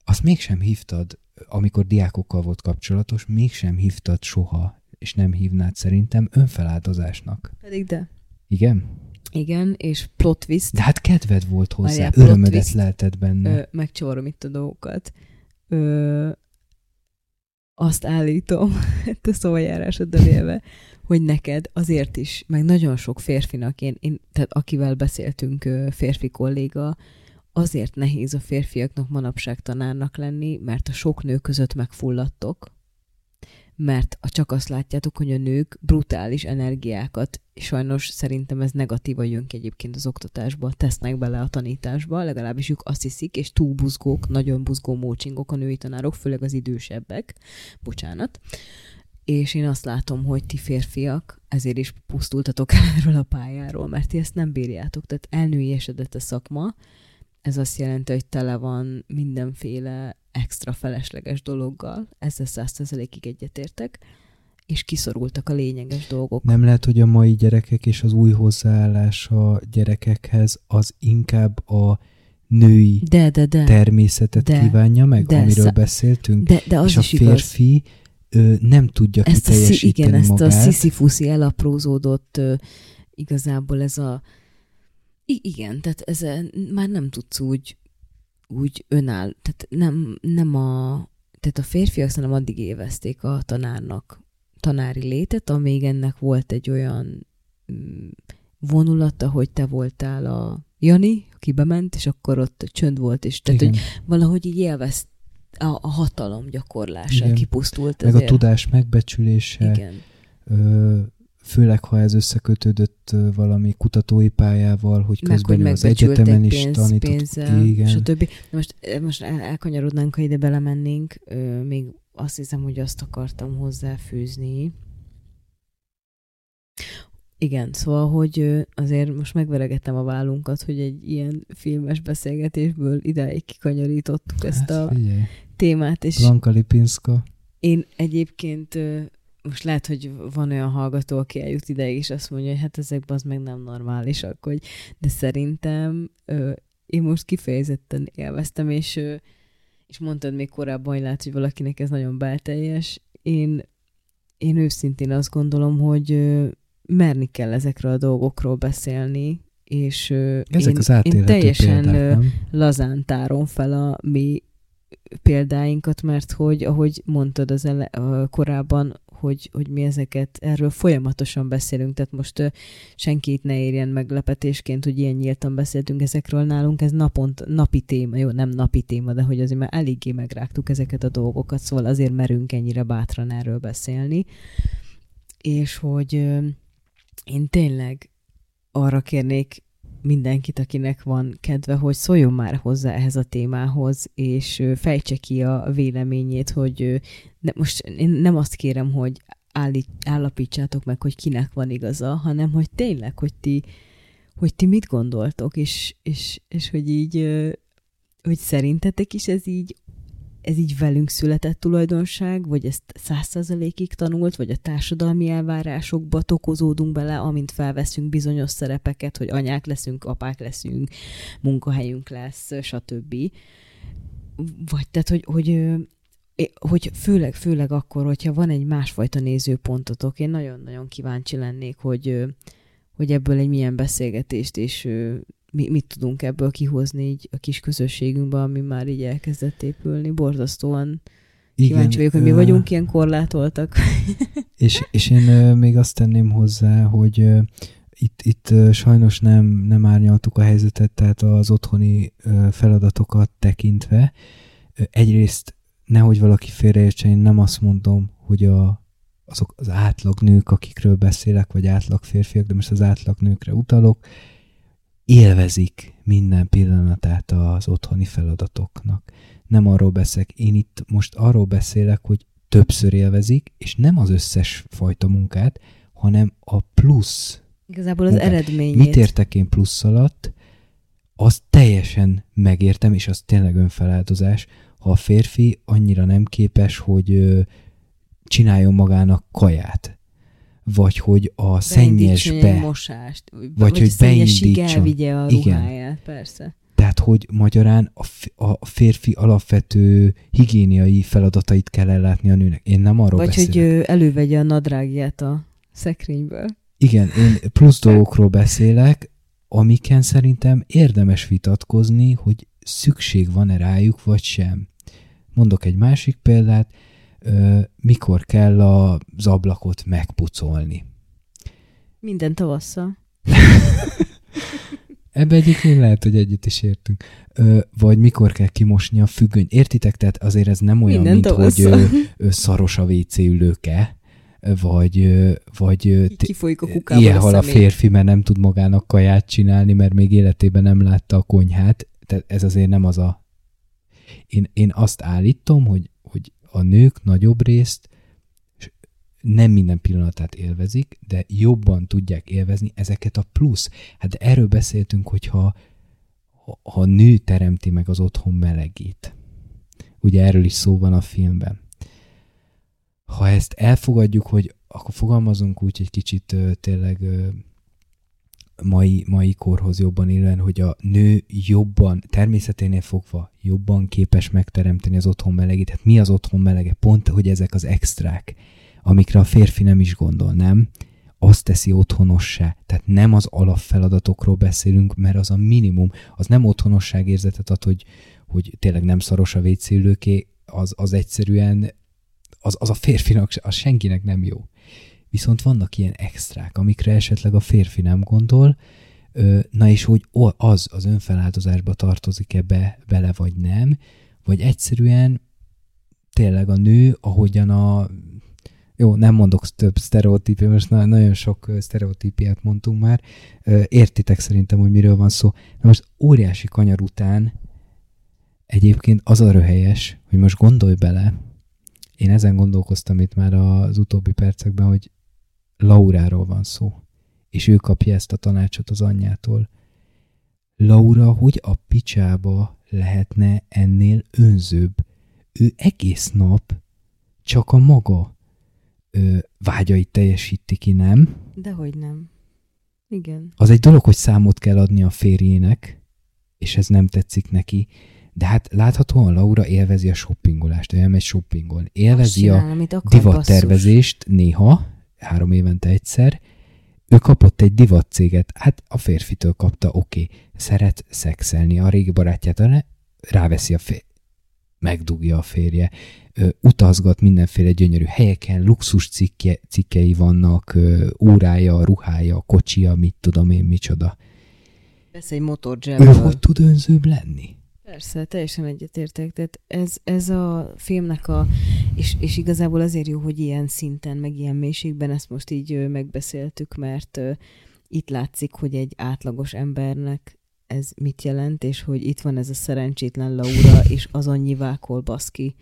azt mégsem hívtad, amikor diákokkal volt kapcsolatos, mégsem hívtad soha, és nem hívnád szerintem önfeláldozásnak. A... Pedig de. Igen? Igen, és plot twist, De hát kedved volt hozzá, Várjál, örömödet twist. lelted benne. ö, megcsorom itt a dolgokat. Ö, azt állítom, te szójárásoddal élve, hogy neked azért is, meg nagyon sok férfinak, én, én tehát akivel beszéltünk, férfi kolléga, azért nehéz a férfiaknak manapság tanárnak lenni, mert a sok nő között megfulladtok, mert a csak azt látjátok, hogy a nők brutális energiákat, sajnos szerintem ez negatívan jön ki egyébként az oktatásba, tesznek bele a tanításba, legalábbis ők azt hiszik, és túl buzgók, nagyon buzgó mócsingok a női tanárok, főleg az idősebbek, bocsánat, és én azt látom, hogy ti férfiak ezért is pusztultatok erről a pályáról, mert ti ezt nem bírjátok, tehát elnőiesedett a szakma, ez azt jelenti, hogy tele van mindenféle extra felesleges dologgal, ezzel százszerzelékig egyetértek, és kiszorultak a lényeges dolgok. Nem lehet, hogy a mai gyerekek és az új hozzáállás a gyerekekhez az inkább a női De, de, de. természetet De. kívánja meg, De. amiről Szá- beszéltünk, De, de az és a is igaz. férfi ö, nem tudja Ezt a, kiteljesíteni igen, ezt magát. a sziszifuszi elaprózódott ö, igazából ez a I- igen, tehát ez a, már nem tudsz úgy, úgy önáll, tehát nem, nem a, tehát a férfiak szerintem addig évezték a tanárnak tanári létet, amíg ennek volt egy olyan mm, vonulata, hogy te voltál a Jani, aki bement, és akkor ott csönd volt, és tehát, Igen. hogy valahogy így élvezt a, a hatalom gyakorlása, Igen. kipusztult meg a azért. tudás megbecsülése, Igen. ö, főleg ha ez összekötődött valami kutatói pályával, hogy Meg, hogy közben az egyetemen is pénz, tanított. pénzzel, Igen. stb. Most, most el- elkanyarodnánk, ha ide belemennénk, még azt hiszem, hogy azt akartam hozzáfűzni. Igen, szóval, hogy azért most megveregettem a vállunkat, hogy egy ilyen filmes beszélgetésből idáig kikanyarítottuk ezt a Hát, figyelj, témát, és Blanka Lipinska. én egyébként most lehet, hogy van olyan hallgató, aki eljut ideig, és azt mondja, hogy hát ezekben az meg nem normálisak, hogy de szerintem ö, én most kifejezetten élveztem, és, ö, és mondtad még korábban, hogy lehet, hogy valakinek ez nagyon belteljes. Én, én őszintén azt gondolom, hogy ö, merni kell ezekről a dolgokról beszélni, és ö, Ezek én, az én teljesen példák, nem? lazán tárom fel a mi példáinkat, mert hogy, ahogy mondtad az ele, korábban, hogy, hogy mi ezeket, erről folyamatosan beszélünk, tehát most ö, senkit ne érjen meglepetésként, hogy ilyen nyíltan beszéltünk ezekről nálunk, ez napont, napi téma, jó, nem napi téma, de hogy azért már eléggé megrágtuk ezeket a dolgokat, szóval azért merünk ennyire bátran erről beszélni, és hogy ö, én tényleg arra kérnék mindenkit, akinek van kedve, hogy szóljon már hozzá ehhez a témához, és fejtse ki a véleményét, hogy ne, most én nem azt kérem, hogy állít, állapítsátok meg, hogy kinek van igaza, hanem hogy tényleg, hogy ti, hogy ti mit gondoltok, és, és, és hogy így, hogy szerintetek is ez így ez így velünk született tulajdonság, vagy ezt száz százalékig tanult, vagy a társadalmi elvárásokba tokozódunk bele, amint felveszünk bizonyos szerepeket, hogy anyák leszünk, apák leszünk, munkahelyünk lesz, stb. Vagy tehát, hogy, hogy, hogy főleg, főleg akkor, hogyha van egy másfajta nézőpontotok, én nagyon-nagyon kíváncsi lennék, hogy, hogy ebből egy milyen beszélgetést és mi, mit tudunk ebből kihozni így a kis közösségünkben, ami már így elkezdett épülni. Borzasztóan kíváncsi vagyok, hogy mi vagyunk ilyen korlátoltak. És, és én még azt tenném hozzá, hogy itt, itt sajnos nem, nem árnyaltuk a helyzetet, tehát az otthoni feladatokat tekintve. Egyrészt nehogy valaki félreértsen, én nem azt mondom, hogy a, azok az átlag nők, akikről beszélek, vagy átlag férfiak, de most az átlag nőkre utalok, élvezik minden pillanatát az otthoni feladatoknak. Nem arról beszélek, én itt most arról beszélek, hogy többször élvezik, és nem az összes fajta munkát, hanem a plusz. Igazából az Munkát. eredményét. Mit értek én plusz alatt? Azt teljesen megértem, és az tényleg önfeláldozás, ha a férfi annyira nem képes, hogy csináljon magának kaját. Vagy hogy a szennyesbe, mosást. Vagy, Vagy hogy a szennyesig beindítson. elvigye a Igen. ruháját, persze. tehát hogy magyarán a, férfi alapvető higiéniai feladatait kell ellátni a nőnek. Én nem arról Vagy beszélek. hogy ö, elővegye a nadrágját a szekrényből. Igen, én plusz dolgokról beszélek, amiken szerintem érdemes vitatkozni, hogy szükség van-e rájuk, vagy sem. Mondok egy másik példát, mikor kell az ablakot megpucolni. Minden tavasszal. Ebbe egyébként lehet, hogy együtt is értünk. Ö, vagy mikor kell kimosni a függöny. Értitek? Tehát azért ez nem olyan, Minden mint hogy tavasszal. ö, ö, szaros a WC ülőke, vagy, ö, vagy ö, kifolyik a kukából ilyen a hal a férfi, mert nem tud magának kaját csinálni, mert még életében nem látta a konyhát. Tehát ez azért nem az a... Én, én azt állítom, hogy, hogy a nők nagyobb részt nem minden pillanatát élvezik, de jobban tudják élvezni ezeket a plusz. Hát erről beszéltünk, hogyha ha, nő teremti meg az otthon melegét. Ugye erről is szó van a filmben. Ha ezt elfogadjuk, hogy akkor fogalmazunk úgy egy kicsit tényleg mai, mai korhoz jobban élően, hogy a nő jobban, természeténél fogva jobban képes megteremteni az otthon melegét. Hát mi az otthon melege? Pont, hogy ezek az extrák, amikre a férfi nem is gondol, nem? Azt teszi otthonossá. Tehát nem az alapfeladatokról beszélünk, mert az a minimum. Az nem otthonosságérzetet ad, hogy, hogy tényleg nem szaros a WC ülőké, az, az egyszerűen az, az a férfinak, az senkinek nem jó. Viszont vannak ilyen extrák, amikre esetleg a férfi nem gondol, na és hogy az az önfeláldozásba tartozik-e be, bele, vagy nem, vagy egyszerűen tényleg a nő, ahogyan a jó, nem mondok több sztereotípia, most na- nagyon sok sztereotípiát mondtunk már, értitek szerintem, hogy miről van szó. Na most óriási kanyar után egyébként az a röhelyes, hogy most gondolj bele, én ezen gondolkoztam itt már az utóbbi percekben, hogy Lauráról van szó, és ő kapja ezt a tanácsot az anyjától. Laura, hogy a picsába lehetne ennél önzőbb? Ő egész nap csak a maga ö, vágyait teljesíti ki, nem? Dehogy nem. Igen. Az egy dolog, hogy számot kell adni a férjének, és ez nem tetszik neki, de hát láthatóan Laura élvezi a shoppingolást, elmegy shoppingolni. Élvezi a csinál, basszus. divattervezést néha, három évente egyszer, ő kapott egy divatcéget, hát a férfitől kapta, oké, okay. szeret szexelni, a régi barátját ráveszi a fér. megdugja a férje, ö, utazgat mindenféle gyönyörű helyeken, luxus cikke, cikkei vannak, ö, órája, ruhája, kocsia, mit tudom én, micsoda. Vesz egy Ő motordzsebről. hogy tud önzőbb lenni? Persze, teljesen egyetértek. Tehát ez, ez a filmnek a... És, és igazából azért jó, hogy ilyen szinten, meg ilyen mélységben ezt most így megbeszéltük, mert itt látszik, hogy egy átlagos embernek ez mit jelent, és hogy itt van ez a szerencsétlen Laura, és az annyi vákol baszki,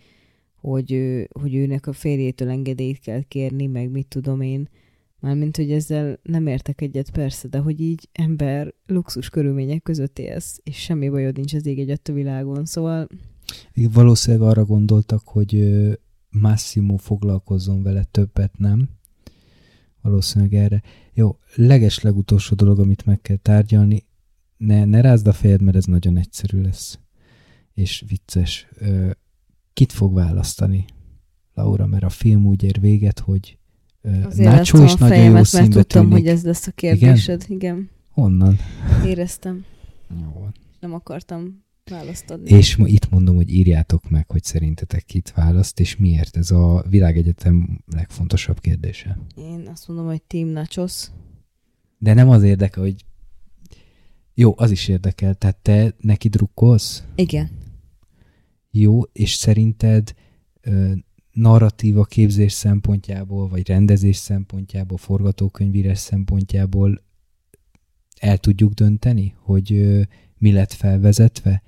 hogy, ö, hogy őnek a férjétől engedélyt kell kérni, meg mit tudom én. Mármint, hogy ezzel nem értek egyet persze, de hogy így ember luxus körülmények között élsz, és semmi bajod nincs az ég egyet a világon, szóval Valószínűleg arra gondoltak, hogy Massimo foglalkozzon vele többet, nem? Valószínűleg erre. Jó, leges legutolsó dolog, amit meg kell tárgyalni, ne, ne rázd a fejed, mert ez nagyon egyszerű lesz. És vicces. Kit fog választani? Laura, mert a film úgy ér véget, hogy azért Nacho is nagyon jó fejemet, mert színbe tudtam, tűnik. hogy ez lesz a kérdésed. Igen? Igen. Honnan? Éreztem. Jó. Nem akartam választ adni. És ma itt mondom, hogy írjátok meg, hogy szerintetek kit választ, és miért. Ez a világegyetem legfontosabb kérdése. Én azt mondom, hogy Team Nachos. De nem az érdekel, hogy jó, az is érdekel. Tehát te neki drukkolsz? Igen. Jó, és szerinted narratíva képzés szempontjából, vagy rendezés szempontjából, forgatókönyvírás szempontjából el tudjuk dönteni, hogy mi lett felvezetve?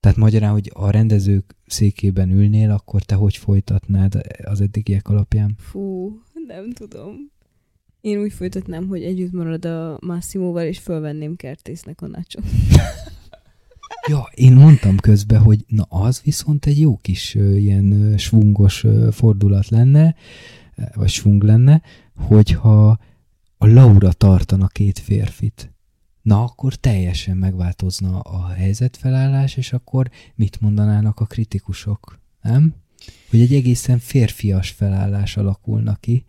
Tehát magyarán, hogy a rendezők székében ülnél, akkor te hogy folytatnád az eddigiek alapján? Fú, nem tudom. Én úgy folytatnám, hogy együtt marad a Massimóval, és fölvenném kertésznek a nacho. Ja, én mondtam közben, hogy na az viszont egy jó kis ö, ilyen ö, svungos ö, fordulat lenne, vagy svung lenne, hogyha a Laura tartana két férfit. Na, akkor teljesen megváltozna a helyzetfelállás, és akkor mit mondanának a kritikusok, nem? Hogy egy egészen férfias felállás alakulna ki,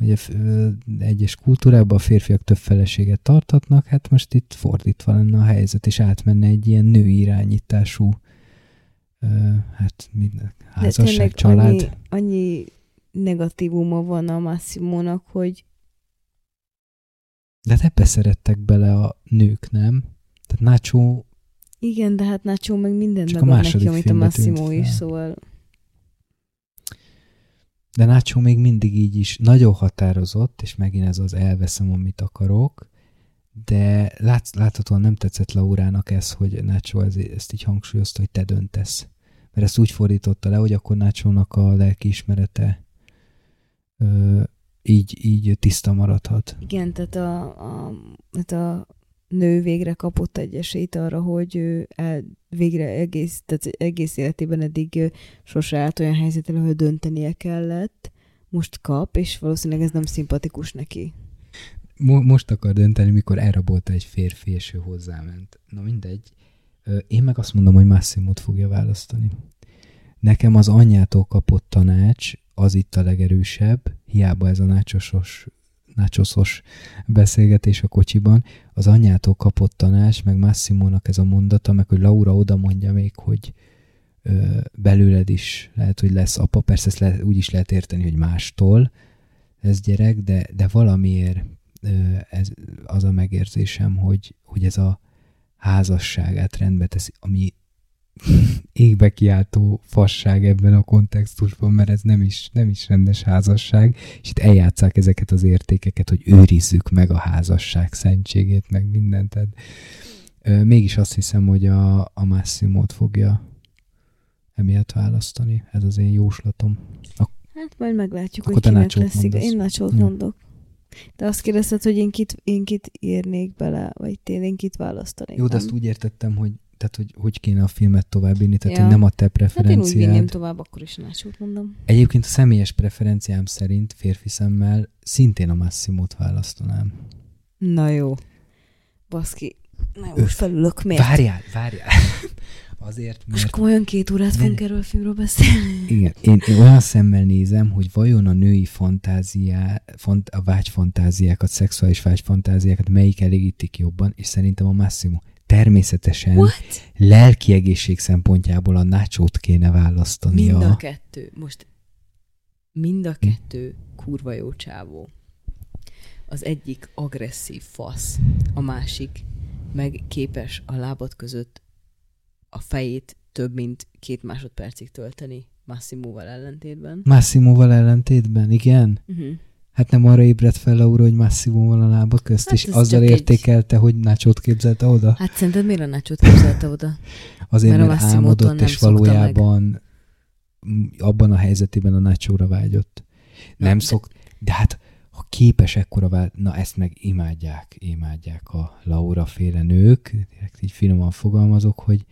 ö, egyes kultúrákban a férfiak több feleséget tartatnak, hát most itt fordítva lenne a helyzet, és átmenne egy ilyen női irányítású hát minden, De házasság, család. annyi, annyi negatívuma van a Massimónak, hogy De hát ebbe szerettek bele a nők, nem? Tehát Nacho, igen, de hát Nacho meg mindent Csak a megad neki, amit a Massimo is, szóval de Nacho még mindig így is nagyon határozott, és megint ez az elveszem, amit akarok, de látsz, láthatóan nem tetszett Laurának ez, hogy Nacho ez, ezt így hangsúlyozta, hogy te döntesz. Mert ezt úgy fordította le, hogy akkor Nacho-nak a lelkiismerete ö, így, így tiszta maradhat. igen, tehát a, a, tehát a nő végre kapott egy esélyt arra, hogy el, végre egész, tehát egész életében eddig sose állt olyan helyzet elő, hogy döntenie kellett, most kap, és valószínűleg ez nem szimpatikus neki. Mo- most akar dönteni, mikor elrabolta egy férfi, és ő hozzáment. Na mindegy. Én meg azt mondom, hogy Massimót fogja választani. Nekem az anyjától kapott tanács, az itt a legerősebb, hiába ez a nácsosos, nácsoszos beszélgetés a kocsiban, az anyjától kapott tanács, meg Massimónak ez a mondata, meg hogy Laura oda mondja még, hogy ö, belőled is lehet, hogy lesz apa, persze ezt le, úgy is lehet érteni, hogy mástól, ez gyerek, de, de valamiért ö, ez az a megérzésem, hogy, hogy ez a házasságát rendbe teszi, ami égbe kiáltó fasság ebben a kontextusban, mert ez nem is, nem is rendes házasság, és itt eljátszák ezeket az értékeket, hogy őrizzük meg a házasság szentségét, meg mindent. Tehát, mégis azt hiszem, hogy a, a Massimót fogja emiatt választani. Ez az én jóslatom. Hát majd meglátjuk, hogy kinek lesz. mondasz. Én Nachót Jó. mondok. De azt kérdezted, hogy én kit, én kit írnék bele, vagy tényleg én kit választanék. Jó, de nem? azt úgy értettem, hogy tehát, hogy, hogy kéne a filmet továbbvinni, tehát Ja. hogy nem a te Hát én úgy preferenciád. vinném tovább, akkor is Nachót mondom. Egyébként a személyes preferenciám szerint férfi szemmel szintén a Massimót választanám. Na jó. Baszki. Na jó, most felülök. Miért? Várjál, várjál. Azért, Most mert komolyan két órát fogunk erről a filmről beszélni. igen, én, én olyan szemmel nézem, hogy vajon a női fantáziá, fant, a vágyfantáziákat, szexuális vágyfantáziákat melyik elégítik jobban, és szerintem a Massimo. Természetesen What? lelki egészség szempontjából a nácsót kéne választania. Mind a kettő. Most mind a kettő kurva jó csávó. Az egyik agresszív fasz, a másik meg képes a lábad között a fejét több mint két másodpercig tölteni Massimóval ellentétben. Massimóval ellentétben, igen? Uh-huh. Hát nem arra ébredt fel Laura, hogy Massimo van a lába közt, Hát és azzal csak egy- értékelte, hogy Nácsót képzelte oda? Hát szerinted miért a Nacho-t képzelte oda? Azért, mert mert, álmodott, nem és meg. valójában m, abban a helyzetében a Nácsóra vágyott. Nem de- szok, de hát ha képes ekkora vált, na ezt meg imádják, imádják a Laura féle nők, direkt így finoman fogalmazok, hogy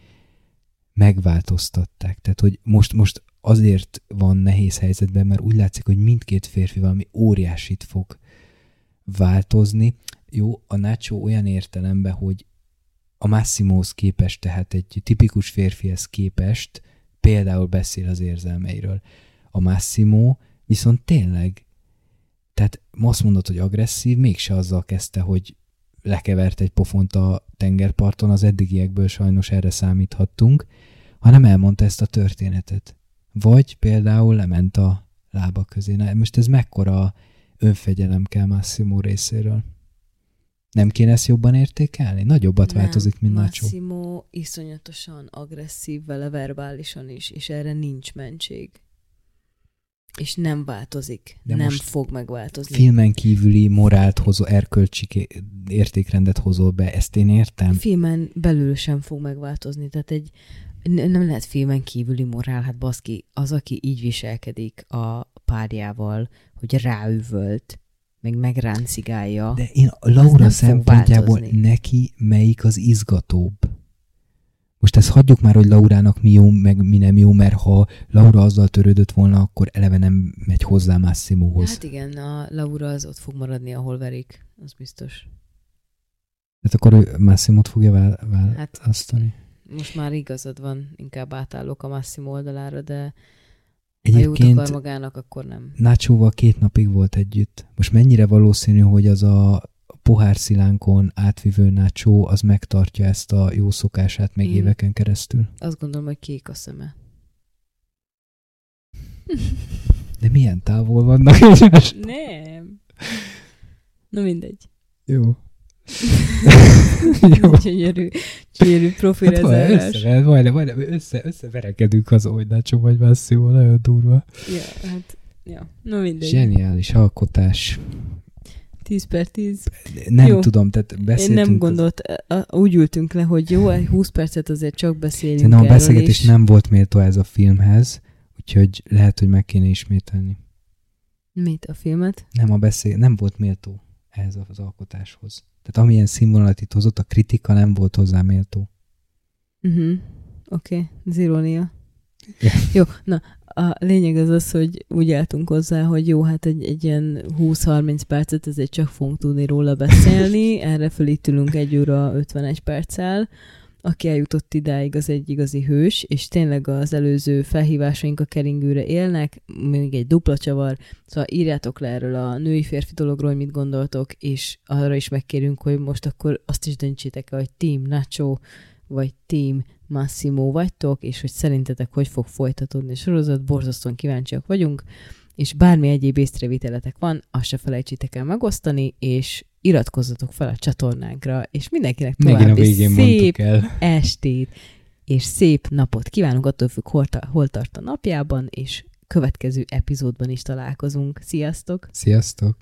megváltoztatták. Tehát, hogy most, most azért van nehéz helyzetben, mert úgy látszik, hogy mindkét férfi valami óriásit fog változni. Jó, a Nacho olyan értelemben, hogy a Massimóhoz képest, tehát egy tipikus férfihez képest például beszél az érzelmeiről. A Massimo viszont tényleg, tehát azt mondod, hogy agresszív, mégse azzal kezdte, hogy lekevert egy pofont a tengerparton, az eddigiekből sajnos erre számíthattunk, hanem elmondta ezt a történetet. Vagy például lement a lába közé. Na, most ez mekkora önfegyelem kell Massimo részéről? Nem kéne ezt jobban értékelni? Nagyobbat Nem, változik, mint Nacho. Massimo iszonyatosan agresszív vele verbálisan is, és erre nincs mentség. És nem változik. De nem fog megváltozni. Filmen kívüli morált hozó, erkölcsi értékrendet hozol be, ezt én értem. filmen belül sem fog megváltozni. Tehát egy nem lehet filmen kívüli morál, hát baszki, az, aki így viselkedik a párjával, hogy ráüvölt, meg megráncigálja. De én Laura szempontjából neki melyik az izgatóbb? Most ezt hagyjuk már, hogy Laurának mi jó, meg mi nem jó, mert ha Laura azzal törődött volna, akkor eleve nem megy hozzá Massimóhoz. Hát igen, a Laura az ott fog maradni, ahol verik, az biztos. Tehát akkor ő Massimót fogja Hát- választani? Most már igazad van, inkább átállok a Massimo oldalára, de ha jót Egyébként akar magának, akkor nem. Nachoval két napig volt együtt. Most mennyire valószínű, hogy az a pohárszilánkon átvivő Nacho az megtartja ezt a jó szokását még Én- éveken keresztül? Azt gondolom, hogy kék a szeme. De milyen távol vannak egymás? Nem. Na mindegy. Jó. Jó. Gyönyörű, gyönyörű Hát profilezárás. össze, majdnem, majdnem össze, összeverekedünk az, Nacho vagy Massimo, nagyon durva. Ja, hát, ja. Na mindegy. Zseniális alkotás. 10 per 10. Nem Jó. tudom, tehát Én beszéltünk... nem gondolt, a- úgy ültünk le, hogy jó, egy 20 percet azért csak beszélünk Szerintem a beszélgetés és nem volt méltó ez a filmhez, úgyhogy lehet, hogy meg kéne ismételni. Mit, a filmet? Nem a beszél, nem volt méltó ehhez az alkotáshoz. Tehát amilyen színvonalat itt hozott, a kritika nem volt hozzá méltó. Uh-huh. Oké, okay. irónia. Ja. Jó, na, a lényeg az az, hogy úgy álltunk hozzá, hogy jó, hát egy, egy ilyen 20-30 percet ezért csak fogunk tudni róla beszélni, erre fölítülünk egy óra 51 perccel. Aki eljutott idáig, az egy igazi hős, és tényleg az előző felhívásaink a keringőre élnek, még egy dupla csavar, szóval írjátok le erről a női-férfi dologról, hogy mit gondoltok, és arra is megkérünk, hogy most akkor azt is döntsétek hogy Team Nacho, vagy Team Massimo vagytok, és hogy szerintetek hogy fog folytatódni a sorozat, borzasztóan kíváncsiak vagyunk, és bármi egyéb észrevételetek van, azt se felejtsétek el megosztani, és iratkozzatok fel a csatornánkra, és mindenkinek további szép el. estét, és szép napot kívánunk, attól függ, hol, ta, hol tart a napjában, és következő epizódban is találkozunk. Sziasztok! Sziasztok!